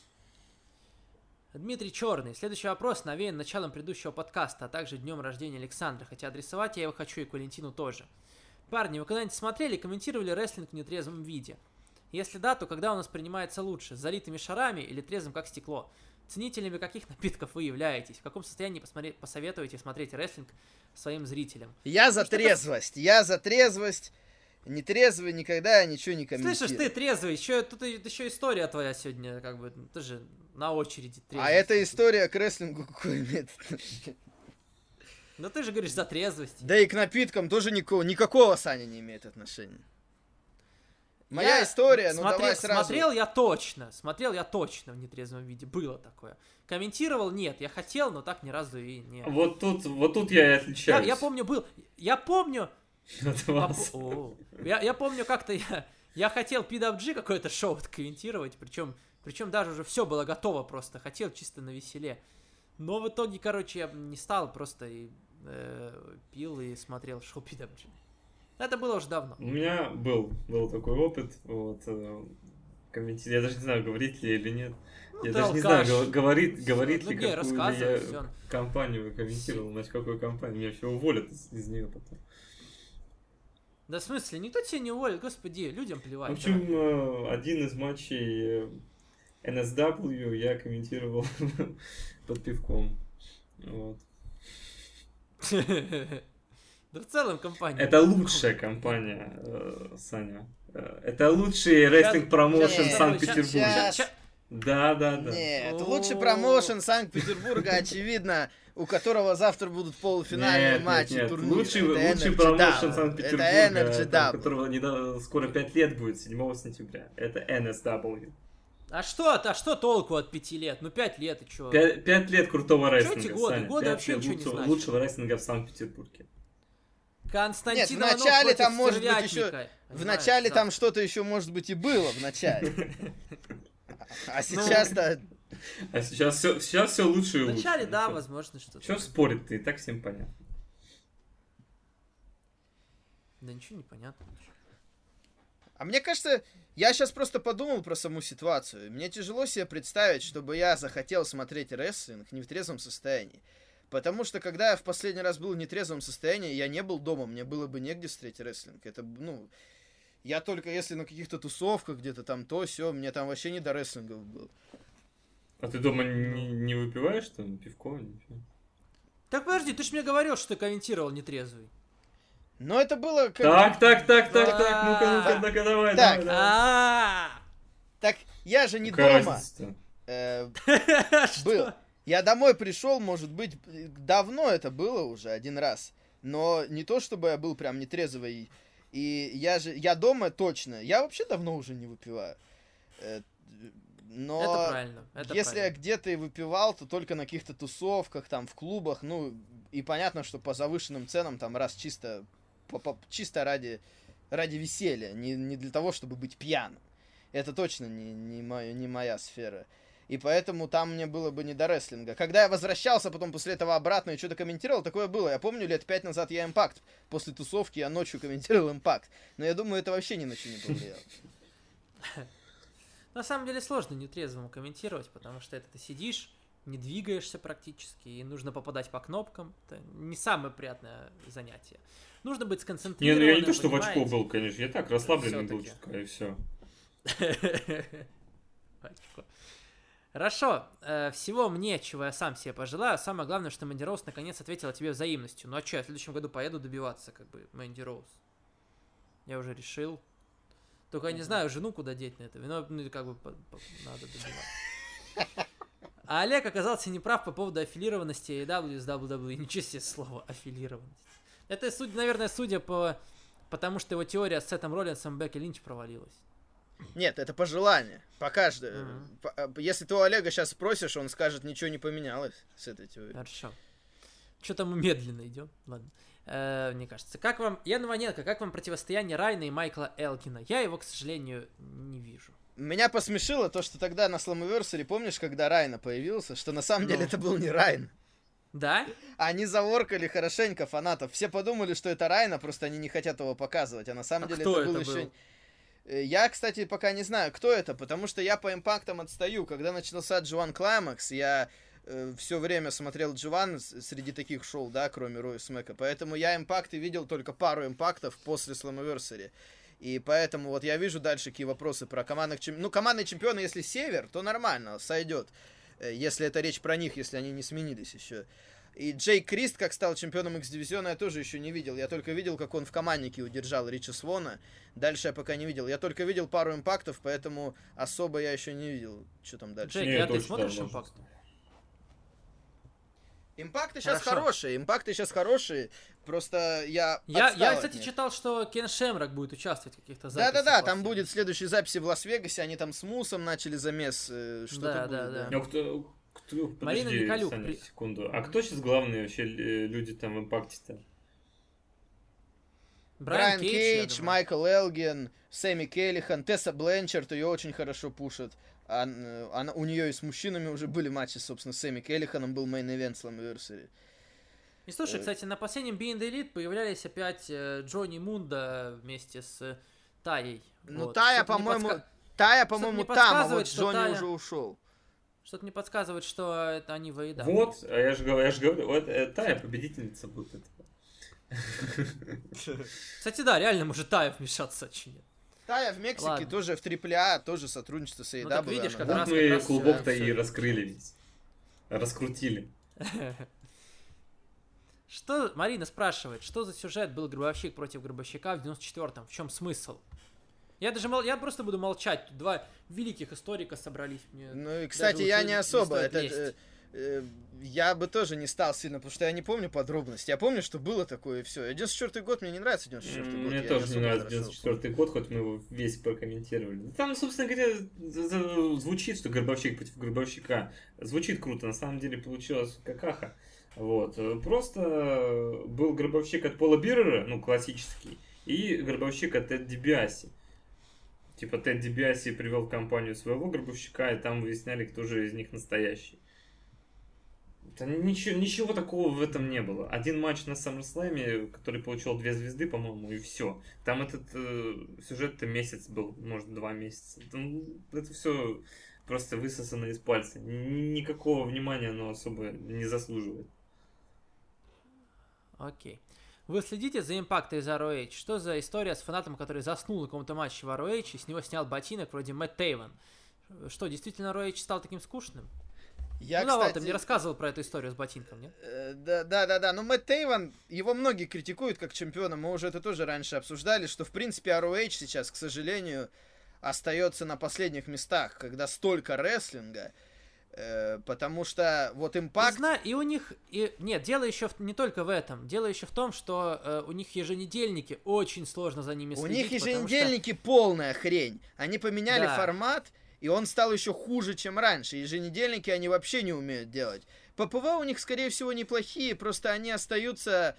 Дмитрий Черный. Следующий вопрос навеян началом предыдущего подкаста, а также днем рождения Александра, хотя адресовать я его хочу и к Валентину тоже. Парни, вы когда-нибудь смотрели и комментировали рестлинг в нетрезвом виде? Если да, то когда у нас принимается лучше, с залитыми шарами или трезвым как стекло? Ценителями каких напитков вы являетесь? В каком состоянии посмотреть, посоветуете смотреть рестлинг своим зрителям? Я за Ну, трезвость, я за трезвость. Нетрезвый никогда ничего не комментирую. Слышишь, ты трезвый, еще, тут еще история твоя сегодня, как бы, ты же на очереди трезвый. А эта история к рестлингу какой имеет? Ну ты же говоришь за трезвость. Да и к напиткам тоже никакого, никакого Саня не имеет отношения. Моя Я история, ну смотрел, давай сразу. Смотрел я точно, смотрел я точно в нетрезвом виде, было такое. Комментировал, нет, я хотел, но так ни разу и не... Вот тут, вот тут я и Я, отличаюсь. я помню, был, я помню, <laughs> вас. О, я, я помню как-то я, я хотел PWG какое-то шоу комментировать, причем, причем даже уже все было готово просто, хотел чисто на веселе. Но в итоге, короче, я не стал, просто и, э, пил и смотрел шоу PWG. Это было уже давно. У меня был, был такой опыт, вот, э, комменти- я даже не знаю, говорить ли или нет. Ну, я даже не знаю, алкаш. го- говорит, говорит Ну, ли, не, какую я всё. компанию комментировал, значит, какую компанию. Меня все уволят из, из нее потом. Да в смысле, никто тебя не уволит, господи, людям В плевать. общем, э, один из матчей э, NSW я комментировал <laughs> под пивком. Вот. <laughs> Да в целом компания. Это лучшая компания, э, Саня. Э, Это лучший рестлинг промоушен Санкт-Петербурга. Да, да, да. Нет, лучший промоушен Санкт-Петербурга, очевидно, у которого завтра будут полуфинальные Нет, матчи нет, нет. турнира. Лучший, Это лучший промоушен. Санкт-Петербурга, Это Energy там, Double. которого недавно, скоро 5 лет будет, 7 сентября. Это NSW. А что, а что толку от пяти лет? Ну пять лет и чё? 5, лет крутого рестлинга, эти годы? Саня. Годы Пять вообще ничего не лучшего, значат. лучшего рестлинга в Санкт-Петербурге. Константин Нет, начале там, может быть, еще-. В начале да. там что-то еще, может быть, и было в начале. <laughs> А Ну, сейчас-то... А сейчас все, сейчас все лучше и В лучше. начале, да, возможно, что-то. Что спорит-то, и так всем понятно. Да ничего не понятно. А мне кажется, я сейчас просто подумал про саму ситуацию. Мне тяжело себе представить, чтобы я захотел смотреть рестлинг не в трезвом состоянии. Потому что, когда я в последний раз был в нетрезвом состоянии, я не был дома, мне было бы негде смотреть рестлинг. Это, ну, я только если на каких-то тусовках где-то там то все, мне там вообще не до рестлингов было. А ты дома не, не выпиваешь там пивко? Ничего? Так подожди, ты ж мне говорил, что ты комментировал нетрезвый. Но это было как... Так, так, так, так, так, ну-ка, ну-ка, ну-ка, давай, Так, давай, давай. А, Так, я же не дома э, <laughs> был. Я домой пришел, может быть, давно это было уже один раз. Но не то, чтобы я был прям нетрезвый. И я же, я дома точно. Я вообще давно уже не выпиваю. Э, Но Это правильно. Это если я правильно. где-то и выпивал, то только на каких-то тусовках, там, в клубах. Ну, и понятно, что по завышенным ценам там раз чисто, по- по- чисто ради, ради веселья, не, не для того, чтобы быть пьяным. Это точно не, не, моя, не моя сфера. И поэтому там мне было бы не до рестлинга. Когда я возвращался потом после этого обратно и что-то комментировал, такое было. Я помню, лет пять назад я импакт. После тусовки я ночью комментировал импакт. Но я думаю, это вообще ни на что не повлияло. На самом деле сложно нетрезвому комментировать, потому что это ты сидишь, не двигаешься практически, и нужно попадать по кнопкам. Это не самое приятное занятие. Нужно быть Не, сконцентрированным. ну я не то, что в очко был, конечно, я так расслабленный был чутка, и все. <laughs> Очко. Хорошо. э, всего мне, чего я сам себе пожелаю. Самое главное, что Мэнди Роуз наконец ответила тебе взаимностью. Ну а что, я в следующем году поеду добиваться, как бы, Мэнди Роуз. Я уже решил. Только я не знаю, жену куда деть на это. Ну, ну, как бы, по- по- надо добивать. А Олег оказался неправ по поводу аффилированности AEW с WWE. Ничего себе слово аффилированность. Это, судя, наверное, судя по... Потому что его теория с Сетом Роллинсом Бекки Линч провалилась. Нет, это пожелание. Пока что. Мгм. По- э, Если ты у Олега сейчас спросишь, он скажет, ничего не поменялось с этой теорией. Хорошо. Что-то мы медленно идем. Ладно. Э, мне кажется. Как вам... Яна Ваненко, как вам противостояние Райна и Майкла Элкина? Я его, к сожалению, не вижу. Меня посмешило то, что тогда на Сламоверсере, помнишь, когда Райна появился, что на самом деле Ну. это был не Райн. Да? Они заворкали хорошенько фанатов. Все подумали, что это Райна, просто они не хотят его показывать. А на самом А деле кто это был это еще... был? Э, Я, кстати, пока не знаю, кто это, потому что я по импактам отстаю. Когда начался Джоан Клаймакс, я все время смотрел Джован среди таких шоу, да, кроме Роя Смека. Поэтому я импакты видел только пару импактов после Slammiversary. И поэтому вот я вижу дальше какие вопросы про командных чемпионов. Ну, командные чемпионы, если Север, то нормально, сойдет. Э, Если это речь про них, если они не сменились еще. И Джей Крист, как стал чемпионом X-дивизиона, я тоже еще не видел. Я только видел, как он в команднике удержал Ричи Свона. Дальше я пока не видел. Я только видел пару импактов, поэтому особо я еще не видел, что там дальше. Джейк, Не, а ты смотришь импакт? Импакты сейчас Хорошо. хорошие, импакты сейчас хорошие. Просто я Я, я, от кстати, них. читал, что Кен Шемрак будет участвовать в каких-то записях. Да-да-да, там будет следующая записи в Лас-Вегасе, они там с Мусом начали замес, э, что-то Да, будет, да, да. да. Кто, Марина Николюк, Саня, при- секунду. А кто сейчас главные вообще э, люди там в Impact е-то? Брайан я Кейдж, думаю. Майкл Элгин, Сэми Каллихан, Тесса Бланчард ее очень хорошо пушат. А, э, она, у нее и с мужчинами уже были матчи, собственно, с Сэми Каллиханом был main event Slammiversary. И слушай, Э, кстати, на последнем Being the Elite появлялись опять Джонни Мундо вместе с Таей. Ну, Вот. Тая, по-моему, подска- Тая, по-моему, там, а вот Джонни Тая- уже ушел. Что-то мне подсказывает, что это они выедают. Вот, а я же говорю, я же говорю, вот э, Тая победительница будет этого. Кстати, да, реально может Тая вмешаться, а нет. Тая в Мексике Ладно. тоже в AAA, тоже сотрудничество с AEW. Ну, так видишь, как. Вот раз- мы раз, клубок-то да, и раскрыли. Раскрутили. <laughs> Что, Марина спрашивает, что за сюжет был Гробовщик против Гробовщика в 94-м? В чем смысл? Я даже мол... я просто буду молчать. Тут два великих историка собрались. Мне... Ну и, кстати, я не не особо. стоит Это, лезть. э, э, я бы тоже не стал сильно, потому что я не помню подробности. Я помню, что было такое и все. 94 год мне не нравится 94 год. Мне я тоже не нравится хорошо 94 год, хоть мы его весь прокомментировали. Там, собственно говоря, звучит, что Горбовщик против Горбовщика. Звучит круто, на самом деле получилось какаха. Вот. Просто был Горбовщик от Пола Биррера, ну, классический, и Горбовщик от Тед Дибиаси. Типа Тед Дибиаси привел компанию своего Горбовщика, и там выясняли, кто же из них настоящий. Да ничего, ничего такого в этом не было. Один матч на SummerSlam, который получил две звезды, по-моему, и все. Там этот э, сюжет-то месяц был, может, два месяца. Там это все просто высосано из пальца. Ни- Никакого внимания оно особо не заслуживает. Окей. Вы следите за импактой из ROH? Что за история с фанатом, который заснул на каком-то матче в ROH и с него снял ботинок вроде Мэтт Тейвен? Что, действительно ROH стал таким скучным? Я, ну, кстати, ты мне рассказывал про эту историю с ботинком, нет? э, Да, да, да, да. Ну, Мэтт Тейван, его многие критикуют как чемпиона. Мы уже это тоже раньше обсуждали, что, в принципе, ROH сейчас, к сожалению, остается на последних местах, когда столько рестлинга. Э, потому что вот импакт... зна- и у них... И... Нет, дело еще в- не только в этом. Дело еще в том, что э, у них еженедельники, очень сложно за ними У следить. них потому что- еженедельники полная хрень. Они поменяли Да. формат, и он стал еще хуже, чем раньше. Еженедельники они вообще не умеют делать. ППВ у них, скорее всего, неплохие, просто они остаются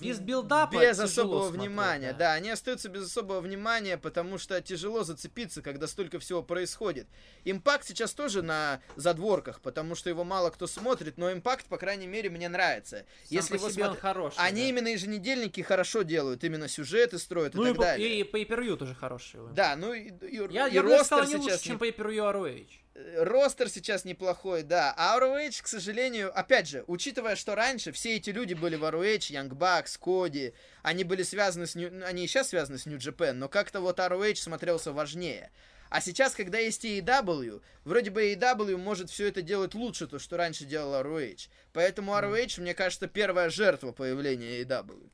Без билдапа без особого смотреть, внимания. да. Да. они остаются без особого внимания, потому что тяжело зацепиться, когда столько всего происходит. Импакт сейчас тоже на задворках, потому что его мало кто смотрит, но импакт, по крайней мере, мне нравится. Сам Если по его себе он смотр- хороший. Они да. именно еженедельники хорошо делают, именно сюжеты строят и Ну и, так по- далее. и по pay тоже хороший. Да, ну и, и- Я, и я бы сказал, не сейчас лучше, чем не- по pay ROH. Э, ростер сейчас неплохой, да. А ROH, к сожалению, опять же, учитывая, что раньше все эти люди были в ROH, Young Bucks, Коди, они были связаны с New... они и сейчас связаны с New Japan, но как-то вот ROH смотрелся важнее. А сейчас, когда есть AEW, вроде бы AEW может все это делать лучше, то, что раньше делал ROH. Поэтому ROH, мне кажется, первая жертва появления AEW.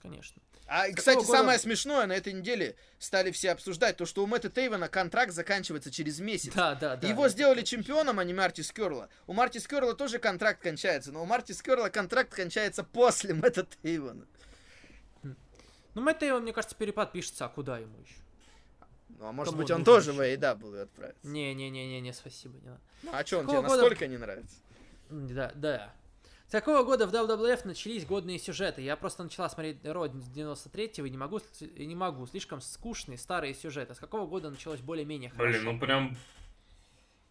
Конечно. А, С кстати, какого года- самое смешное на этой неделе стали все обсуждать, то, что у Мэтта Тейвана контракт заканчивается через месяц. Да, да, да. Его это сделали точно. чемпионом, а не Марти Скерла. У Марти Скерла тоже контракт кончается, но у Марти Скерла контракт кончается после Мэтта Тейвана. Ну, Мэтт Тейвон, мне кажется, переподпишется, а куда ему еще? Ну, а может Кому быть, он тоже в? AEW отправится. Не-не-не-не, спасибо, не надо. Ну, а что, он Какого тебе года- настолько не нравится? Да, да. С какого года в WWF начались годные сюжеты? Я просто начала смотреть Ро с 93-го и не могу, и не могу. Слишком скучные старые сюжеты. С какого года началось более-менее хорошо? Блин, ну прям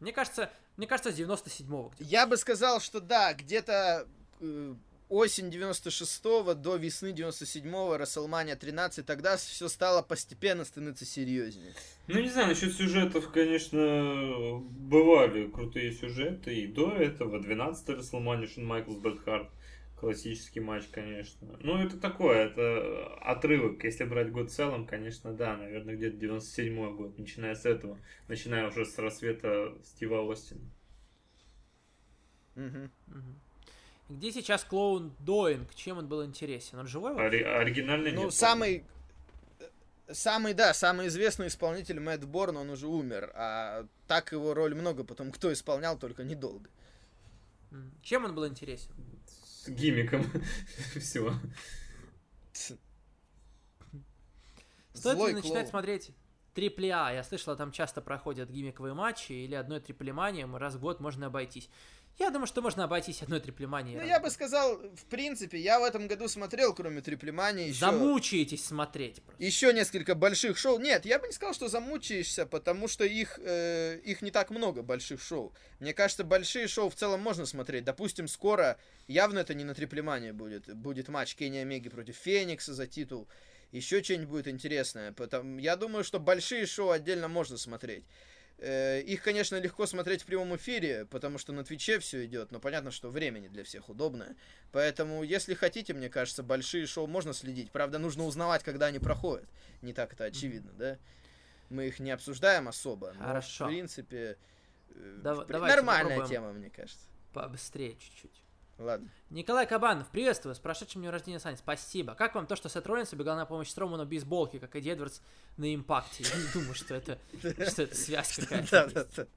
Мне кажется, мне кажется, с 97-го. где-то. Я бы сказал, что да, где-то э, осень 96-го до весны 97-го, Расселмания 13, тогда все стало постепенно становиться серьезнее. Ну, не знаю, насчет сюжетов, конечно, бывали крутые сюжеты и до этого. 12-й Расселмания, Шон Майклс, Брэд Харт. Классический матч, конечно. Ну, это такое, это отрывок. Если брать год в целом, конечно, да, наверное, где-то 97-й год, начиная с этого. Начиная уже с рассвета Стива Остина. Мгм. Мгм. Где сейчас клоун Доинг? Чем он был интересен? Он живой? вообще? Ори- оригинальный Ну, нет, самый... Самый, да, самый известный исполнитель Мэтт Борн, он уже умер, а так его роль много потом кто исполнял, только недолго. Чем он был интересен? С гиммиком. <laughs> Все. Стоит Злой ли начинать клоун. смотреть Трипли А? Я слышала, там часто проходят гиммиковые матчи, или одной триплеманием, раз в год можно обойтись. Я думаю, что можно обойтись одной триплеманией. Ну, я бы сказал, в принципе, я в этом году смотрел, кроме Триплемании, еще... Замучаетесь смотреть просто. еще несколько больших шоу. Нет, я бы не сказал, что замучаешься, потому что их, э, их не так много, больших шоу. Мне кажется, большие шоу в целом можно смотреть. Допустим, скоро, явно это не на триплемане будет, будет матч Кенни Омеги против Феникса за титул. Еще что-нибудь будет интересное. Потому, я думаю, что большие шоу отдельно можно смотреть. Э, их, конечно, легко смотреть в прямом эфире, потому что на Твиче все идет, но понятно, что времени для всех удобное. Поэтому, если хотите, мне кажется, большие шоу можно следить. Правда, нужно узнавать, когда они проходят. Не так это очевидно, да? Мы их не обсуждаем особо. Но, Хорошо. В принципе, э, Дав- при- нормальная тема, мне кажется. Побыстрее чуть-чуть. Ладно. Николай Кабанов, приветствую, с прошедшим днем рождения, Сань, спасибо. Как вам то, что Сет Роллинс убегал на помощь Строману бейсболке, как Эдди Эдвардс на импакте? Я не думаю, что это, что это связь какая-то.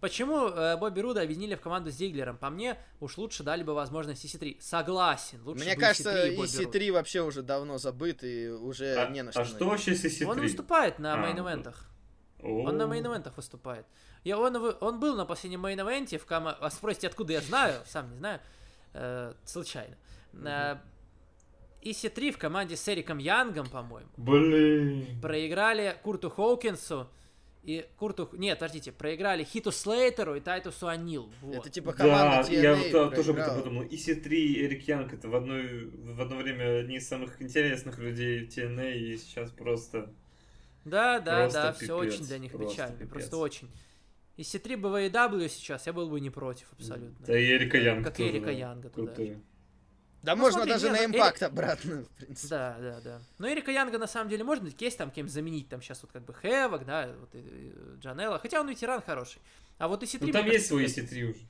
Почему э, Бобби Руда объединили в команду с Зиглером? По мне, уж лучше дали бы возможность EC3. Согласен, лучше Мне бы кажется, EC3 и Бобби Руда. EC3 вообще уже давно забыт и уже А, не на что. а что вообще с EC3? Он выступает на А, мейн-эвентах. Он на мейн-эвентах выступает. Я, он, он был на последнем мейн-эвенте в кома... А спросите, откуда я знаю? Сам не знаю. Э, случайно. Э, EC3 в команде с Эриком Янгом, по-моему, Блин. проиграли Курту Хоукинсу и Курту... Нет, подождите, проиграли Хиту Слейтеру и Тайтусу Анил. Вот. Это типа Да, команда я TNA вот та- тоже об этом подумал. EC3 и Эрик Янг это в, одной, в одно время одни из самых интересных людей в TNA, и сейчас просто... Да, да, Просто да, все пипец, очень для них просто печально, пипец. просто очень. EC3 бы в AEW сейчас, я был бы не против абсолютно. Да и Эрика Янга Как и тоже, Эрика да, Янга туда крутые. Да Ну, можно смотри, даже не, на ну, импакт обратно, в принципе. Да, да, да. Но Эрика Янга на самом деле можно есть там кем заменить, там сейчас вот как бы Хэвок, да, вот и, и Джанелла, хотя он ветеран хороший. А вот EC3... Ну мне там есть свой EC3 уже.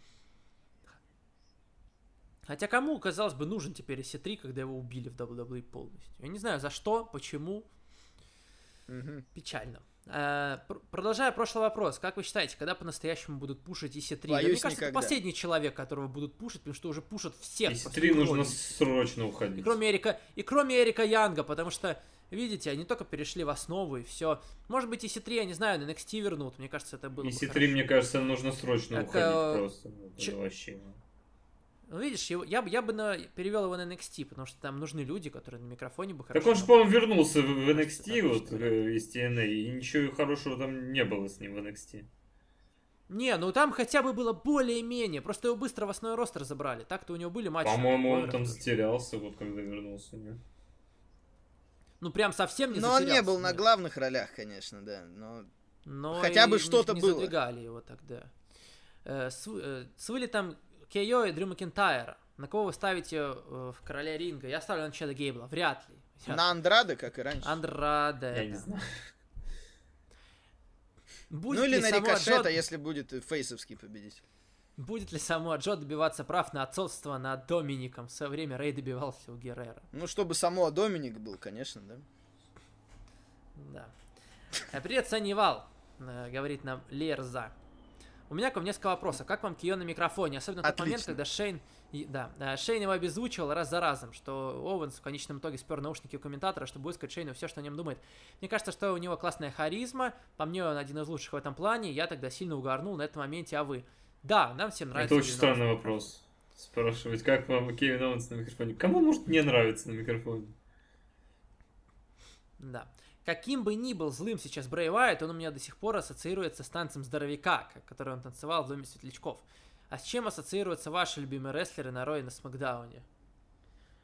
Хотя кому, казалось бы, нужен теперь EC3, когда его убили в WWE полностью? Я не знаю, за что, почему, Мгм. печально. Э, пр- Продолжая прошлый вопрос, как вы считаете, когда по-настоящему будут пушить EC3? Да, мне кажется, это никогда. последний человек, которого будут пушить, потому что уже пушат всех. просто EC3 нужно срочно И уходить. кроме Эрика, и кроме Эрика Янга, потому что, видите, они только перешли в основу и все. Может быть, EC3, я не знаю, на NXT вернут. Мне кажется, это было бы EC3, хорошо. мне кажется, нужно срочно Так, уходить э, просто. Это чё- вообще. Ну, видишь, его- я, бы- я бы на, перевел его на NXT, потому что там нужны люди, которые на микрофоне бы Так хорошо... он же, по-моему, вернулся в в NXT так вот э, из TNA, и ничего хорошего там не было с ним в NXT. Не, ну там хотя бы было более-менее. Просто его быстро в основной ростер забрали. Так-то у него были матчи. По-моему, он там затерялся, вот когда вернулся. нет? Ну, прям совсем не Но он не был на нет. главных ролях, конечно, да. Но Но Хотя и бы не- что-то не было. задвигали его тогда. Э, с, э, с вылетом Кейо и Дрю Макентайра. На кого вы ставите э, в короля ринга? Я ставлю на Чеда Гейбла. Вряд ли. Я- на Андрада, как и раньше. Андраде. Я не знаю. <laughs> Будет ну или ли на Рикошета, Джо- если будет фейсовский победитель. Будет ли само Джо добиваться прав на отцовство над Домиником? В свое время Рэй добивался у Геррера. Ну, чтобы само Доминик был, конечно, да. Да. Э, Привет, Санивал, э, говорит нам Лерза. У меня к вам несколько вопросов. Как вам Кио на микрофоне? Особенно тот момент, Отлично. когда Шейн... Да, э, Шейн его обезвучивал раз за разом, что Оуэнс в конечном итоге спер наушники у комментатора, чтобы высказать Шейну все, что о нем думает. Мне кажется, что у него классная харизма. По мне, он один из лучших в этом плане. Я тогда сильно угорнул на этом моменте, а вы? Да, нам всем нравится. Это очень странный вопрос. Спрашивать, как вам Кевин Оуэнс на микрофоне? Кому может не нравится на микрофоне? Да. Каким бы ни был злым сейчас Брэй Уайт, он у меня до сих пор ассоциируется с танцем здоровяка, который он танцевал в Доме Светлячков. А с чем ассоциируются ваши любимые рестлеры на Рой и на Смакдауне?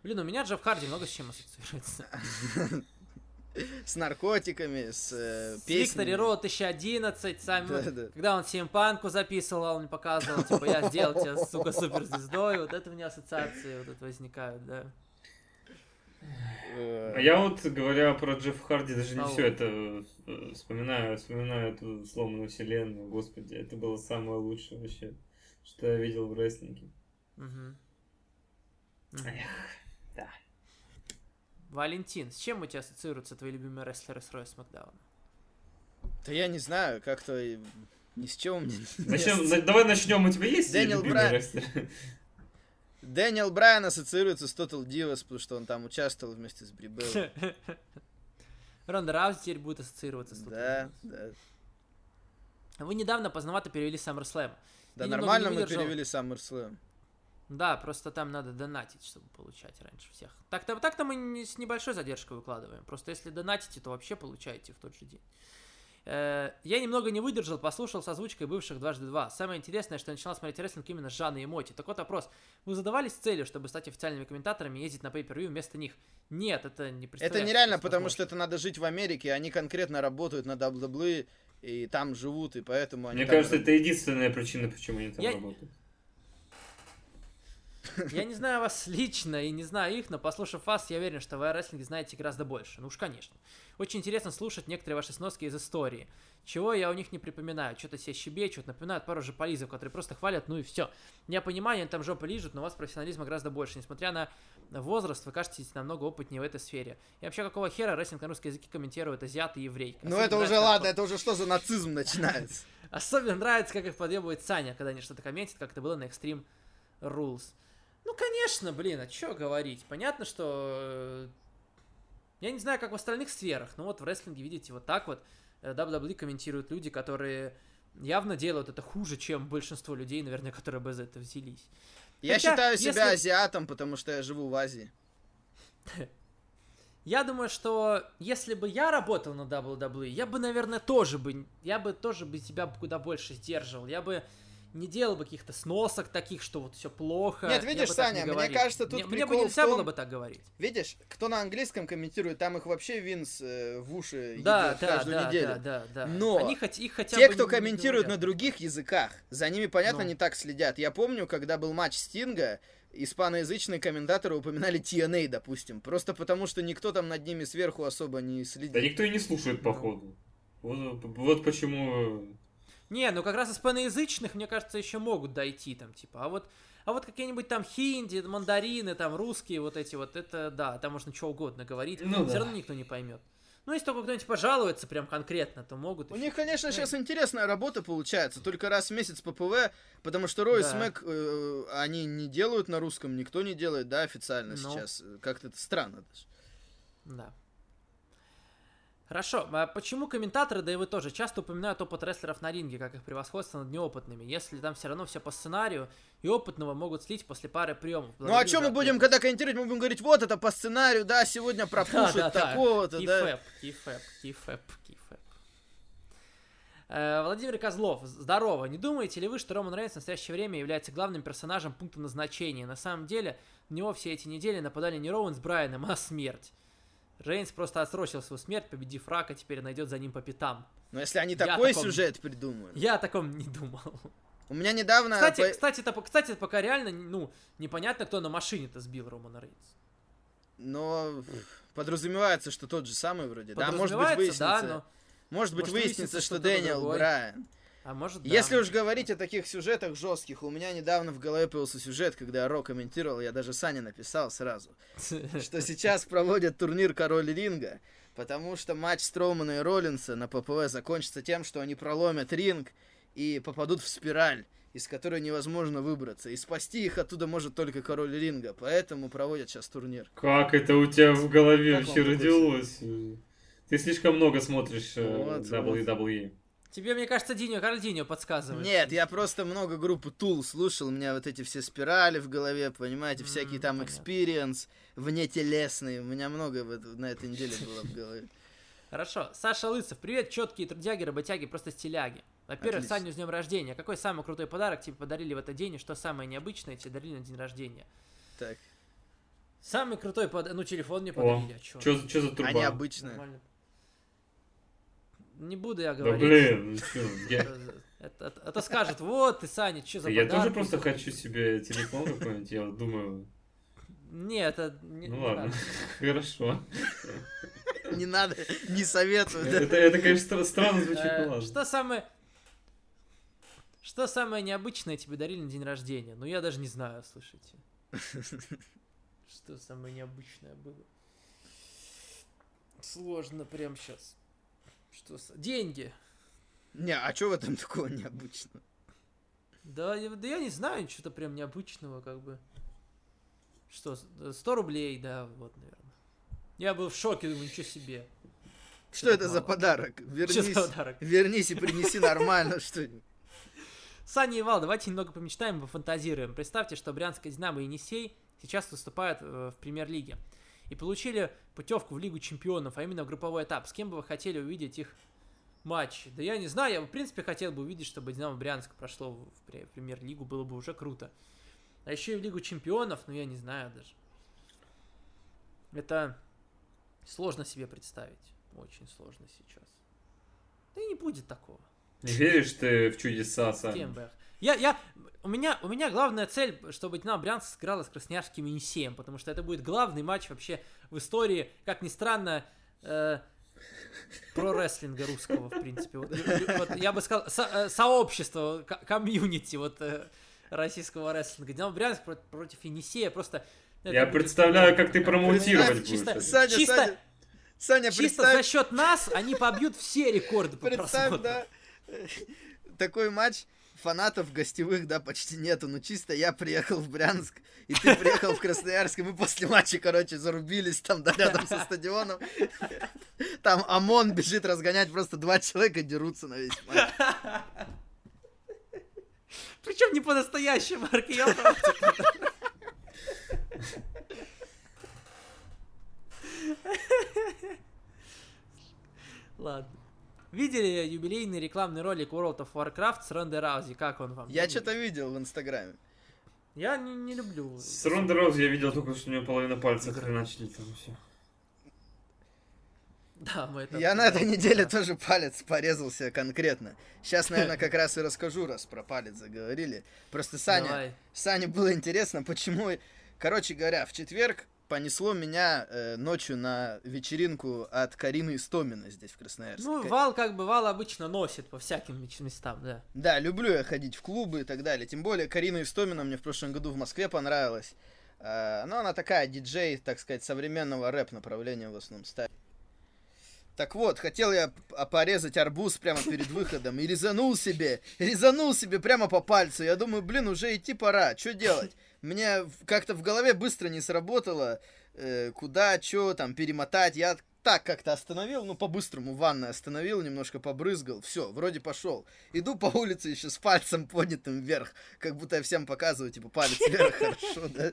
Блин, у меня Джефф Харди много с чем ассоциируется. <laughs> С наркотиками, с э, С Виктори песнями. Роу 2011, сами, Да, да. когда он всем панку записывал, он мне показывал, типа, я сделал тебя, сука, суперзвездой, вот это у меня ассоциации вот это возникают, да. Э, А я вот, говоря про Джеффа Харди, даже не все это э, вспоминаю, вспоминаю эту сломанную вселенную, господи, это было самое лучшее вообще, что я видел в рестлинге. Мгм. Эх, да. Валентин, с чем у тебя ассоциируются твои любимые рестлеры с Роя Смакдауна? Да я не знаю, как-то и ни с чем на- давай начнем, у тебя есть Дэниел любимый Брайан. Дэниел Брайан ассоциируется с Total Divas, потому что он там участвовал вместе с Брибел. <laughs> Ронда Раузи теперь будет ассоциироваться с Да, Total да. Divas. Вы недавно поздновато перевели SummerSlam. Да, Я нормально мы перевели SummerSlam. Да, просто там надо донатить, чтобы получать раньше всех. Так-то так-то мы не- с небольшой задержкой выкладываем. Просто если донатите, то вообще получаете в тот же день. Э, Я немного не выдержал, послушал с озвучкой бывших дважды два. Самое интересное, что я начинал смотреть рестлинг именно с Жанны и Моти. Так вот вопрос. Вы задавались целью, чтобы стать официальными комментаторами и ездить на pay per вместо них? Нет, это не Это представляется нереально, потому что это надо жить в Америке, они конкретно работают на WWE, и там живут, и поэтому они Мне кажется, раб- это единственная причина, почему они там Я- работают. Я не знаю вас лично и не знаю их, но послушав вас, я уверен, что вы о рестлинге знаете гораздо больше. Ну уж конечно. Очень интересно слушать некоторые ваши сноски из истории. Чего я у них не припоминаю. Что-то себе щебечут, напоминают пару же полизов, которые просто хвалят, ну и все. Я понимаю, они там жопы лижут, но у вас профессионализма гораздо больше. Несмотря на возраст, вы кажетесь намного опытнее в этой сфере. И вообще, какого хера рестлинг на русском языке комментируют азиаты и еврейки? Ну это уже нравится, ладно, как- это уже что за нацизм начинается? <laughs> Особенно нравится, как их подъебывает Саня, когда они что-то комментят, как это было на Extreme Rules. Ну, конечно, блин, а что говорить? Понятно, что... э, Я не знаю, как в остальных сферах, но вот в рестлинге, видите, вот так вот э, WWE комментируют люди, которые явно делают это хуже, чем большинство людей, наверное, которые бы за это взялись. Я Хотя, считаю себя если- азиатом, потому что я живу в Азии. <laughs> Я думаю, что если бы я работал на WWE, я бы, наверное, тоже бы, я бы тоже бы себя куда больше сдерживал. Я бы не делал бы каких-то сносок таких, что вот все плохо. Нет, видишь, так не Саня, мне кажется, тут мне, мне бы прикол в нельзя было том- бы так говорить. Видишь, кто на английском комментирует, там их вообще Винс э, в уши Да, да, каждую да, неделю. да, да, да. Но Они хоть, их хотя Те, бы кто не- не комментирует на говорят. других языках, за ними, понятно, Ну. не так следят. Я помню, когда был матч Стинга, испаноязычные комментаторы упоминали TNA, допустим, просто потому что никто там над ними сверху особо не Да следит. никто и не слушает, походу. Вот, вот почему... Не, ну как раз испаноязычных, мне кажется, еще могут дойти там, типа. А вот, а вот какие-нибудь там хинди, мандарины, там русские вот эти вот, это да, там можно что угодно говорить. Ну Все да. равно никто не поймет. Ну, если только кто-нибудь пожалуется прям конкретно, то могут. У еще. них, конечно, сейчас интересная работа получается, только раз в месяц по ПВ, потому что Рой и Да. Смэк, э, они не делают на русском, никто не делает, да, официально Ну. сейчас. Как-то это странно даже. Да. Хорошо, а почему комментаторы, да и вы тоже, часто упоминают опыт рестлеров на ринге, как их превосходство над неопытными, если там все равно все по сценарию, и опытного могут слить после пары приемов? Ну а что мы будем, когда комментировать, мы будем говорить, вот это по сценарию, да, сегодня <laughs> пропушат такого-то, да. Кифэп, кифэп, кифэп, кифэп. Владимир Козлов, здорово. Не думаете ли вы, что Роман Рейнс в настоящее время является главным персонажем пункта назначения? На самом деле, на него все эти недели нападали не Роуэн с Брайаном, а смерть. Рейнс просто отсрочил свою смерть, победив Рака, теперь найдет за ним по пятам. Но если они Я такой таком- сюжет придумают. Я о таком не думал. У меня недавно... Кстати, по- кстати, это, кстати, пока реально, ну, непонятно, кто на машине-то сбил Романа Рейнса. Но подразумевается, что тот же самый вроде. Да, может быть, выяснится. да, но... Может быть, может выяснится, что что Дэниел. Брайан. А может, да. Если уж говорить о таких сюжетах жестких, у меня недавно в голове появился сюжет, когда Ро комментировал, я даже Сане написал сразу, <laughs> что сейчас проводят турнир Король Ринга, потому что матч Строумана и Роллинса на ППВ закончится тем, что они проломят ринг и попадут в спираль, из которой невозможно выбраться. И спасти их оттуда может только Король Ринга, поэтому проводят сейчас турнир. Как это у тебя в голове Как вообще родилось? Ты слишком много смотришь э, Вот, WWE. Тебе, мне кажется, Диньо Карлдиньо подсказывает. Нет, я просто много группу Tool слушал, у меня вот эти все спирали в голове, понимаете, всякие там experience, внетелесные, у меня много вот на этой неделе было в голове. Хорошо. Саша Лысов, привет, четкие трудяги, работяги, просто стиляги. Во-первых, Отлично. Саню с днем рождения. Какой самый крутой подарок тебе подарили в этот день и что самое необычное тебе дарили на день рождения? Так, Самый крутой под... Ну, телефон мне О, подарили, а чё? Чё, чё за труба? Они обычные. Нормально. Не буду я Да говорить. блин, ну <laughs> я, Это, это- это скажет, вот ты, Саня, что за я тоже подарки?» просто хочу себе телефон какой-нибудь, я вот думаю, Не, это... не- ну не ладно, надо. <laughs> хорошо. Не надо, не советую. да. Это, это, конечно, стра- странно звучит, Э, ну ладно. Что самое... Что самое необычное тебе дарили на день рождения? Ну, я даже не знаю, слушайте. <laughs> Что самое необычное было? Сложно прям сейчас. Что с... Деньги. Не, а что в этом такого необычного? Да, я- да я не знаю, что-то прям необычного, как бы. Что, с- э, 100 рублей, да, вот, наверное. Я был в шоке, думаю, ничего себе. Что это за мало. подарок? Вернись, за подарок? вернись и принеси нормально <laughs> что-нибудь. Саня и Вал, давайте немного помечтаем пофантазируем. Представьте, что Брянская Динамо и Енисей сейчас выступают э, в премьер-лиге. И получили путевку в Лигу Чемпионов, а именно в групповой этап. С кем бы вы хотели увидеть их матчи? Да я не знаю, я в принципе хотел бы увидеть, чтобы Динамо Брянск прошло в пре- премьер-лигу, было бы уже круто. А еще и в Лигу Чемпионов, ну я не знаю даже. Это сложно себе представить. Очень сложно сейчас. Да и не будет такого. Не веришь ты в чудеса, С Саня? кем бы? Я, я, у меня, у меня главная цель, чтобы Динамо Брянск сыграла с Красноярским Енисеем, потому что это будет главный матч вообще в истории, как ни странно, э, про рестлинга русского, в принципе. Вот, вот я бы сказал, со- э, сообщество, ко- комьюнити вот э, российского рестлинга. Динамо Брянск про- против Енисея просто... Я будет- представляю, как ты промоутировать будешь. чисто-. Саня, Чисто- Саня, Саня, Чисто за представь, счет нас они побьют все рекорды по представь, просмотрам. да, такой матч, фанатов гостевых, да, почти нету, но чисто я приехал в Брянск, и ты приехал в Красноярск, и мы после матча, короче, зарубились там, да, рядом со стадионом. Там ОМОН бежит разгонять, просто два человека дерутся на весь матч. Причем не по-настоящему, Марк, я. Ладно. Видели юбилейный рекламный ролик World of Warcraft с Ронде Раузи? Как он вам? Я что-то видел в Инстаграме. Я не, не люблю. С Ронда Роуз я видел только, что у нее половина пальца хреначили там все. Да, мы это... Я на этой да. неделе тоже палец порезался конкретно. Сейчас, наверное, как <laughs> раз и расскажу, раз про палец заговорили. Просто Саня, Давай. Сане было интересно, почему... Короче говоря, в четверг понесло меня э, ночью на вечеринку от Карины Истомина здесь, в Красноярске. Ну, Вал как бы Вал обычно носит по всяким местам, да. Да, люблю я ходить в клубы и так далее. Тем более Карина Истомина мне в прошлом году в Москве понравилась. Э, ну, она такая диджей, так сказать, современного рэп-направления в основном ставит. Так вот, хотел я п- порезать арбуз прямо перед <laughs> выходом и резанул себе, резанул себе прямо по пальцу. Я думаю, блин, уже идти пора, что делать? В- как-то в голове быстро не сработало, э, куда, что там перемотать. Я так как-то остановил, ну, по-быстрому ванной остановил, немножко побрызгал, все, вроде пошел. Иду по улице еще с пальцем поднятым вверх, как будто я всем показываю, типа, палец вверх, хорошо, да?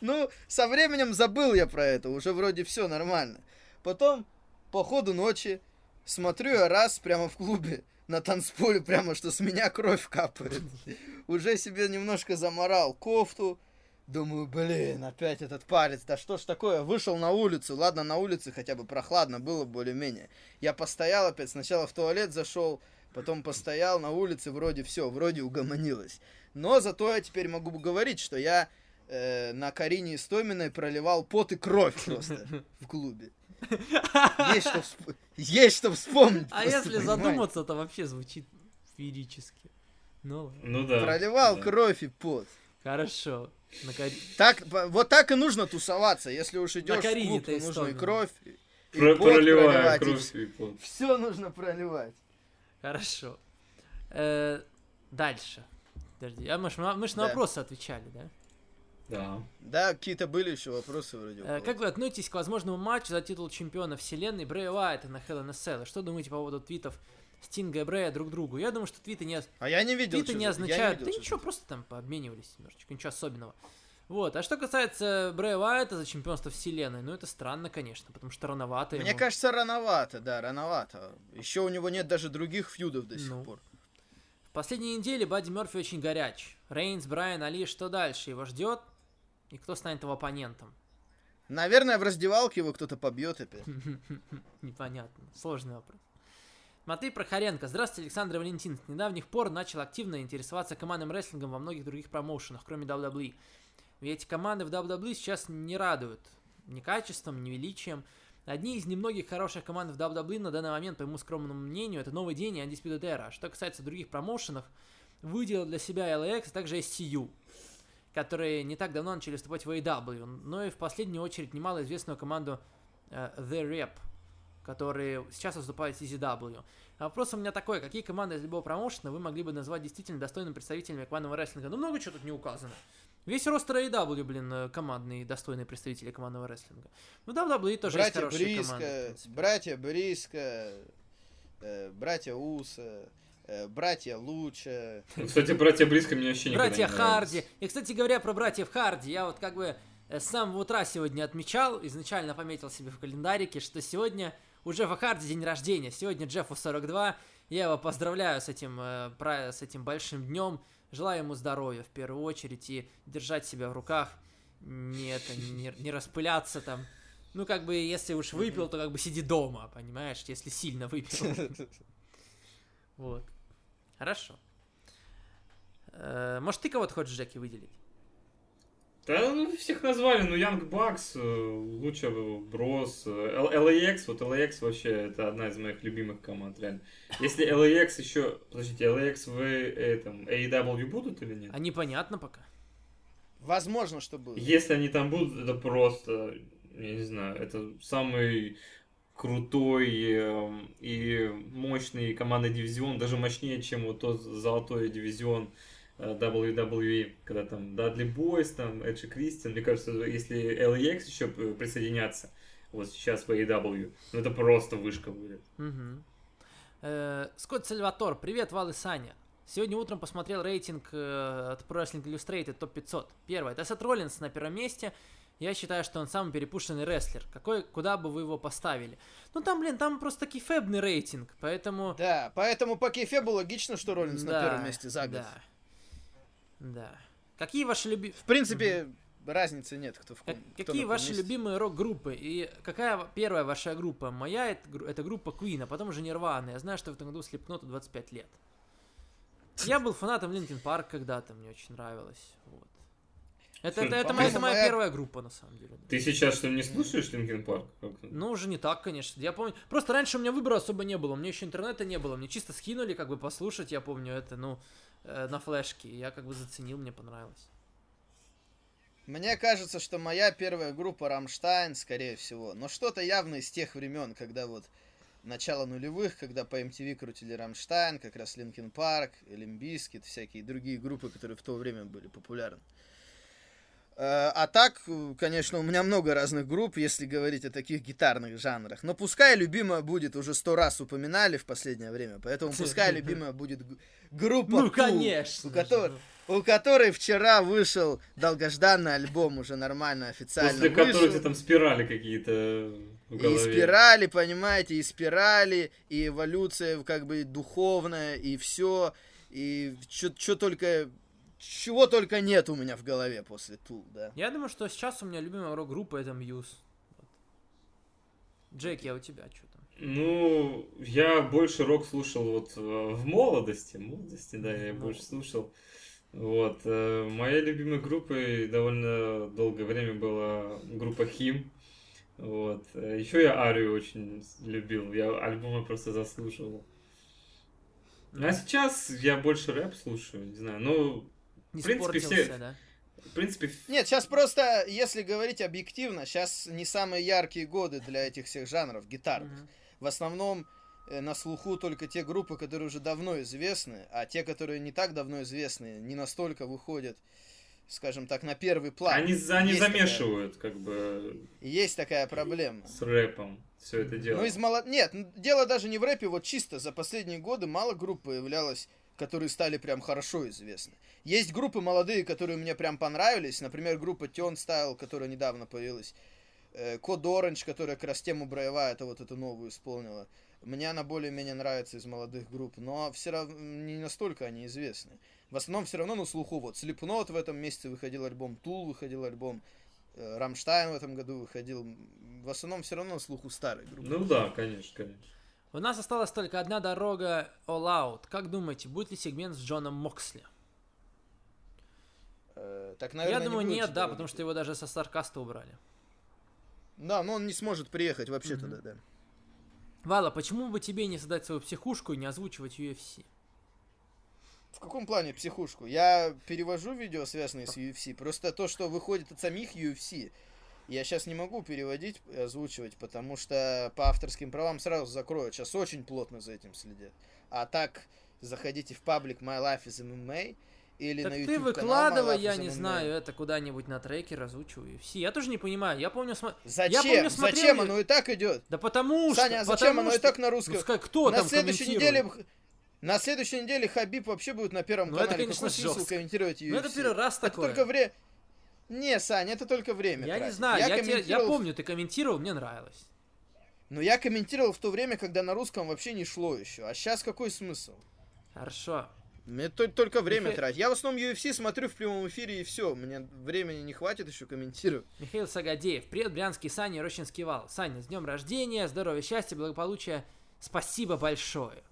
Ну, со временем забыл я про это, уже вроде все нормально. Потом, по ходу ночи, смотрю я раз прямо в клубе, на танцполе прямо, что с меня кровь капает. Уже себе немножко заморал кофту. Думаю, блин, опять этот палец, да что ж такое? Вышел на улицу, ладно, на улице хотя бы прохладно было более-менее. Я постоял опять, сначала в туалет зашел, потом постоял на улице, вроде все, вроде угомонилось. Но зато я теперь могу говорить, что я э, на Карине Истоминой проливал пот и кровь просто <laughs> в клубе. Есть что, всп- есть что вспомнить. А просто, если понимаете? задуматься, то вообще звучит феерически. Ну. Ну да. Проливал да. кровь и пот. хорошо. На Кари- Так, вот так и нужно тусоваться. Если уж идешь в клуб, то нужно и кровь, и Про- пот проливая проливать, и кровь и пот. Все нужно проливать. Хорошо. Э, Дальше. Подожди, а мы ж, мы ж на Да. вопросы отвечали, да? Да. Да, какие-то были еще вопросы вроде. Э. Как вы относитесь к возможному матчу за титул чемпиона вселенной Брэя Уайта на Hell in a Cell? Что думаете по поводу твитов Стинга и Брэя друг другу? Я думаю, что твиты не, А я не видел. твиты не означают... видел, да ничего, просто там пообменивались немножечко, ничего особенного. Вот, а что касается Брэя Уайта за чемпионство вселенной, ну это странно, конечно, потому что рановато Мне ему. кажется, рановато, да, рановато. Еще у него нет даже других фьюдов до сих Ну. пор. В последней неделе Бадди Мерфи очень горяч. Рейнс, Брайан, Али, что дальше? Его ждет? И кто станет его оппонентом? Наверное, в раздевалке его кто-то побьет опять. <laughs> Непонятно. Сложный вопрос. Матвей Прохоренко. Здравствуйте, Александр Валентин. С недавних пор начал активно интересоваться командным рестлингом во многих других промоушенах, кроме WWE. Ведь эти команды в WWE сейчас не радуют ни качеством, ни величием. Одни из немногих хороших команд в WWE на данный момент, по моему скромному мнению, это Новый День и Undisputed Era. Что касается других промоушенов, выделил для себя LAX, а также SCU, которые не так давно начали выступать в AEW, но и в последнюю очередь немалоизвестную команду э, The Rep, которые сейчас выступают в CZW. А вопрос у меня такой, какие команды из любого промоушена вы могли бы назвать действительно достойными представителями командного рестлинга? Ну, много чего тут не указано. Весь ростер AEW, блин, э, командные, достойные представители командного рестлинга. Ну, WWE тоже есть Братья хорошие Бриско, команды. братья Бриско, э, братья Уса, братья Луча. Ну, Кстати, братья близко мне вообще Братья не нравились. Харди. И, кстати говоря, про братьев Харди, я вот как бы э, с самого утра сегодня отмечал, изначально пометил себе в календарике, что сегодня у Джеффа Харди день рождения. Сегодня Джеффу 42. Я его поздравляю с этим, э, с этим большим днем. Желаю ему здоровья в первую очередь и держать себя в руках. Не, это, не, не распыляться там. Ну, как бы, если уж выпил, то как бы сиди дома, понимаешь, если сильно выпил. <laughs> Вот. Хорошо. Э, Может, ты кого-то хочешь, Джеки, выделить? Да, ну, всех назвали, ну, Young Bucks, э, Луча Брос, э, Л- LAX, вот LAX вообще это одна из моих любимых команд, реально. Если LAX еще, подождите, LAX в этом, AEW будут или нет? А непонятно пока. Возможно, что будет. Если они там будут, это просто, я не знаю, это самый крутой э, и мощный командный дивизион, даже мощнее, чем вот тот золотой дивизион э, WWE, когда там Дадли Бойс, там Эджи Кристиан, мне кажется, если LAX еще п- присоединятся, вот сейчас в AEW, ну это просто вышка будет. Э, Скотт Сальватор, привет, Вал и Саня. Сегодня утром посмотрел рейтинг э, от Pro Wrestling Illustrated топ-500. Первое, это Сет Роллинс на первом месте. Я считаю, что он самый перепушенный рестлер. Какой, куда бы вы его поставили? Ну там, блин, там просто кефебный рейтинг, поэтому... Да, поэтому по кейфебу логично, что Роллинс на Да, первом месте за год. Да. Да. Какие ваши люби... В принципе, разницы нет, кто в Как- ком. кто какие на ваши месте. любимые рок-группы? И какая ва- первая ваша группа? Моя это, это группа Queen, а потом уже Nirvana. Я знаю, что в этом году Слепкноту 25 лет. Я был фанатом Linkin Park когда-то, мне очень нравилось. Вот. Это, это, это, моя, это моя первая группа, на самом деле. Ты сейчас что, не слушаешь Linkin Park? Ну, уже не так, конечно. Я помню. Просто раньше у меня выбора особо не было. У меня еще интернета не было. Мне чисто скинули, как бы послушать, я помню это, ну, э, на флешке. И Я как бы заценил, мне понравилось. Мне кажется, что моя первая группа Рамштайн, скорее всего. Но что-то явно из тех времен, когда вот начало нулевых, когда по MTV крутили Рамштайн, как раз Linkin Park, Limp Bizkit, всякие другие группы, которые в то время были популярны. Э, А так, э, конечно, у меня много разных групп, если говорить о таких гитарных жанрах. Но пускай любимая будет, уже сто раз упоминали в последнее время, поэтому пускай <laughs> любимая будет группа Ну, конечно. у которой, у которой вчера вышел долгожданный альбом, уже нормально, официально После которых вышел. тебе там спирали какие-то в И спирали, понимаете, и спирали, и эволюция как бы духовная, и все, и что только, чего только нет у меня в голове после Тул, да. Я думаю, что сейчас у меня любимая рок-группа это Мьюз. Вот. Джеки, а у тебя что там? Ну, я больше рок слушал вот э, в молодости. молодости, да, я больше слушал. Вот. э, Моей любимой группой довольно долгое время была группа Хим. Вот. Еще я Арию очень любил. Я альбомы просто заслушивал. Ну, А сейчас я больше рэп слушаю, не знаю. Ну, Не в принципе, все- да? в принципе, Нет, сейчас просто, если говорить объективно, сейчас не самые яркие годы для этих всех жанров гитарных. Мгм. В основном э, на слуху только те группы, которые уже давно известны, а те, которые не так давно известны, не настолько выходят, скажем так, на первый план. они, они Есть такая- замешивают как бы Есть такая проблема. с рэпом все это дело. Ну, из молод... Нет, дело даже не в рэпе, вот чисто за последние годы мало групп появлялось, которые стали прям хорошо известны. Есть группы молодые, которые мне прям понравились, например, группа Turnstile, которая недавно появилась, э, Код Оранж, которая как раз тему Браева, это вот эту новую исполнила. Мне она более-менее нравится из молодых групп, но все равно не настолько они известны. В основном все равно на слуху. Вот Слепнот в этом месяце выходил альбом, Тул выходил альбом, э, Рамштайн в этом году выходил. В основном все равно на слуху старые группы. Ну да, конечно, конечно. У нас осталась только одна дорога All Out. Как думаете, будет ли сегмент с Джоном Моксли? Э, так, наверное, Я думаю, не нет, да, потому что его даже со Старкаста убрали. Да, но он не сможет приехать вообще Мгм. туда, да. Вала, почему бы тебе не создать свою психушку и не озвучивать UFC? В каком плане психушку? Я перевожу видео, связанные с UFC. Просто то, что выходит от самих UFC, я сейчас не могу переводить и озвучивать, потому что по авторским правам сразу закроют. Сейчас очень плотно за этим следят. А так, заходите в паблик My Life is MMA или Так на ты YouTube выкладывай, My Life я не знаю, это куда-нибудь на трекер озвучиваю UFC. Я тоже не понимаю, я помню... смо- Зачем? помню, смотрел зачем? я- Оно и так идет. Да потому что... Саня, а зачем оно и что- так на русском? Ну, скажи, кто на там следующей неделе... На следующей неделе Хабиб вообще будет на первом Ну, это, канале. конечно, Какой смысл комментировать UFC? Ну это первый раз Это такое. только время... Не, Саня, это только время Я не тратить. знаю, я, тебе- я комментировал- помню, ты комментировал, мне нравилось. Но я комментировал в то время, когда на русском вообще не шло еще. А сейчас какой смысл? Хорошо. Мне то- только время Михаил- тратить. Я в основном UFC смотрю в прямом эфире и все. Мне времени не хватит еще комментировать. Михаил Сагадеев. Привет, Брянский, Саня, Рощинский вал. Саня, с днем рождения, здоровья, счастья, благополучия. Спасибо большое.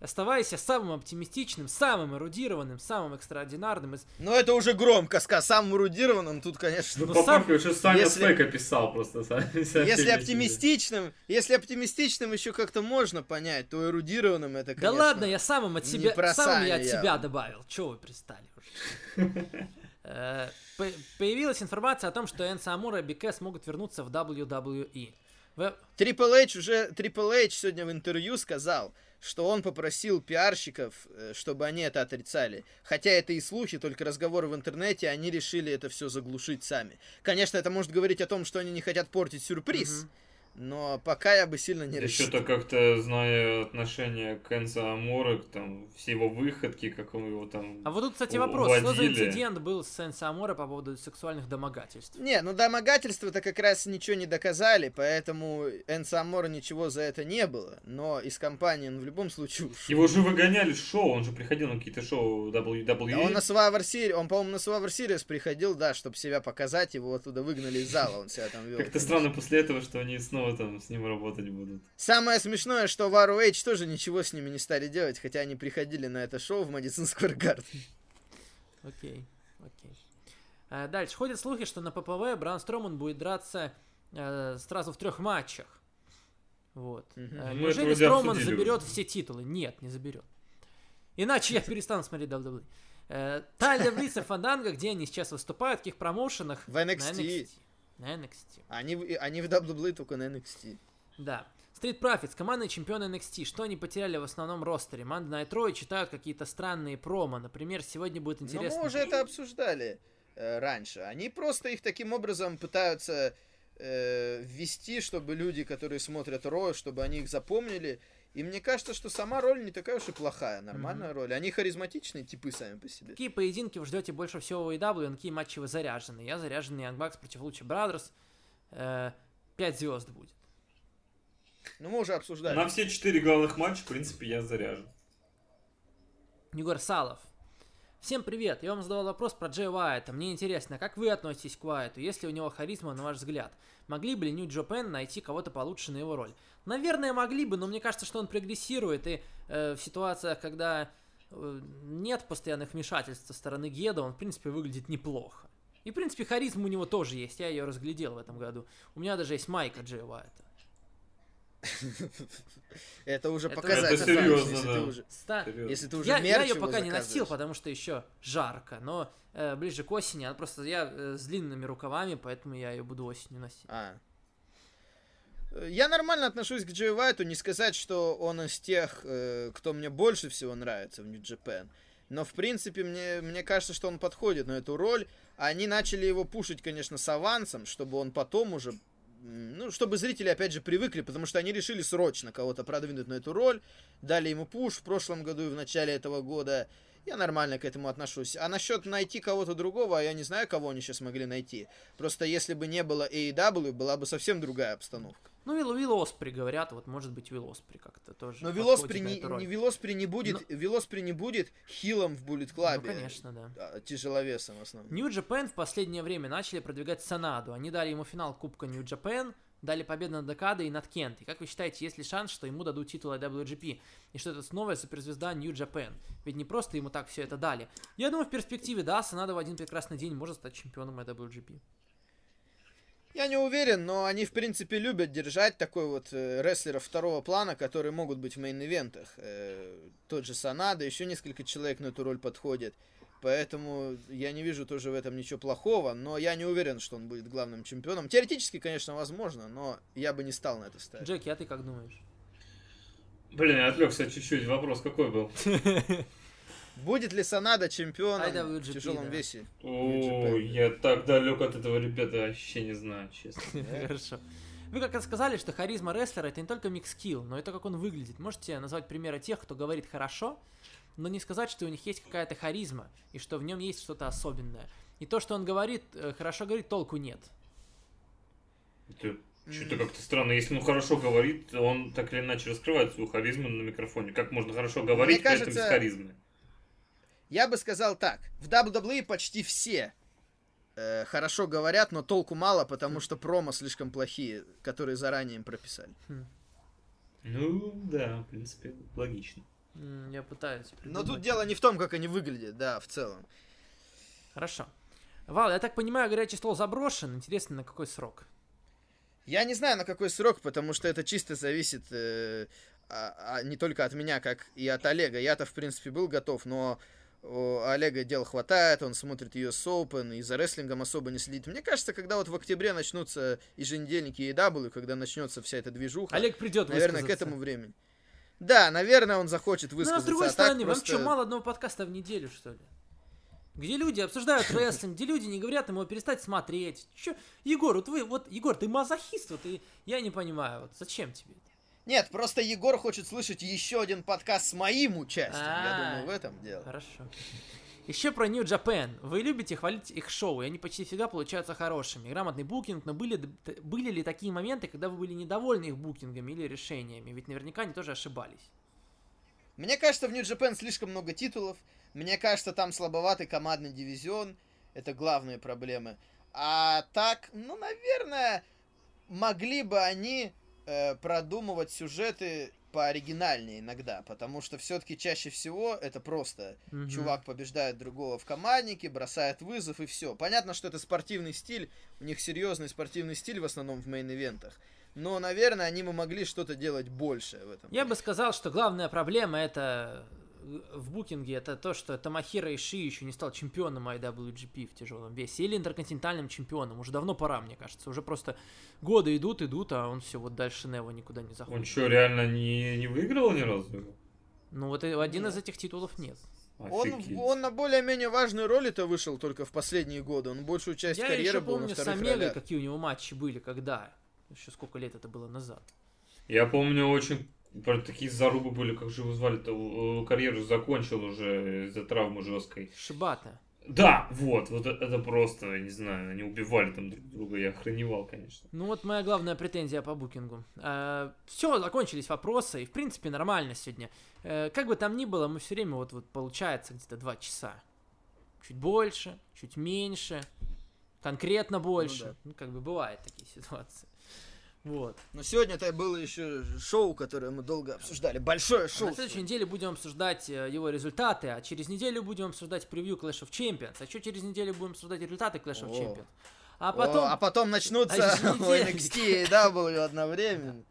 Оставайся самым оптимистичным, самым эрудированным, самым экстраординарным из... Но это уже громко, ска самым эрудированным тут, конечно. Ну, Ну, сам- что Саня если- писал просто. Если оптимистичным, если оптимистичным еще как-то можно понять, то эрудированным это, Да конечно... ладно, я самым от себя, самым я от себя добавил. Чего вы пристали уже? <laughs> Э, по- Появилась информация о том, что Энса Амура и Бикес могут вернуться в WWE. Triple H уже, Triple H сегодня в интервью сказал, что он попросил пиарщиков, э, чтобы они это отрицали. Хотя это и слухи, только разговоры в интернете, они решили это все заглушить сами. Конечно, это может говорить о том, что они не хотят портить сюрприз, Мгм. Но пока я бы сильно не Еще-то рассчитывал. как-то, зная отношение к Энсо Аморе, там, все его выходки, как он его там... А вот тут, кстати, вопрос. Что за уводили. инцидент был с Энса Амура по поводу сексуальных домогательств? Не, ну домогательства-то как раз ничего не доказали, поэтому Энса Амора ничего за это не было. Но из компании он в любом случае ушел. Его же выгоняли с шоу, он же приходил на какие-то шоу WWE. Да он на Survivor Series, он, по-моему, на Survivor Series приходил, да, чтобы себя показать, его оттуда выгнали из зала, он себя там вел. Как-то странно после этого, что они снова там с ним работать будут. Самое смешное, что в ROH тоже ничего с ними не стали делать, хотя они приходили на это шоу в Madison Square Garden. Окей, окей. Э, Дальше. Ходят слухи, что на ППВ Бран Строман будет драться э, сразу в трех матчах. Вот. Это Неужели Строман обсудили заберет все титулы? Нет, не заберет. Иначе я перестану смотреть WWE. Тайлер Блиц и Фанданга, где они сейчас выступают, в каких промоушенах? В На NXT. На NXT. Они, они в WWE только на NXT. Да. Street Profits, командные чемпионы NXT. Что они потеряли в основном ростере? Monday Night Raw читают какие-то странные промо. Например, сегодня будет Но интересно. мы уже это обсуждали э, раньше. Они просто их таким образом пытаются э, ввести, чтобы люди, которые смотрят Ро, чтобы они их запомнили. И мне кажется, что сама роль не такая уж и плохая, нормальная роль. Они харизматичные типы сами по себе. Какие поединки вы ждете больше всего у AEW, на какие матчи вы заряжены? Я заряженный Young Bucks против Лучи Brothers. Э, Пять звезд будет. Ну, мы уже обсуждали. На все четыре главных матча, в принципе, я заряжен. Егор Салов. Всем привет, я вам задавал вопрос про Джей Уайта. Мне интересно, как вы относитесь к Уайту, если у него харизма, на ваш взгляд? Могли бы ли Нью Джапен найти кого-то получше на его роль? Наверное, могли бы, но мне кажется, что он прогрессирует, и э, в ситуациях, когда э, нет постоянных вмешательств со стороны Геда, он, в принципе, выглядит неплохо. И, в принципе, харизма у него тоже есть, я ее разглядел в этом году. У меня даже есть майка Джей Уайта. Это уже показатель. Это серьезно, если да. ты уже, Ста- Серьезно. если ты уже Я, ее пока не носил, потому что еще жарко, но э, ближе к осени, она просто я э, с длинными рукавами, поэтому я ее буду осенью носить. А. Я нормально отношусь к Джей Уайту, не сказать, что он из тех, э, кто мне больше всего нравится в Нью-Джапен. Но, в принципе, мне, мне кажется, что он подходит на эту роль. Они начали его пушить, конечно, с авансом, чтобы он потом уже... Ну, чтобы зрители, опять же, привыкли, потому что они решили срочно кого-то продвинуть на эту роль. Дали ему пуш в прошлом году и в начале этого года. Я нормально к этому отношусь. А насчет найти кого-то другого, я не знаю, кого они сейчас могли найти. Просто если бы не было AEW, была бы совсем другая обстановка. Ну, Вилл, Вилл Оспри, говорят, вот может быть Вилл Оспри как-то тоже. Но Вилоспри не, не, Вилоспри не будет, Вилоспри не будет хилом в Буллет Ну, Клабе. конечно, да. а, Тяжеловесом в основном. Нью Джапен в последнее время начали продвигать Санаду. Они дали ему финал Кубка Нью Джапен, дали победу над Декадой и над Кент. И как вы считаете, есть ли шанс, что ему дадут титул IWGP? И что это новая суперзвезда Нью Джапен? Ведь не просто ему так все это дали. Я думаю, в перспективе, да, Санада в один прекрасный день может стать чемпионом IWGP. Я не уверен, но они, в принципе, любят держать такой вот э, рестлеров второго плана, которые могут быть в мейн-ивентах. Э, тот же Санада, еще несколько человек на эту роль подходят. Поэтому я не вижу тоже в этом ничего плохого, но я не уверен, что он будет главным чемпионом. Теоретически, конечно, возможно, но я бы не стал на это ставить. Джеки, а ты как думаешь? Блин, я отвлекся чуть-чуть. Вопрос какой был? <laughs> Будет ли Санада чемпионом IWGP, в тяжелом да. весе? О, я так далек от этого, ребята, вообще не знаю, честно. <laughs> Хорошо. Вы как раз сказали, что харизма рестлера это не только микс-скилл, но это как он выглядит. Можете назвать примеры тех, кто говорит хорошо, но не сказать, что у них есть какая-то харизма, и что в нем есть что-то особенное. И то, что он говорит, э, хорошо говорит, толку нет. Это что-то как-то странно. Если он хорошо говорит, он так или иначе раскрывает свою харизму на микрофоне. Как можно хорошо говорить, при этом без кажется, харизмы? Я бы сказал так. В WWE почти все э, хорошо говорят, но толку мало, потому что промо слишком плохие, которые заранее им прописали. Ну, да, в принципе, логично. Я пытаюсь Но придумать. тут дело не в том, как они выглядят, да, в целом. Хорошо. Вал, я так понимаю, горячий стол заброшен. Интересно, на какой срок? Я не знаю, на какой срок, потому что это чисто зависит э, а- а не только от меня, как и от Олега. Я-то, в принципе, был готов, но у Олега дел хватает, он смотрит ее с Open и за рестлингом особо не следит. Мне кажется, когда вот в октябре начнутся еженедельники EW, когда начнется вся эта движуха, Олег придет наверное, к этому времени. Да, наверное, он захочет Ну, а с высказаться. другой а стороны, вам просто- что, мало одного подкаста в неделю, что ли? Где люди обсуждают <laughs> рестлинг, где люди не говорят ему перестать смотреть. Чё? Егор, вот вы, вот, Егор, ты мазохист, вот, и я не понимаю, вот зачем тебе это? Нет, просто Егор хочет слышать еще один подкаст с моим участием. Я А. думаю, в этом дело. Хорошо. Еще про New Japan. Вы любите хвалить их шоу, и они почти всегда получаются хорошими. Грамотный букинг, но были, были ли такие моменты, когда вы были недовольны их букингами или решениями? Ведь наверняка они тоже ошибались. Мне кажется, в Нью-Джапен слишком много титулов. Мне кажется, там слабоватый командный дивизион. Это главные проблемы. А так, ну, наверное, могли бы они э, продумывать сюжеты пооригинальнее иногда. Потому что все-таки чаще всего это просто Мгм. чувак побеждает другого в команднике, бросает вызов и все. Понятно, что это спортивный стиль. У них серьезный спортивный стиль в основном в мейн-ивентах. Но, наверное, они бы могли что-то делать больше в этом. Я бы сказал, что главная проблема это в букинге это то, что Тамахира Иши еще не стал чемпионом IWGP в тяжелом весе или интерконтинентальным чемпионом. Уже давно пора, мне кажется. Уже просто годы идут, идут, а он все вот дальше Нева никуда не Он заходит. что, реально не, не выиграл ни разу? Ну вот и один из Нет. этих титулов нет. Он, Офигеть. он на более-менее важные роли-то вышел только в последние годы. Он большую часть Я карьеры еще был на помню с вторых Омегой, ролях. какие у него матчи были, когда. Еще сколько лет это было назад. Я помню очень про такие зарубы были, как же его звали-то, э, карьеру закончил уже из-за травмы жесткой. Шибата. Да, вот, вот это, это просто, я не знаю, они убивали там друг друга, я охреневал, конечно. Ну вот моя главная претензия по букингу. все, закончились вопросы, и в принципе нормально сегодня. Э, как бы там ни было, мы все время вот, вот получается где-то два часа. Чуть больше, чуть меньше, конкретно больше. да. Ну, как бы бывают такие ситуации. Вот. Но сегодня это было еще шоу, которое мы долго обсуждали. Большое А шоу. на следующей неделе будем обсуждать э, его результаты, а через неделю будем обсуждать превью Clash of Champions, а еще через неделю будем обсуждать результаты Clash of О. Champions. А О, потом... а потом начнутся А. NXT <laughs> и AEW одновременно.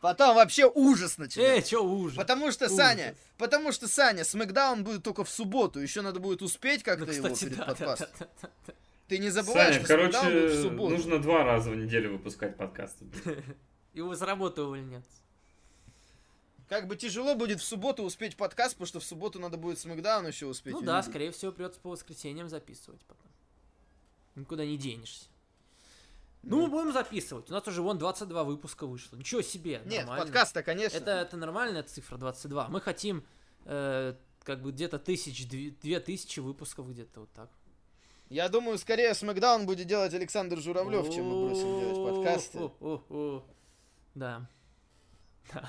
Потом вообще ужас Э, начнется. чё ужас? Потому что, Ужас. Саня, потому что, Саня, Смакдаун будет только в субботу. Еще надо будет успеть как-то Ну, его да, да, да, да, да. Ты не забывай, Саня, будет в короче, субботу. нужно два раза в неделю выпускать подкасты. Его с работы увольняться. Как бы тяжело будет в субботу успеть подкаст, потому что в субботу надо будет Смакдаун еще успеть Ну да, увидеть. скорее всего, придется по воскресеньям записывать потом. Никуда не денешься. Ну, будем записывать. У нас уже вон 22 выпуска вышло. Ничего себе. Нет, нормально. подкаст-то, конечно. Это, это нормальная цифра 22. Мы хотим э, как бы где-то тысяч, две, две тысячи выпусков где-то вот так. Я думаю, скорее Смакдаун будет делать Александр Журавлев, чем мы бросим делать подкасты. Да. <laughs>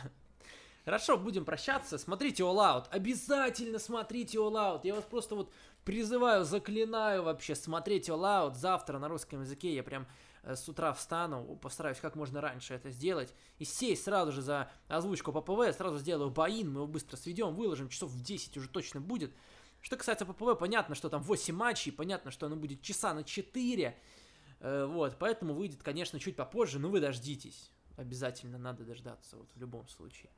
Хорошо, будем прощаться. Смотрите All Out. Обязательно смотрите All Out. Я вас просто вот призываю, заклинаю вообще смотреть All Out. Завтра на русском языке я прям э, с утра встану, постараюсь как можно раньше это сделать. И сесть сразу же за озвучку ППВ, сразу сделаю боин, мы его быстро сведем, выложим, часов в 10 уже точно будет. Что касается ППВ, понятно, что там 8 матчей, понятно, что оно будет часа на 4. Э, вот, поэтому выйдет, конечно, чуть попозже, но вы дождитесь. Обязательно надо дождаться, вот в любом случае.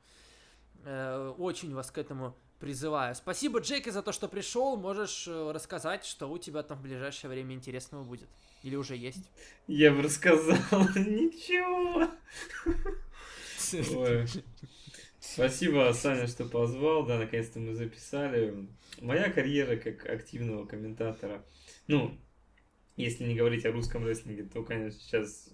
Э, очень вас к этому призываю. Спасибо, Джеки, за то, что пришел. Можешь э, рассказать, что у тебя там в ближайшее время интересного будет. Или уже есть. Я бы рассказал. <laughs> Ничего. <laughs> Спасибо, Саня, что позвал. Да, наконец-то мы записали. Моя карьера как активного комментатора. Ну, если не говорить о русском рестлинге, то, конечно, сейчас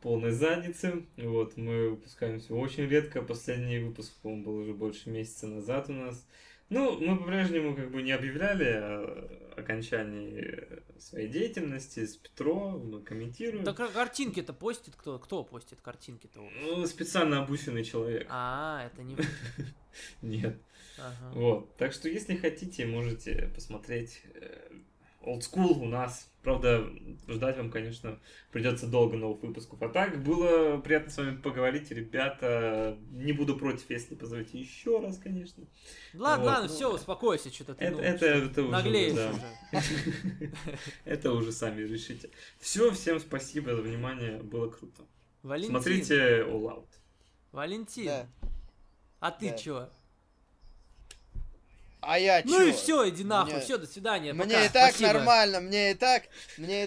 полной задницы. Вот, мы выпускаемся очень редко. Последний выпуск, по-моему, был уже больше месяца назад у нас. Ну, мы по-прежнему как бы не объявляли о окончании своей деятельности с Петро, мы комментируем. Да картинки-то постит кто? Кто постит картинки-то? Ну, специально обученный человек. А, это не. <laughs> Нет. Ага. Вот. Так что, если хотите, можете посмотреть Old School у нас. Правда, ждать вам, конечно, придется долго новых выпусков. А так, было приятно с вами поговорить, ребята. Не буду против, если позовете еще раз, конечно. Ладно, Вот. ладно, все, успокойся, что-то ты Это, ну, это, это уже, наглеешь да. уже. <laughs> Это уже сами решите. Все, всем спасибо за внимание, было круто. Валентин, Смотрите All Out. Валентин, Да. а ты Да. чё? А я Ну чё? и все, иди нахуй, Мне- все, до свидания. Мне пока, и так спасибо. нормально, мне и так, мне и